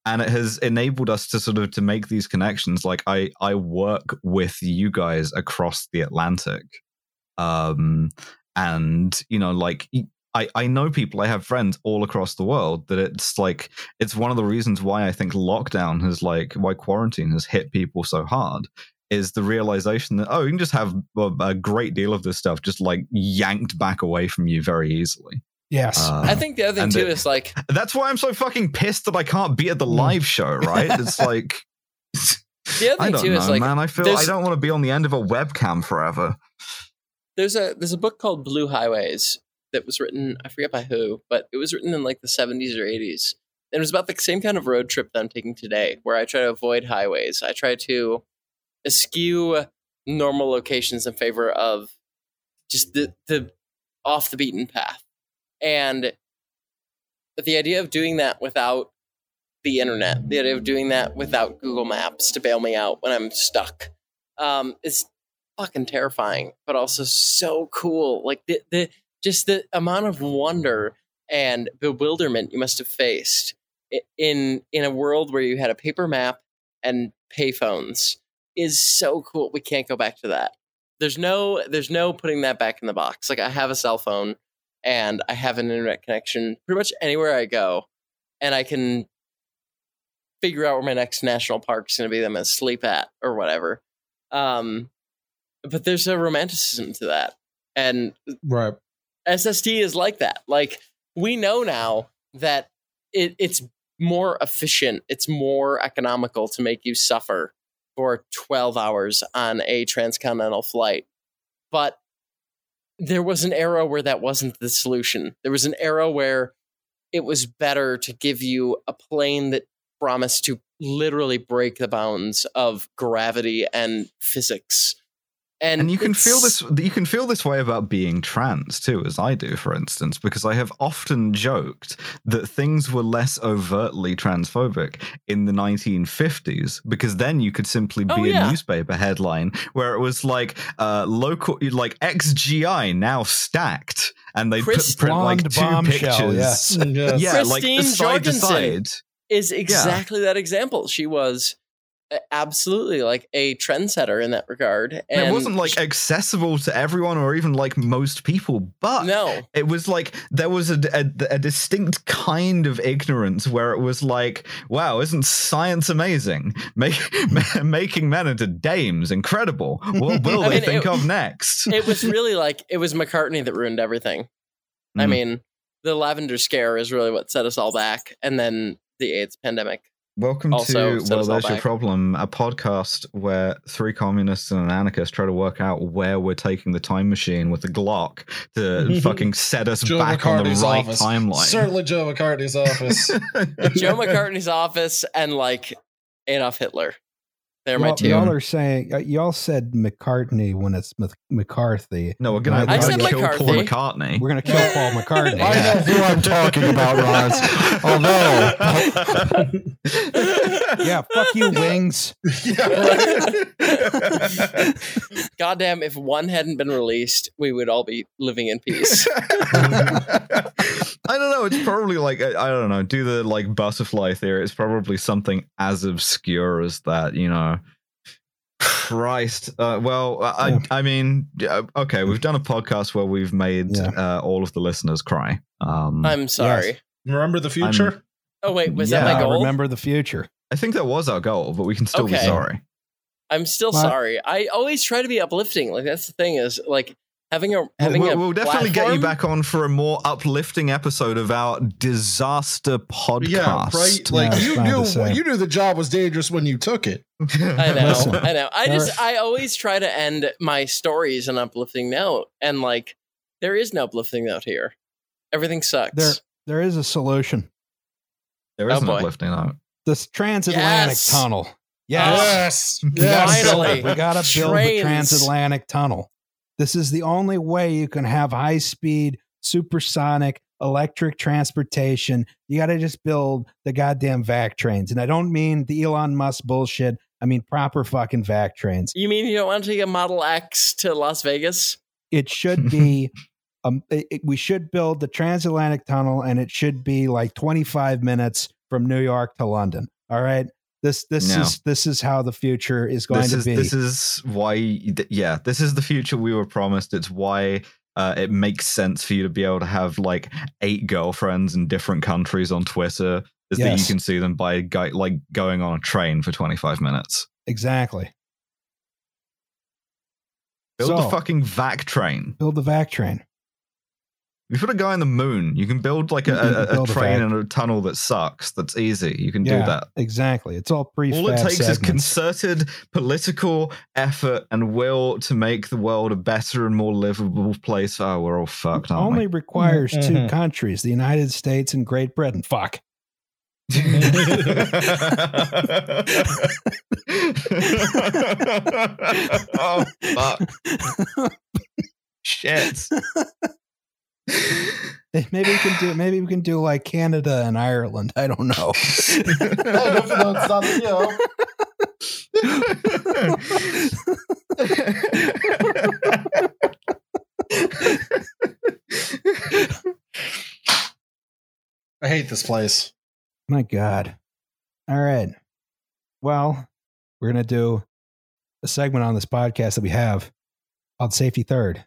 and it has enabled us to sort of to make these connections. Like i i work with you guys across the atlantic. Um and you know like I, I know people i have friends all across the world that it's like it's one of the reasons why i think lockdown has like why quarantine has hit people so hard is the realization that oh you can just have a, a great deal of this stuff just like yanked back away from you very easily. Yes. Uh, I think the other thing too it- is like that's why i'm so fucking pissed that i can't be at the Mm. live show right? (laughs) It's like (laughs) the other i thing don't too know is like man. I feel i don't want to be on the end of a webcam forever. There's a there's a book called Blue Highways that was written I forget by who, but it was written in like the 70s or 80s. And it was about the same kind of road trip that I'm taking today, where I try to avoid highways. I try to eschew normal locations in favor of just the the off the beaten path. And the idea of doing that without the internet, the idea of doing that without Google Maps to bail me out when I'm stuck, um, is fucking terrifying, but also so cool. Like the, the just the amount of wonder and bewilderment you must have faced in in a world where you had a paper map and payphones is so cool. We can't go back to that. There's no there's no putting that back in the box. Like I have a cell phone and I have an internet connection pretty much anywhere I go, and I can figure out where my next national park is going to be that I'm going to sleep at or whatever. Um, but there's a romanticism to that, and Right. SST is like that. Like we know now that it, it's more efficient, it's more economical to make you suffer for 12 hours on a transcontinental flight. But there was an era where that wasn't the solution. There was an era where it was better to give you a plane that promised to literally break the bounds of gravity and physics. And, and you can feel this you can feel this way about being trans too as i do for instance because i have often joked that things were less overtly transphobic in the 1950s because then you could simply be Oh, a newspaper headline where it was like uh local like xgi now stacked and they put print like two bombshell, pictures yes. Yes. yeah like Christine side to side is exactly that example. She was absolutely like a trendsetter in that regard. And And it wasn't like accessible to everyone or even like most people, but no, it was like there was a, a, a distinct kind of ignorance where it was like, wow, isn't science amazing? (laughs) Make, making men into dames, incredible. What will (laughs) they mean, think it- of (laughs) next? it was really like it was McCartney that ruined everything. I Mm. mean, the lavender scare is really what set us all back, and then the AIDS pandemic. Welcome also to set Well, There's Your back. Problem, a podcast where three communists and an anarchist try to work out where we're taking the time machine with the Glock to (laughs) fucking set us Joe back on the right office. timeline. Certainly Joe McCartney's office. (laughs) Joe McCartney's office and like Adolf Hitler. They're my y'all, two. y'all are saying uh, y'all said McCartney when it's Mc- McCarthy. No, we're gonna, I said gonna kill Paul McCartney. We're gonna kill Paul (laughs) McCartney. I know who I'm talking about, Roz. Although, yeah, fuck you, wings. yeah, right. (laughs) Goddamn, if one hadn't been released, we would all be living in peace. (laughs) I don't know. It's probably like I I don't know. Do the like butterfly theory. It's probably something as obscure as that. You know. Christ. Uh, well, I Yeah. I mean, okay. We've done a podcast where we've made Yeah. uh, all of the listeners cry. Um, I'm sorry. Remember the future? Oh wait, was Yeah, that my I goal? remember the future. I think that was our goal, but we can still be sorry. I'm still What? sorry. I always try to be uplifting. Like that's the thing is like having a We'll, having we'll- a we'll definitely get you back on for a more uplifting episode of our disaster podcast. yeah, right. Like Yeah, you it's fine to knew, you knew the job was dangerous when you took it. (laughs) I know, I know. I just I always try to end my stories on an uplifting note, and like there is no uplifting note here. Everything sucks. There, there is a solution. There is Oh, an boy. uplifting note. This transatlantic Yes. tunnel. Yes. Yes. Yes. Finally. we gotta build Trains. the transatlantic tunnel. This is the only way you can have high speed, supersonic, electric transportation. You got to just build the goddamn vac trains. And I don't mean the Elon Musk bullshit. I mean proper fucking vac trains. You mean you don't want to take a Model X to Las Vegas? It should be. (laughs) Um, it- it- we should build the transatlantic tunnel, and it should be like 25 minutes from New York to London. All right, this this No. is this is how the future is going this to is be. this is why yeah this is the future we were promised it's why uh, it makes sense for you to be able to have like eight girlfriends in different countries on twitter is that you can see them by go- like going on a train for 25 minutes exactly. build So- the fucking vac train Build the vac train. You put a guy on the moon you can build like a, can a, a build a train vac- and a tunnel that sucks that's easy you can yeah, do that exactly. It's all pre. all it takes is concerted political effort and will to make the world a better and more livable place. Oh, we're all fucked, aren't only requires two Mhm. countries: the United States and Great Britain. Fuck. (laughs) oh fuck! (laughs) Shit! (laughs) maybe we can do. Maybe we can do like Canada and Ireland. I don't know. Hey, don't- don't stop, you know. I hate this place. My God. All right. Well, we're gonna do a segment on this podcast that we have called Safety Third.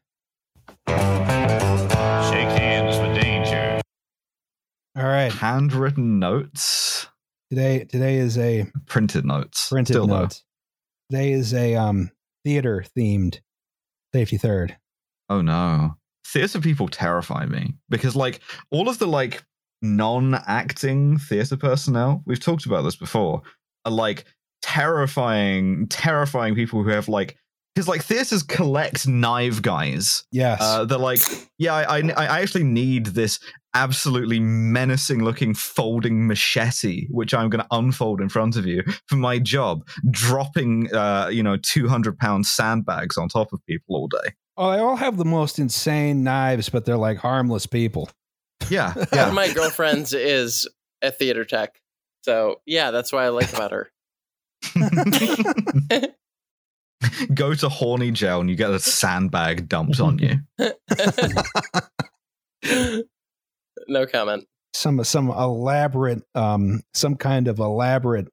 All right. Handwritten notes, Today today is a printed notes, printed Still though. notes. Today is a um theater themed Safety Third. Oh no. Theater people terrify me because like all of the like non-acting theater personnel, we've talked about this before, are like terrifying, terrifying people who have like because like theaters collect knife guys. Yes. Uh, they're like, yeah, I, I I actually need this absolutely menacing looking folding machete, which I'm going to unfold in front of you for my job, dropping, uh, you know, 200 pound sandbags on top of people all day. Oh, they all have the most insane knives, but they're like harmless people. Yeah, (laughs) One yeah. of my girlfriends is a theater tech. So yeah, that's what I like about her. (laughs) (laughs) Go to horny jail and you get a sandbag dumped on you. No comment. some some elaborate um some kind of elaborate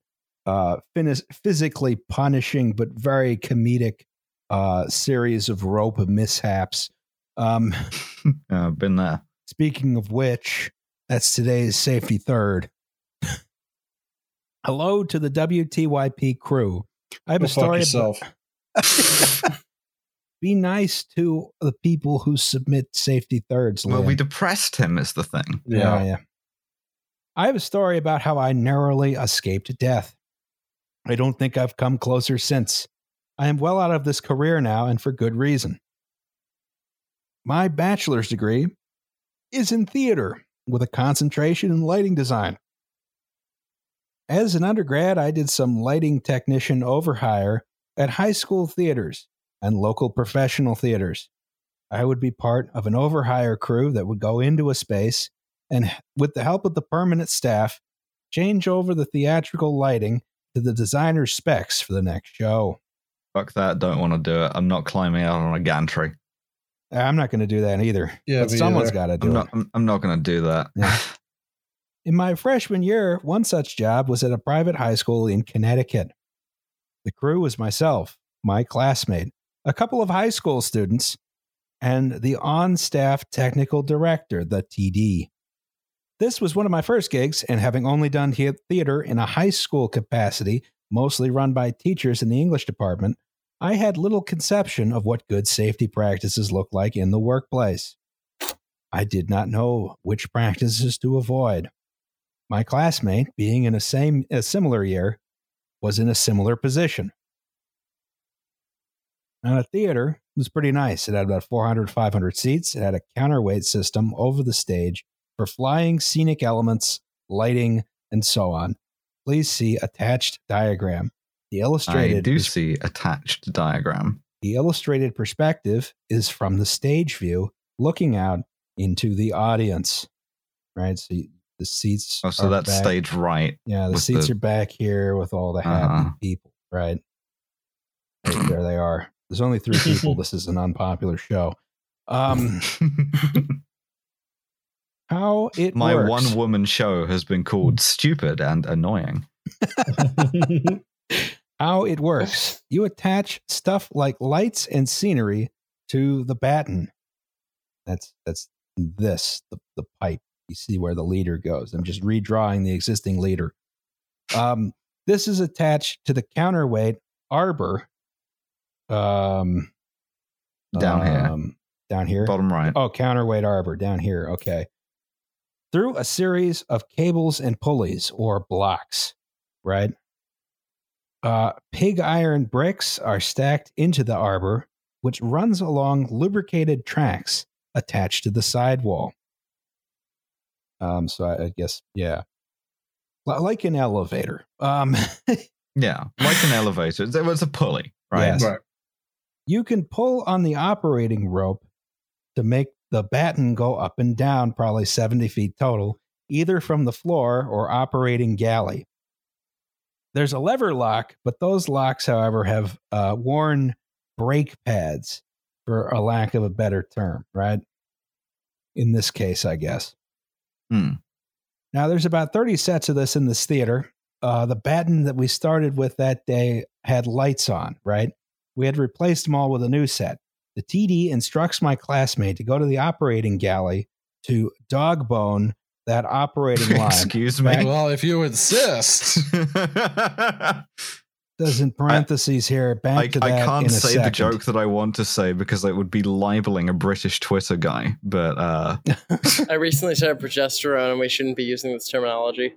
uh finis- physically punishing but very comedic uh series of rope mishaps um Uh, (laughs) been there. speaking of which that's today's safety third (laughs) hello to the wtyp crew i have Go a fuck story yourself. about (laughs) be nice to the people who submit safety thirds Well, Liam. we depressed him, is the thing. Yeah. yeah. I have a story about how I narrowly escaped death. I don't think I've come closer since. I am well out of this career now, and for good reason. My bachelor's degree is in theater with a concentration in lighting design. As an undergrad, I did some lighting technician overhire at high school theaters and local professional theaters. I would be part of an overhire crew that would go into a space and, with the help of the permanent staff, change over the theatrical lighting to the designer's specs for the next show. Fuck that. Don't want to do it. I'm not climbing out on a gantry. Uh, I'm not going to do that either. Yeah, but me someone's either. got to do I'm it. not. I'm, I'm not going to do that. Yeah. (laughs) In my freshman year, one such job was at a private high school in Connecticut. The crew was myself, my classmate, a couple of high school students, and the on staff technical director, the TD. This was one of my first gigs, and having only done theater in a high school capacity, mostly run by teachers in the English department, I had little conception of what good safety practices look like in the workplace. I did not know which practices to avoid. My classmate, being in a same a similar year, was in a similar position. Now, the theater was pretty nice. It had about 400, 500 seats. It had a counterweight system over the stage for flying scenic elements, lighting, and so on. Please see attached diagram. The illustrated I do see attached diagram. the illustrated perspective is from the stage view looking out into the audience. Right? So you- the seats Oh, so that's back- stage right. Yeah, the seats the- are back here with all the happy Uh-huh. people? Right there they are. There's only three people. (laughs) this is an unpopular show. Um, (laughs) how it My works. one woman show has been called stupid and annoying. (laughs) how it works. You attach stuff like lights and scenery to the batten. That's that's this the the pipe. You see where the leader goes. I'm just redrawing the existing leader. Um, this is attached to the counterweight arbor. Um, Down here. um, Down here. Bottom right. Oh, counterweight arbor down here. Okay. Through a series of cables and pulleys or blocks, right? Uh, pig iron bricks are stacked into the arbor, which runs along lubricated tracks attached to the sidewall. Um, so I, I guess, yeah, Li- like an elevator. Um, (laughs) Yeah, like an elevator. There was a pulley, right? Yes. right. You can pull on the operating rope to make the batten go up and down, probably 70 feet total, either from the floor or operating galley. There's a lever lock, but those locks, however, have uh, worn brake pads, for a lack of a better term, right? In this case, I guess. Hmm. Now, there's about 30 sets of this in this theater. Uh, the batten that we started with that day had lights on, right? We had replaced them all with a new set. The TD instructs my classmate to go to the operating galley to dog bone that operating (laughs) line. Excuse me. Well, if you insist. (laughs) Does in parentheses here, back I, to I can't in a say second. the joke that I want to say because it would be libeling a British Twitter guy. But uh, (laughs) I recently started progesterone, and we shouldn't be using this terminology.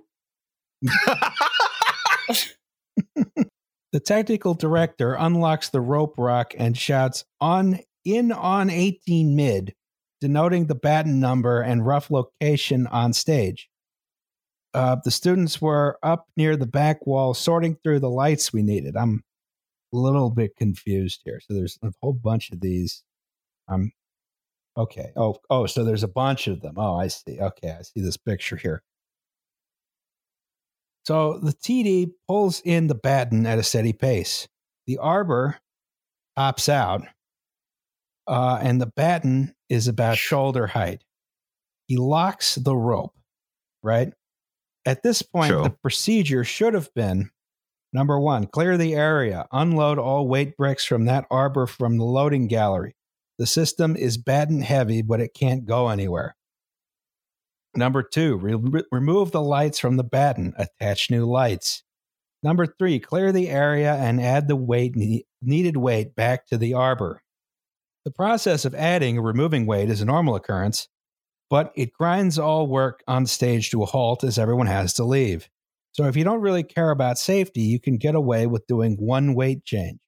The technical director unlocks the rope rock and shouts on in on 18 mid denoting the batten number and rough location on stage. Uh, the students were up near the back wall sorting through the lights we needed. I'm a little bit confused here. So there's a whole bunch of these. Um, okay. Oh, oh, so there's a bunch of them. Oh, I see. Okay, I see this picture here. So the TD pulls in the batten at a steady pace. The arbor pops out, uh, and the batten is about shoulder height. He locks the rope, right? At this point, Sure. the procedure should have been number one, clear the area, unload all weight bricks from that arbor from the loading gallery. The system is batten heavy, but it can't go anywhere. Number two, re- remove the lights from the batten, attach new lights. Number three, clear the area and add the weight ne- needed weight back to the arbor. The process of adding or removing weight is a normal occurrence, but it grinds all work on stage to a halt as everyone has to leave. So if you don't really care about safety, you can get away with doing one weight change.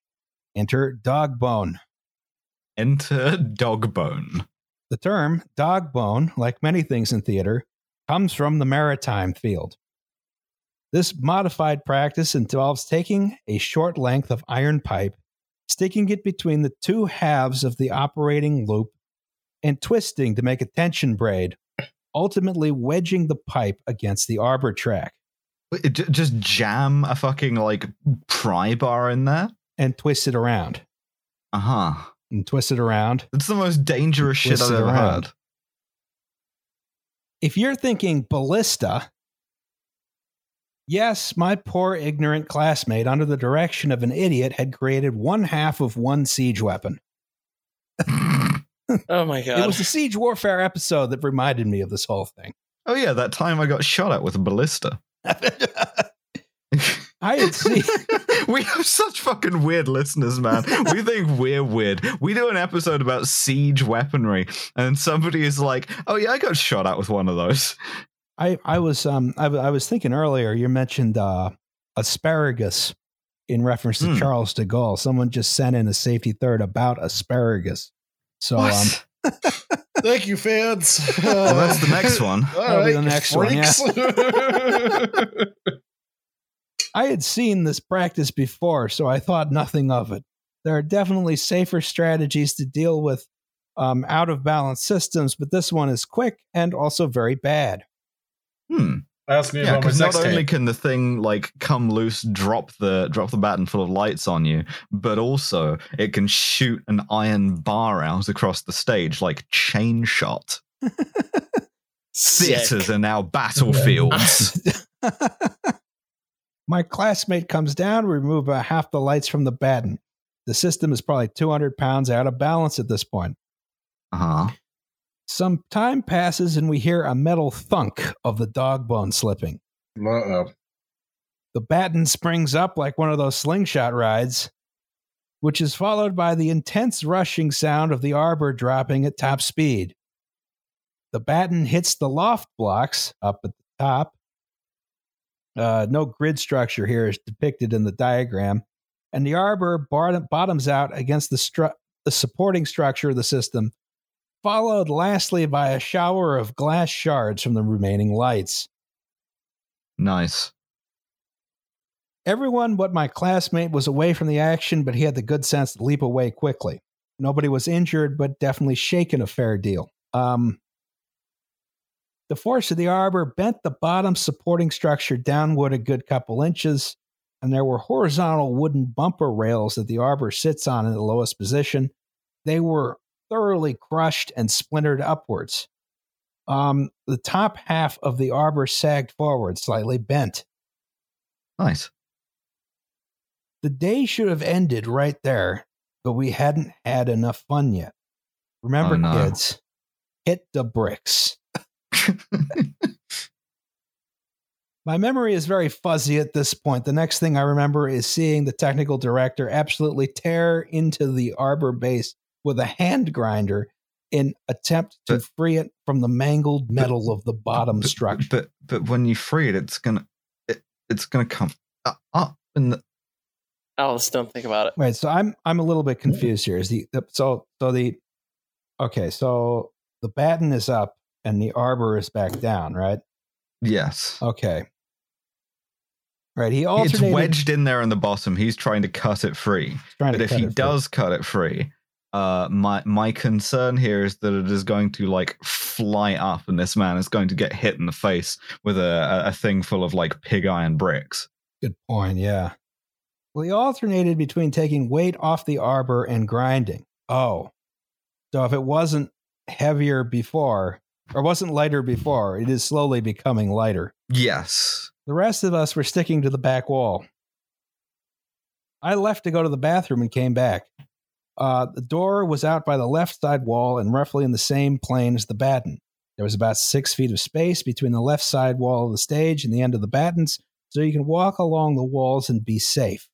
Enter dog bone. Enter Dogbone. The term dog bone, like many things in theater, comes from the maritime field. This modified practice involves taking a short length of iron pipe, sticking it between the two halves of the operating loop, and twisting to make a tension braid, ultimately wedging the pipe against the arbor track Just jam a fucking like pry bar in there. and twist it around Uh huh. And twist it around. It's the most dangerous shit I've ever around. heard. If you're thinking ballista, yes, my poor ignorant classmate, under the direction of an idiot, had created one half of one siege weapon. (laughs) Oh my god! It was the siege warfare episode that reminded me of this whole thing. oh yeah, that time I got shot at with a ballista. (laughs) I had seen. (laughs) we have such fucking weird listeners, man. We (laughs) think we're weird. We do an episode about siege weaponry, and somebody is like, "Oh yeah, I got shot at with one of those." I, I was um I, w- I was thinking earlier. You mentioned uh, asparagus in reference to Hmm. Charles de Gaulle. Someone just sent in a safety third about asparagus. So um, (laughs) Thank you, fans. well, that's the next one. All That'll be the next one, yeah. Freaks. I had seen this practice before, so I thought nothing of it. There are definitely safer strategies to deal with um, out of balance systems, but this one is quick and also very bad. Hmm. Ask me Yeah, because not sex only tape. can the thing like come loose, drop the drop the batten full of lights on you, but also it can shoot an iron bar out across the stage like chain shot. (laughs) Theaters are now battlefields. (laughs) (laughs) My classmate comes down, we remove about half the lights from the batten. The system is probably 200 pounds out of balance at this point. uh-huh. Some time passes and we hear a metal thunk of the dog bone slipping. Uh-oh. The batten springs up like one of those slingshot rides, which is followed by the intense rushing sound of the arbor dropping at top speed. The batten hits the loft blocks up at the top. Uh, no grid structure here is depicted in the diagram, and the arbor bottoms out against the, stru- the supporting structure of the system, followed lastly by a shower of glass shards from the remaining lights. Nice. Everyone but my classmate was away from the action, but he had the good sense to leap away quickly. Nobody was injured, but definitely shaken a fair deal. Um, the force of the arbor bent the bottom supporting structure downward a good couple inches, and there were horizontal wooden bumper rails that the arbor sits on in the lowest position. They were thoroughly crushed and splintered upwards. Um, the top half of the arbor sagged forward, slightly bent. Nice. The day should have ended right there, but we hadn't had enough fun yet. Remember, Oh, no. kids, hit the bricks. (laughs) My memory is very fuzzy at this point. The next thing I remember is seeing the technical director absolutely tear into the arbor base with a hand grinder in attempt to But- free it from the mangled metal of the bottom But- structure. But but when you free it, it's gonna it, it's gonna come up, up in the Alice, don't think about it. Right. So I'm I'm a little bit confused here. Is the, the so so the okay so the batten is up and the arbor is back down, right? Yes. Okay. Right. He It's wedged in there in the bottom. He's trying to cut it free. trying But if he it free. does cut it free, uh, my my concern here is that it is going to like fly up, and this man is going to get hit in the face with a, a, a thing full of like pig iron bricks. Good point. Yeah. Well, he alternated between taking weight off the arbor and grinding. Oh. So if it wasn't heavier before, or wasn't lighter before, it is slowly becoming lighter. Yes. The rest of us were sticking to the back wall. I left to go to the bathroom and came back. Uh, the door was out by the left side wall and roughly in the same plane as the batten. There was about six feet of space between the left side wall of the stage and the end of the battens, so you can walk along the walls and be safe.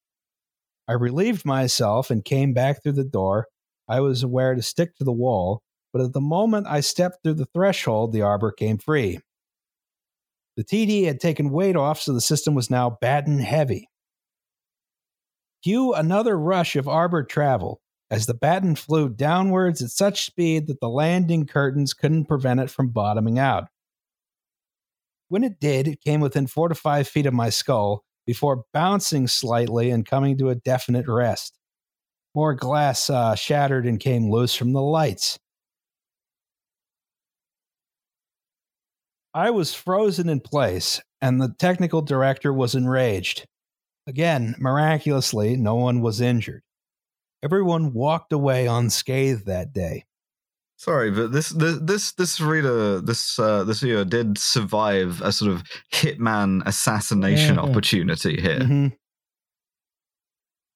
I relieved myself and came back through the door. I was aware to stick to the wall, but at the moment I stepped through the threshold, the arbor came free. The TD had taken weight off, so the system was now batten heavy. Cue another rush of arbor travel as the batten flew downwards at such speed that the landing curtains couldn't prevent it from bottoming out. When it did, it came within four to five feet of my skull before bouncing slightly and coming to a definite rest. More glass uh, shattered and came loose from the lights. I was frozen in place, and the technical director was enraged. Again, miraculously, no one was injured. Everyone walked away unscathed that day. Sorry, but this this this this reader this uh, this viewer did survive a sort of hitman assassination Mhm. opportunity here. Mhm.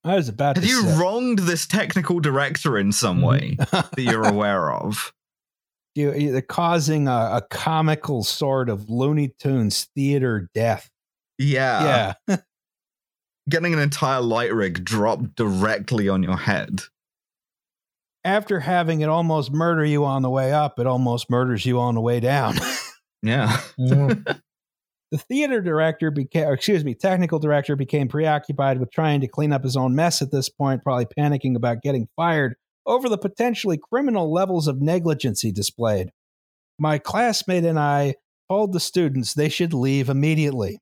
I was about Have you say- wronged this technical director in some way that you're (laughs) aware of? You, you're causing a, a comical sort of Looney Tunes theater death. Yeah. yeah. (laughs) Getting an entire light rig dropped directly on your head. After having it almost murder you on the way up, it almost murders you on the way down. (laughs) Yeah. Mm. the theater director became, excuse me, technical director became preoccupied with trying to clean up his own mess at this point, probably panicking about getting fired over the potentially criminal levels of negligence he displayed. My classmate and I told the students they should leave immediately.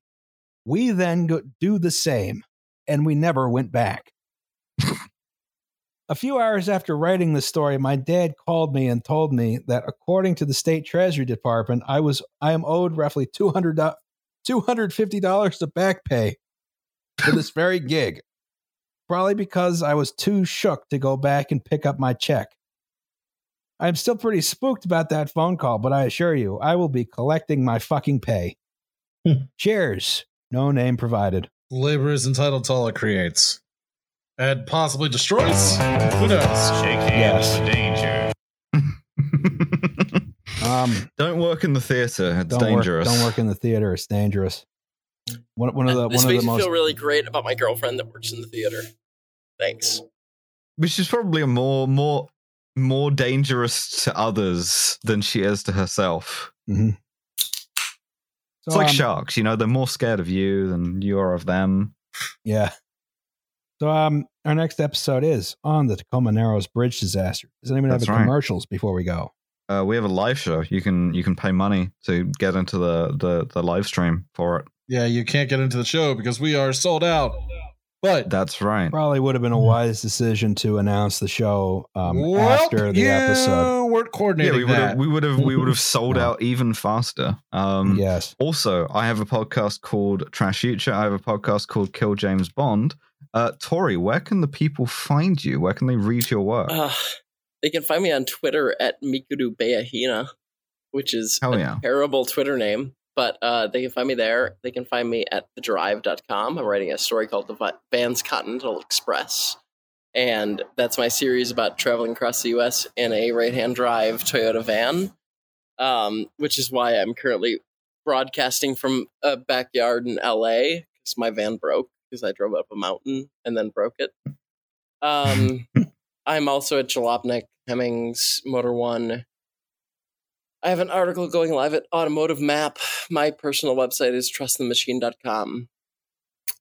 We then go, do the same, and we never went back. A few hours after writing the story, my dad called me and told me that according to the state treasury department, I was I am owed roughly 200 $250 to back pay for this very gig. Probably because I was too shook to go back and pick up my check. I'm still pretty spooked about that phone call, but I assure you, I will be collecting my fucking pay. Hmm. Cheers. No name provided. Labor is entitled to all it creates. And possibly destroys? Who knows? Shake hands Yes. danger. (laughs) Um, don't work in the theater. It's don't dangerous. Work, don't work in the theater. It's dangerous. One, one of the this one of makes the me most feel really great about my girlfriend that works in the theater. Thanks. Which is probably more more more dangerous to others than she is to herself. Mhm. It's like um, sharks, you know, they're more scared of you than you are of them. Yeah. So um, our next episode is on the Tacoma Narrows Bridge disaster. Does anyone That's have any right. commercials before we go? Uh, we have a live show. You can you can pay money to get into the, the, the live stream for it. Yeah, you can't get into the show because we are sold out. But That's right. Probably would have been a wise decision to announce the show um, well, after the you episode. weren't Yeah, coordinating we would that. have we would have we would have (laughs) sold No. out even faster. Um, yes. Also, I have a podcast called TrashFuture. I have a podcast called Kill James Bond. Uh, Tori, where can the people find you? Where can they read your work? Uh, they can find me on Twitter at Mikuru Beahina, which is Hell a yeah. terrible Twitter name. But uh, they can find me there. They can find me at thedrive.com. I'm writing a story called The Vans Continental Express. And that's my series about traveling across the US in a right hand drive Toyota van, um, which is why I'm currently broadcasting from a backyard in LA because my van broke because I drove up a mountain and then broke it. Um, (laughs) I'm also at Jalopnik, Hemmings, Motor1. I have an article going live at Automotive Map. My personal website is trustthemachine.com.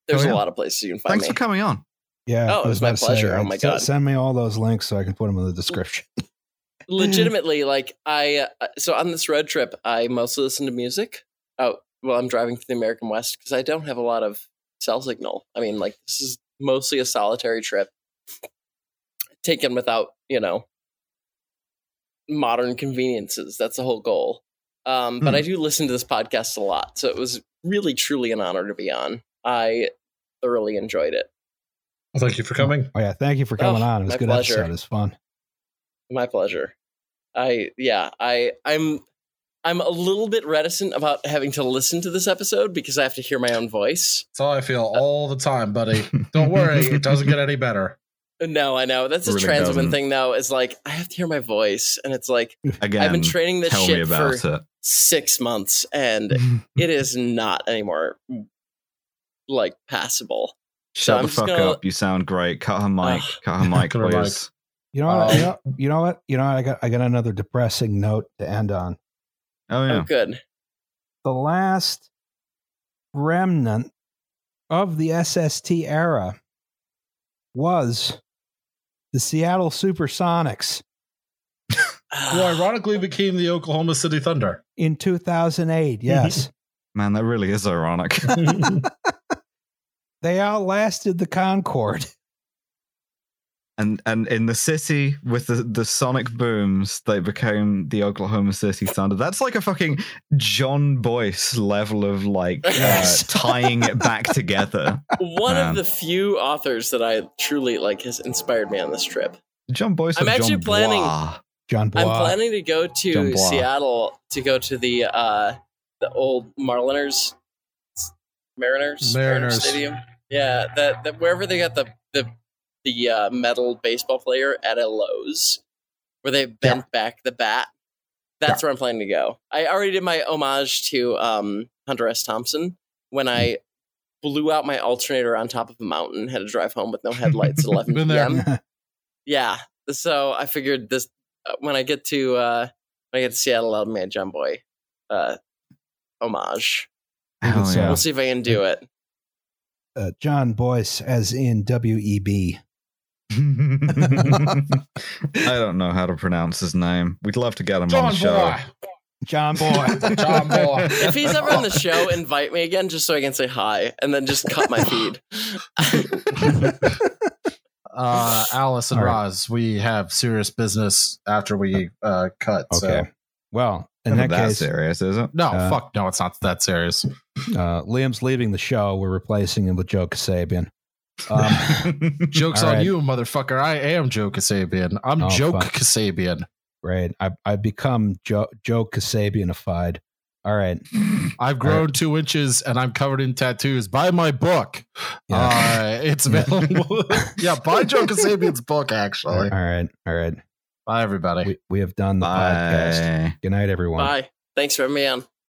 There's Oh, yeah. a lot of places you can find Thanks me. for coming on. Yeah. Oh, it was my about to pleasure. Oh uh, my s- God. Send me all those links so I can put them in the description. (laughs) legitimately like i uh, so on this road trip i mostly listen to music oh well i'm driving through the american west because i don't have a lot of cell signal i mean like this is mostly a solitary trip taken without you know modern conveniences that's the whole goal um, but i do listen to this podcast a lot so it was really truly an honor to be on i thoroughly enjoyed it Well, thank you for coming. Oh yeah, thank you for coming Oh, on. It was a good pleasure. episode. It was fun. My pleasure. I yeah, I I'm I'm a little bit reticent about having to listen to this episode because I have to hear my own voice. That's how I feel all the time, buddy. (laughs) Don't worry, it doesn't get any better. No, I know. That's a Really trans woman thing though. Is like I have to hear my voice and it's like Again, I've been training this shit about for it. six months and (laughs) it is not anymore like passable. So Shut I'm the fuck gonna- up. You sound great. Cut her mic. Cut her mic, (laughs) Cut her mic. please. You know what? Um, you, know, you know what? You know what? I got I got another depressing note to end on. Oh, yeah. Oh good. The last remnant of the SST era was the Seattle Supersonics Who (sighs) ironically became the Oklahoma City Thunder. in 2008. Mhm. Yes. Man, that really is ironic. (laughs) (laughs) they outlasted the Concorde. And and in the city with the, the sonic booms, they became the Oklahoma City Thunder. That's like a fucking John Boyce level of like uh, (laughs) tying it back together. One Man. of the few authors that I truly like has inspired me on this trip. John Boyce. I'm actually John planning- Bois? Jon Bois. I'm planning to go to Seattle to go to the uh the old Marliners Mariners Mariners. Stadium. Yeah, that that wherever they got the the the uh, metal baseball player at a Lowe's where they bent back the bat. That's where I'm planning to go. I already did my homage to um, Hunter S. Thompson when I blew out my alternator on top of a mountain, had to drive home with no (laughs) headlights at 11 Been there. p.m. (laughs) Yeah. So I figured this uh, when I get to uh when I get to Seattle, I'll make a John Boy uh homage. Hell It's, yeah. We'll see if I can do it. uh, John Boyce, as in W E B. I don't know how to pronounce his name. We'd love to get him on John the show. Boy. John Boy. John Boy. If he's ever on the show, invite me again just so I can say hi and then just cut my feed. (laughs) Uh, Alice and All right. Roz, we have serious business after we uh, cut. Okay. So. Well, in Not that that case, serious, is it? No, Uh, fuck no, it's not that serious. (laughs) uh, Liam's leaving the show. We're replacing him with Joe Kasabian. Um, (laughs) Joke's All on right. you, motherfucker. I am Joe Kasabian. I'm Oh, Joke fuck. Kasabian. Great. I I become Joe Joe Kasabianified. All right. (clears throat) I've grown two inches and I'm covered in tattoos. Buy my book. Yeah. Uh, it's (laughs) available. (laughs) yeah, buy Joe Kasabian's book, actually. All right. All right. Bye, everybody. We we have done the podcast. Good night, everyone. Bye. Thanks for having me on.